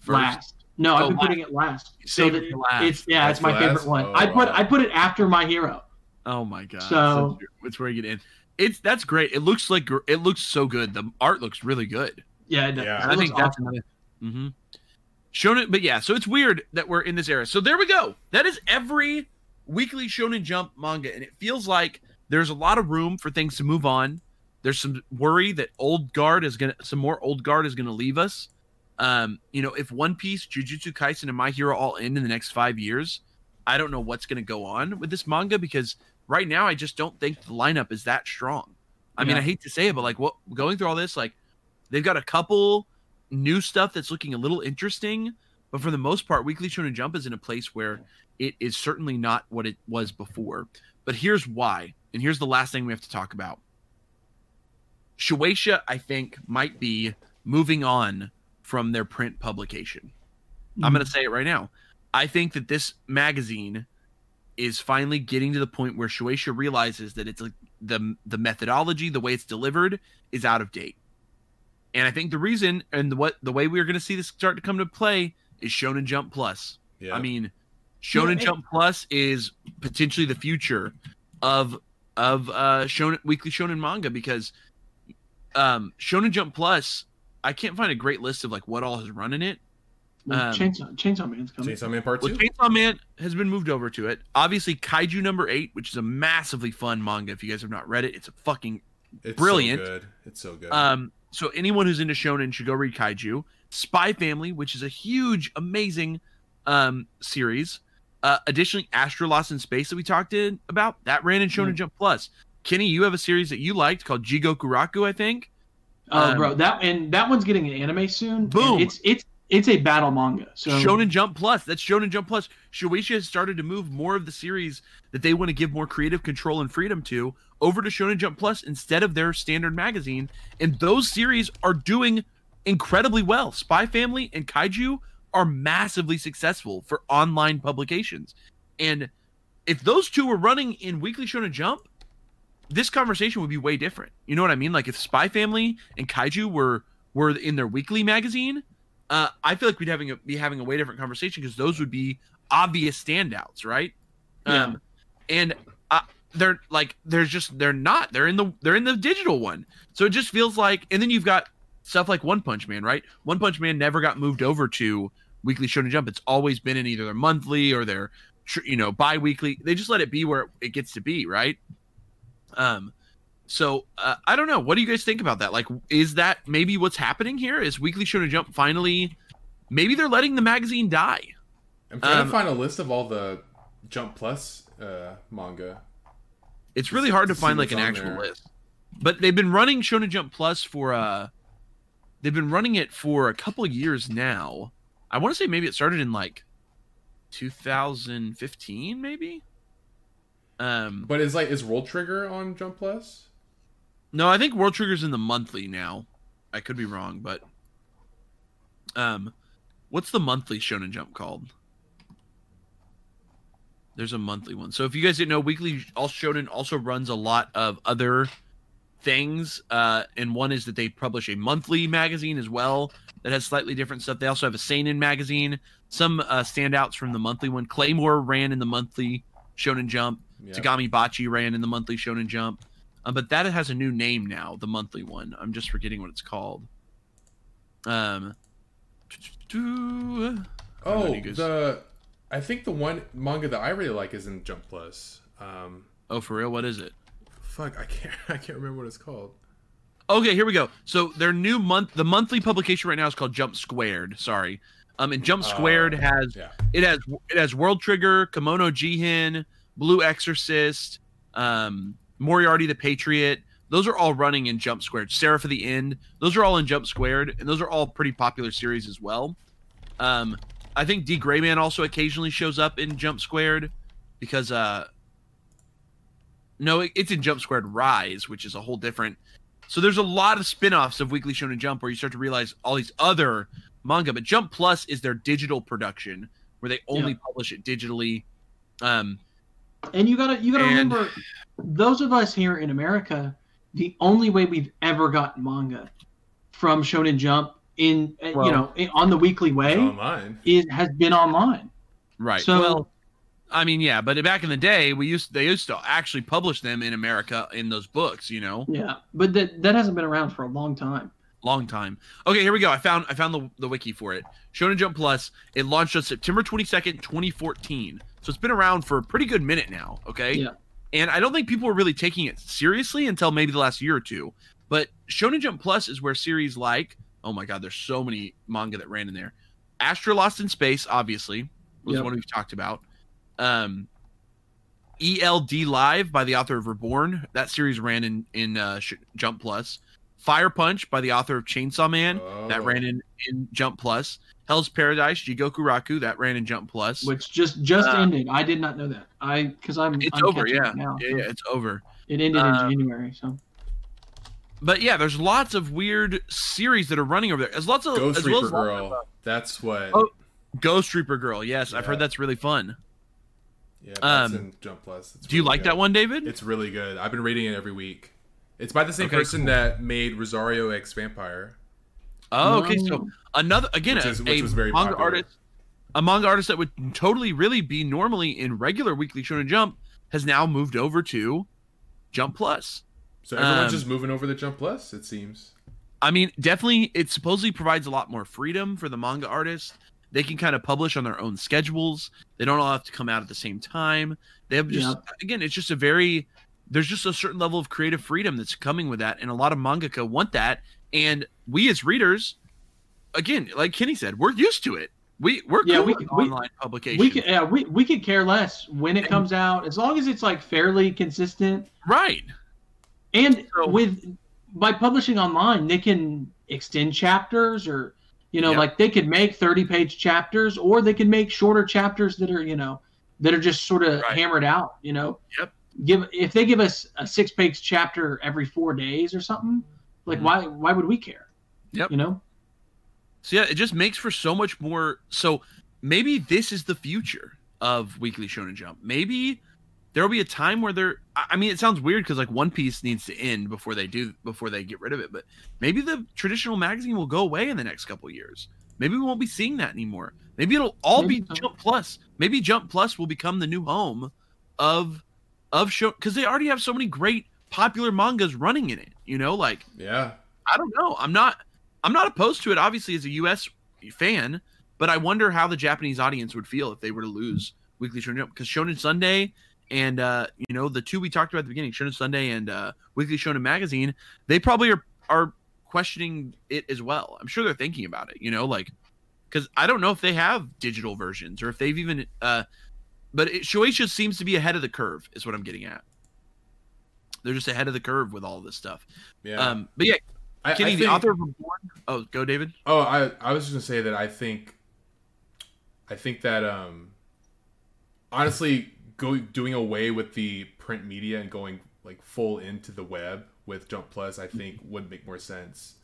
First. last. No, Oh, I've been last. putting it last. Save that it last. It's yeah, That's it's my for favorite one. Oh, I put wow. I put it after My Hero. Oh my god! So- it's where you get in. It's that's great. It looks like it looks so good. The art looks really good. Yeah, it does. Yeah. It I looks think that's another. Mm-hmm. Shonen, but yeah, so it's weird that we're in this era. So there we go. That is every weekly Shonen Jump manga, and it feels like there's a lot of room for things to move on. There's some worry that old guard is gonna, some more old guard is gonna leave us. Um, you know, if One Piece, Jujutsu Kaisen, and My Hero all end in the next five years, I don't know what's gonna go on with this manga because right now I just don't think the lineup is that strong. I mean, I hate to say it, but like what going through all this, like they've got a couple new stuff that's looking a little interesting, but for the most part, Weekly Shonen Jump is in a place where it is certainly not what it was before. But here's why, and here's the last thing we have to talk about. Shueisha, I think, might be moving on from their print publication. I'm going to mm. say it right now. I think that this magazine is finally getting to the point where Shueisha realizes that it's like the the methodology, the way it's delivered, is out of date. And I think the reason and the, what the way we're going to see this start to come to play is Shonen Jump Plus. Yeah. I mean, Shonen Yeah, Jump Plus is potentially the future of of uh Shonen weekly Shonen manga because um Shonen Jump Plus, I can't find a great list of like what all has run in it. Well, um, Chainsaw, Chainsaw Man's coming. Chainsaw Man Part Well, Two. Chainsaw Man has been moved over to it. Obviously, Kaiju number eight, which is a massively fun manga. If you guys have not read it, it's a fucking It's brilliant. So good. It's so good. um. So anyone who's into shonen should go read Kaiju. Spy Family, which is a huge, amazing um series. Uh, additionally, Astro Lost in Space that we talked in about that ran in Shonen Yeah. Jump Plus. Kenny, you have a series that you liked called Jigoku Raku, I think. Oh, Um, bro, that and that one's getting an anime soon. Boom. It's it's it's a battle manga. So Shonen Jump Plus. That's Shonen Jump Plus. Shueisha has started to move more of the series that they want to give more creative control and freedom to over to Shonen Jump Plus instead of their standard magazine. And those series are doing incredibly well. Spy Family and Kaiju are massively successful for online publications. And if those two were running in Weekly Shonen Jump, this conversation would be way different. You know what I mean? Like if Spy Family and Kaiju were were in their weekly magazine, uh, I feel like we'd having a, be having a way different conversation because those would be obvious standouts, right? Yeah. Um, and uh, they're like they're just they're not they're in the they're in the digital one, so it just feels like. And then you've got stuff like One Punch Man, right? One Punch Man never got moved over to Weekly Shonen Jump. It's always been in either their monthly or their you know bi-weekly. They just let it be where it gets to be, right? Um, so uh, I don't know. What do you guys think about that? Like, is that maybe what's happening here? Is Weekly Shonen Jump finally? Maybe they're letting the magazine die. I'm trying Um, to find a list of all the Jump Plus uh, manga. It's really hard to find like an actual there. list. But they've been running Shonen Jump Plus for uh they've been running it for a couple years now. I want to say maybe it started in like 2015 maybe. Um But is like is World Trigger on Jump Plus? no, I think World Trigger's in the monthly now. I could be wrong, but um what's the monthly Shonen Jump called? There's a monthly one. So if you guys didn't know, Weekly also Shonen also runs a lot of other things. Uh, and one is that they publish a monthly magazine as well that has slightly different stuff. They also have a Seinen magazine. Some uh, standouts from the monthly one. Claymore ran in the monthly Shonen Jump. Yeah. Tegami Bachi ran in the monthly Shonen Jump. Uh, but that has a new name now, the monthly one. I'm just forgetting what it's called. Um. Oh, the I think the one manga that I really like is in Jump Plus. Um, Oh, for real? What is it? fuck, I can't I can't remember what it's called. Okay, here we go. So their new month, the monthly publication right now is called Jump Squared. Sorry, um, and Jump Squared Uh, has Yeah, it has it has World Trigger, Kemono Jihen, Blue Exorcist, um, Moriarty the Patriot. Those are all running in Jump Squared. Seraph of the End. Those are all in Jump Squared, and those are all pretty popular series as well. Um, I think D Grayman also occasionally shows up in Jump Squared because uh, no, it- it's in Jump Squared Rise, which is a whole different. So there's a lot of spin-offs of Weekly Shonen Jump where you start to realize all these other manga, but Jump Plus is their digital production where they only Yeah. publish it digitally. Um, And you gotta you gotta And- remember, those of us here in America, the only way we've ever gotten manga from Shonen Jump in uh, Well- you know on the weekly way online. is has been online. right. So well, I mean, yeah, but back in the day, we used they used to actually publish them in America in those books. You know, yeah, but that that hasn't been around for a long time. long time. Okay, here we go. I found I found the, the wiki for it. Shonen Jump Plus. It launched on September 22nd, 2014. So it's been around for a pretty good minute now. Okay. Yeah. And I don't think people were really taking it seriously until maybe the last year or two. But Shonen Jump Plus is where series like oh my god, there's so many manga that ran in there. Astra Lost in Space, obviously, was Yep. one we've talked about. Um, ELD Live by the author of Reborn. That series ran in in uh, Sh- Jump Plus. Fire Punch by the author of Chainsaw Man. That Oh. ran in, in Jump Plus. Hell's Paradise, Jigoku Raku. That ran in Jump Plus. which just just Uh, ended. I did not know that. I because I'm it's I'm over, yeah. yeah, yeah, it's over. It ended Uh, in January, so But yeah, there's lots of weird series that are running over there. There's lots of Ghost as well Reaper as Girl. of, uh, That's what. Oh. Ghost Reaper Girl. Yes, I've heard that's really fun. yeah, that's um, in Jump Plus. It's Do you like good. that one, David? It's really good. I've been reading it every week. It's by the same Okay, person cool. that made Rosario X Vampire. oh, okay. So another again, Which a, is- which a was very manga popular. artist, a manga artist that would totally really be normally in regular Weekly Shonen Jump has now moved over to Jump Plus. So everyone's Um, just moving over to Jump Plus. It seems. I mean, definitely, it supposedly provides a lot more freedom for the manga artists. They can kind of publish on their own schedules. They don't all have to come out at the same time. They have just again, it's just a very there's just a certain level of creative freedom that's coming with that, and a lot of mangaka want that. And we as readers, again, like Kenny said, we're used to it. We we're Yeah, cool we with can- we- online publication, we could yeah we, we could care less when it comes out as long as it's like fairly consistent right? And So- with by publishing online they can extend chapters or you know like they could make 30 page chapters or they can make shorter chapters that are you know that are just sort of Right. hammered out you know Yep. give if they give us a six page chapter every four days or something like Mhm. why why would we care Yep. you know So yeah, it just makes for so much more. So maybe this is the future of Weekly Shonen Jump. Maybe there will be a time where they're. I I mean, it sounds weird because like One Piece needs to end before they do before they get rid of it. But maybe the traditional magazine will go away in the next couple years. maybe we won't be seeing that anymore. Maybe it'll all Maybe be so. Jump Plus. Maybe Jump Plus will become the new home of of show because they already have so many great popular mangas running in it. You know, like Yeah. I don't know. I'm not I'm not opposed to it obviously as a US fan, but I wonder how the Japanese audience would feel if they were to lose Weekly Shonen Jump because Shonen Sunday and uh you know the two we talked about at the beginning, Shonen Sunday and uh Weekly Shonen Magazine, they probably are are questioning it as well. I'm sure they're thinking about it, you know, like cuz I don't know if they have digital versions or if they've even uh but it, Shueisha seems to be ahead of the curve is what I'm getting at. They're just ahead of the curve with all this stuff. Yeah. Um, but yeah, I, I Kenny, the author of Reborn. Oh, go, David. Oh, I I was just gonna say that I think, I think that um, honestly, go doing away with the print media and going like full into the web with Jump Plus, I think would make more sense.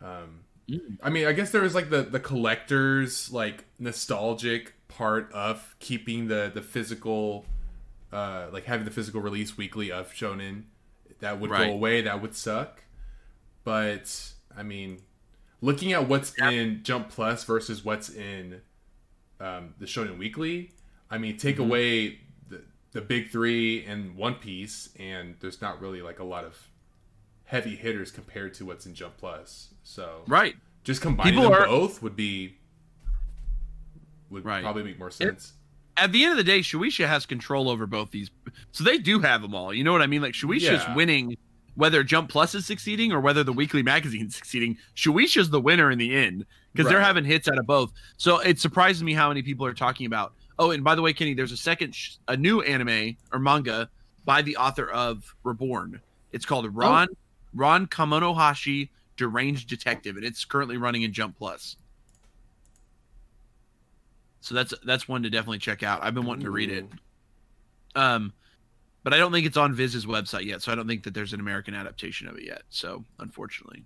Um, Mm. I mean, I guess there is like the the collectors like nostalgic part of keeping the the physical, uh, like having the physical release weekly of Shonen. That would Right. go away. That would suck. But I mean, looking at what's in Jump Plus versus what's in um, the Shonen Weekly, I mean, take Mm-hmm. away the big three and One Piece, and there's not really like a lot of heavy hitters compared to what's in Jump Plus. So Right. just combining People them are- both would be would Right. probably make more sense. At the end of the day, Shueisha has control over both these, so they do have them all. You know what I mean? Like Shueisha's Yeah. winning, whether Jump Plus is succeeding or whether the Weekly Magazine is succeeding. Shueisha's the winner in the end because they're having hits out of both. So it surprises me how many people are talking about. Oh, and by the way, Kenny, there's a second, sh- a new anime or manga by the author of Reborn. It's called Ron Ron Kamonohashi Deranged Detective, and it's currently running in Jump Plus. So that's that's one to definitely check out. I've been wanting to read it. Um, but I don't think it's on Viz's website yet, so I don't think that there's an American adaptation of it yet. So unfortunately,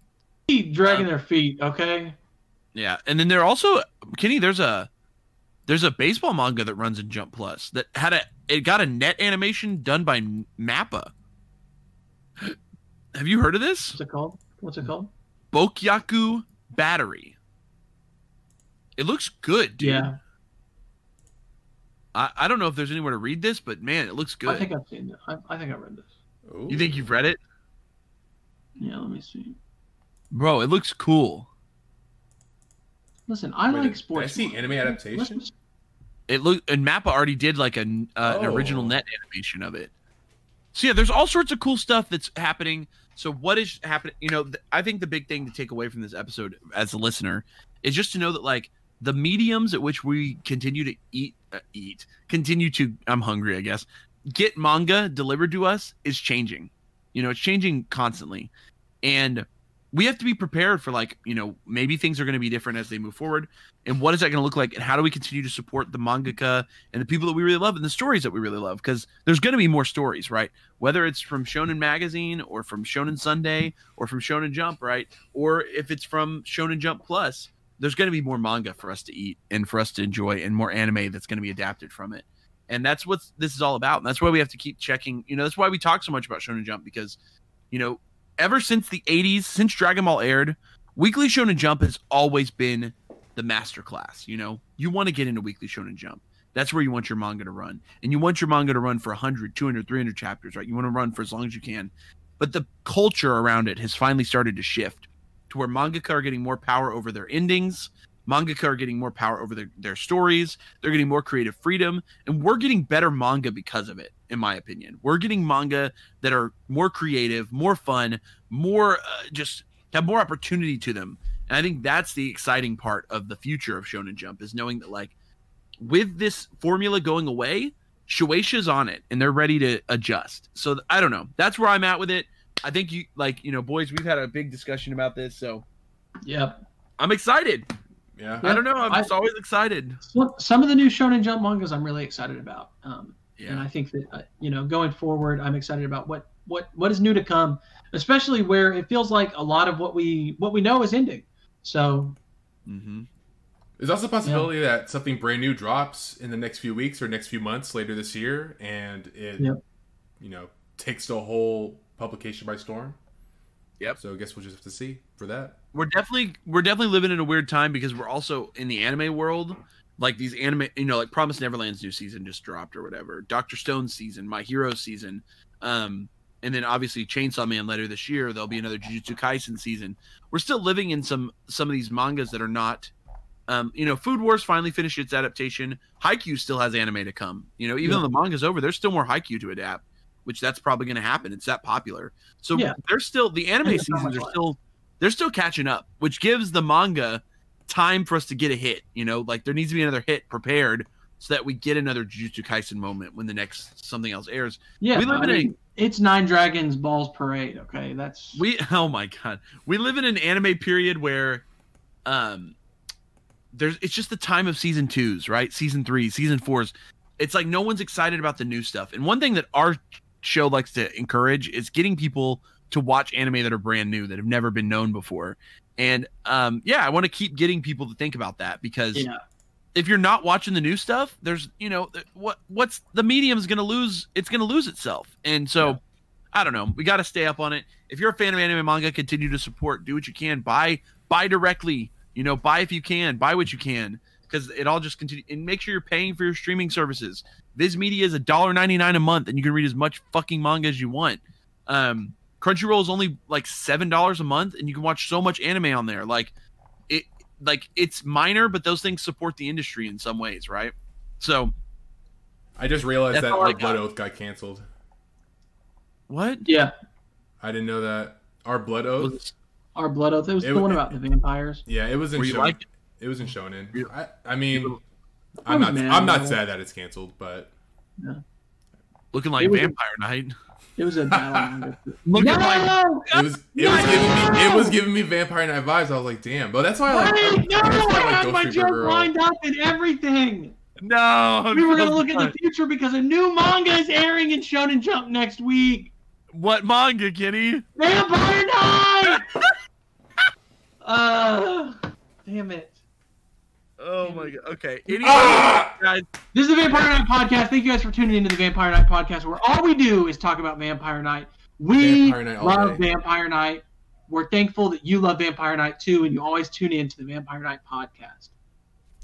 Keep dragging their feet, okay? yeah. And then there also Kenny, there's a there's a baseball manga that runs in Jump Plus that had a it got a net animation done by Mappa. Have you heard of this? What's it called? What's it called? Bokyaku Battery. It looks good, dude. Yeah, I, I don't know if there's anywhere to read this, but man, it looks good. I think I've seen it. I, I think I read this. Ooh. you think you've read it? Yeah, let me see. Bro, it looks cool. Listen, I Wait, like did sports. I see anime adaptation? Let's- It look and Mappa already did like an uh, an Oh. original net animation of it. So yeah, there's all sorts of cool stuff that's happening. So what is happening? You know, th- I think the big thing to take away from this episode as a listener is just to know that like the mediums at which we continue to eat uh, eat continue to I'm hungry, I guess. Get manga delivered to us is changing. You know, it's changing constantly. And we have to be prepared for like, you know, maybe things are going to be different as they move forward. And what is that going to look like? And how do we continue to support the mangaka and the people that we really love and the stories that we really love? Because there's going to be more stories right? Whether it's from shonen magazine or from shonen sunday or from shonen jump right? Or if it's from shonen jump plus there's going to be more manga for us to eat and for us to enjoy and more anime that's going to be adapted from it. And that's what this is all about. And that's why we have to keep checking you know that's why we talk so much about shonen jump because you know ever since the 80s since dragon ball aired weekly shonen jump has always been the master class. You know, you want to get into Weekly Shonen Jump. That's where you want your manga to run. And you want your manga to run for 100, 200, 300 chapters, right? You want to run for as long as you can. But the culture around it has finally started to shift to where mangaka are getting more power over their endings. Mangaka are getting more power over their, their stories. They're getting more creative freedom. And we're getting better manga because of it, in my opinion. We're getting manga that are more creative, more fun, more uh, just have more opportunity to them. And I think that's the exciting part of the future of Shonen Jump is knowing that like with this formula going away, Shueisha's on it and they're ready to adjust. So I don't know. That's where I'm at with it. I think you like, you know, boys, we've had a big discussion about this, so Yep. I'm excited. Yeah. I don't know. I'm I- just always excited. Some- Some of the new Shonen Jump mangas I'm really excited about. Um, and I think that uh, you know, going forward, I'm excited about what what what is new to come, especially where it feels like a lot of what we what we know is ending. So Mm-hmm. There's also a possibility that something brand new drops in the next few weeks or next few months later this year, and it, Yep. you know, takes the whole publication by storm. Yep. So I guess we'll just have to see for that. We're definitely we're definitely living in a weird time because we're also in the anime world. Like these anime, you know, like Promise Neverland's new season just dropped or whatever. Doctor Stone's season, My Hero season, um, and then obviously Chainsaw Man later this year. There'll be another Jujutsu Kaisen season. We're still living in some some of these mangas that are not. Um, you know, Food Wars finally finished its adaptation. Haikyuu still has anime to come. You know, even Yeah. though the manga's over, there's still more Haikyuu to adapt, which that's probably going to happen. It's that popular. So Yeah. there's still the anime seasons are still they're still catching up, which gives the manga time for us to get a hit. You know, like there needs to be another hit prepared so that we get another Jujutsu Kaisen moment when the next something else airs. Yeah, We live I in a- it's Nine Dragons Balls Parade. Okay, that's We oh my god, we live in an anime period where, um, there's it's just the time of season twos, right? Season three, season fours. It's like no one's excited about the new stuff. And one thing that our show likes to encourage is getting people to watch anime that are brand new that have never been known before. And um, yeah, I want to keep getting people to think about that because yeah. if you're not watching the new stuff, there's you know what what's the medium's going to lose it's going to lose itself. And so Yeah. I don't know. We got to stay up on it. If you're a fan of anime manga, continue to support. Do what you can. Buy buy directly. You know, buy if you can. Buy what you can because it all just continue and make sure you're paying for your streaming services. Viz Media is a dollar ninety nine a month, and you can read as much fucking manga as you want. Um, Crunchyroll is only like seven dollars a month, and you can watch so much anime on there. Like it, like it's minor, but those things support the industry in some ways, right? So I just realized that our. Blood Oath got canceled. what? Yeah, I didn't know that. Our Blood Oath. our Blood Oath. It was It the one about the vampires. Yeah, it was in Were Shonen. like it was in Shonen. You- I, I mean, I'm not. was mad I'm not about sad that it's canceled, but looking like It was- Vampire Knight? It was a battle manga. Looking no! like it was. It was giving me. It was giving me Vampire Knight vibes. I was like, damn. But that's why I like. Wait, no! that's why I I had Ghost my Reaper joke Girl. lined up and everything. no. We were gonna look at the future because a new manga is airing in Shonen Jump next week. what manga, Kenny? Vampire Knight. uh, damn it. Oh my god. Okay. Anyway, Ah! guys, This is the Vampire Knight podcast. Thank you guys for tuning into the Vampire Knight podcast, where all we do is talk about Vampire Knight. We Vampire Knight love day. Vampire Knight. We're thankful that you love Vampire Knight too, and you always tune in to the Vampire Knight podcast.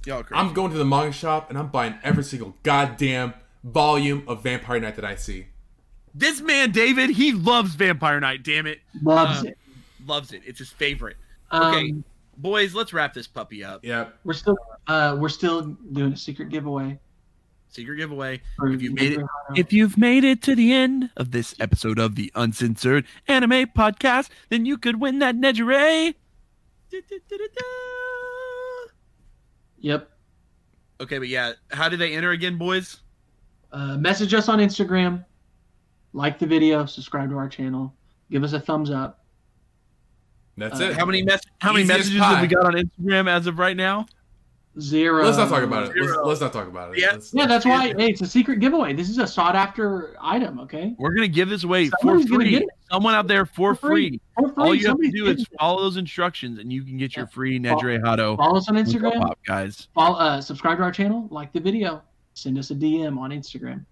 y'all crazy. I'm going to the manga shop and I'm buying every single goddamn volume of Vampire Knight that I see. this man, David, he loves Vampire Knight. Damn it, Loves Uh, it. loves it. It's his favorite. Um, okay. Boys, let's wrap this puppy up. Yep. We're still uh, we're still doing a secret giveaway. Secret giveaway. For If you made it if you've made it to the end of this episode of the Uncensored Anime Podcast, then you could win that Nejire. Yep. Okay, but yeah, how do they enter again, boys? Uh, message us on Instagram, like the video, subscribe to our channel, give us a thumbs up. That's Uh, it. How many mess- How many Easiest messages have we got on Instagram as of right now? Zero. Let's not talk about it. Let's, let's not talk about it. Yeah. Let's- Yeah, that's why. Hey, it's a secret giveaway. This is a sought after item. Okay. We're gonna give this away for free. get it. Someone out there for, For free. free. For free. All you have to do is it. follow those instructions, and you can get your Yeah. free Nejire Hado follow us on Instagram. Pop, guys. Follow, uh, subscribe to our channel. Like the video. Send us a DM on Instagram.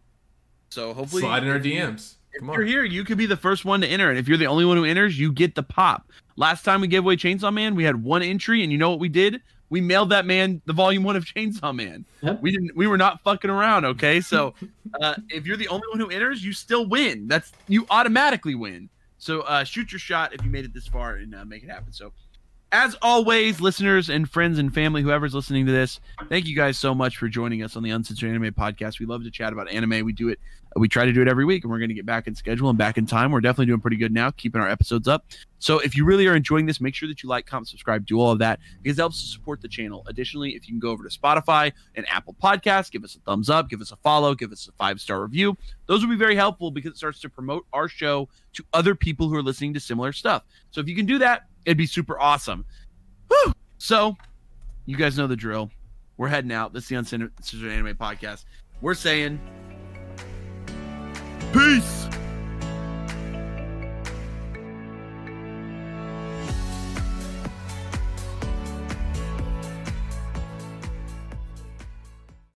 So hopefully, Slide in our you- DMs. If Come you're on. here, you could be the first one to enter, and if you're the only one who enters, you get the pop. Last time we gave away Chainsaw Man, we had one entry, and you know what we did? We mailed that man the volume one of Chainsaw Man. Yep. We didn't. We were not fucking around. Okay, so uh, if you're the only one who enters, you still win. That's you automatically win. So uh, shoot your shot if you made it this far and uh, make it happen. So, as always, listeners and friends and family, whoever's listening to this, thank you guys so much for joining us on the Uncensored Anime Podcast. We love to chat about anime. We do it. We try to do it every week, and we're going to get back in schedule and back in time. We're definitely doing pretty good now, keeping our episodes up. So if you really are enjoying this, make sure that you like, comment, subscribe, do all of that because it helps to support the channel. Additionally, if you can go over to Spotify and Apple Podcasts, give us a thumbs up, give us a follow, give us a five star review. Those will be very helpful because it starts to promote our show to other people who are listening to similar stuff. So if you can do that, it'd be super awesome. Whew. So you guys know the drill. We're heading out. This is the Uncensored Anime Podcast. We're saying peace.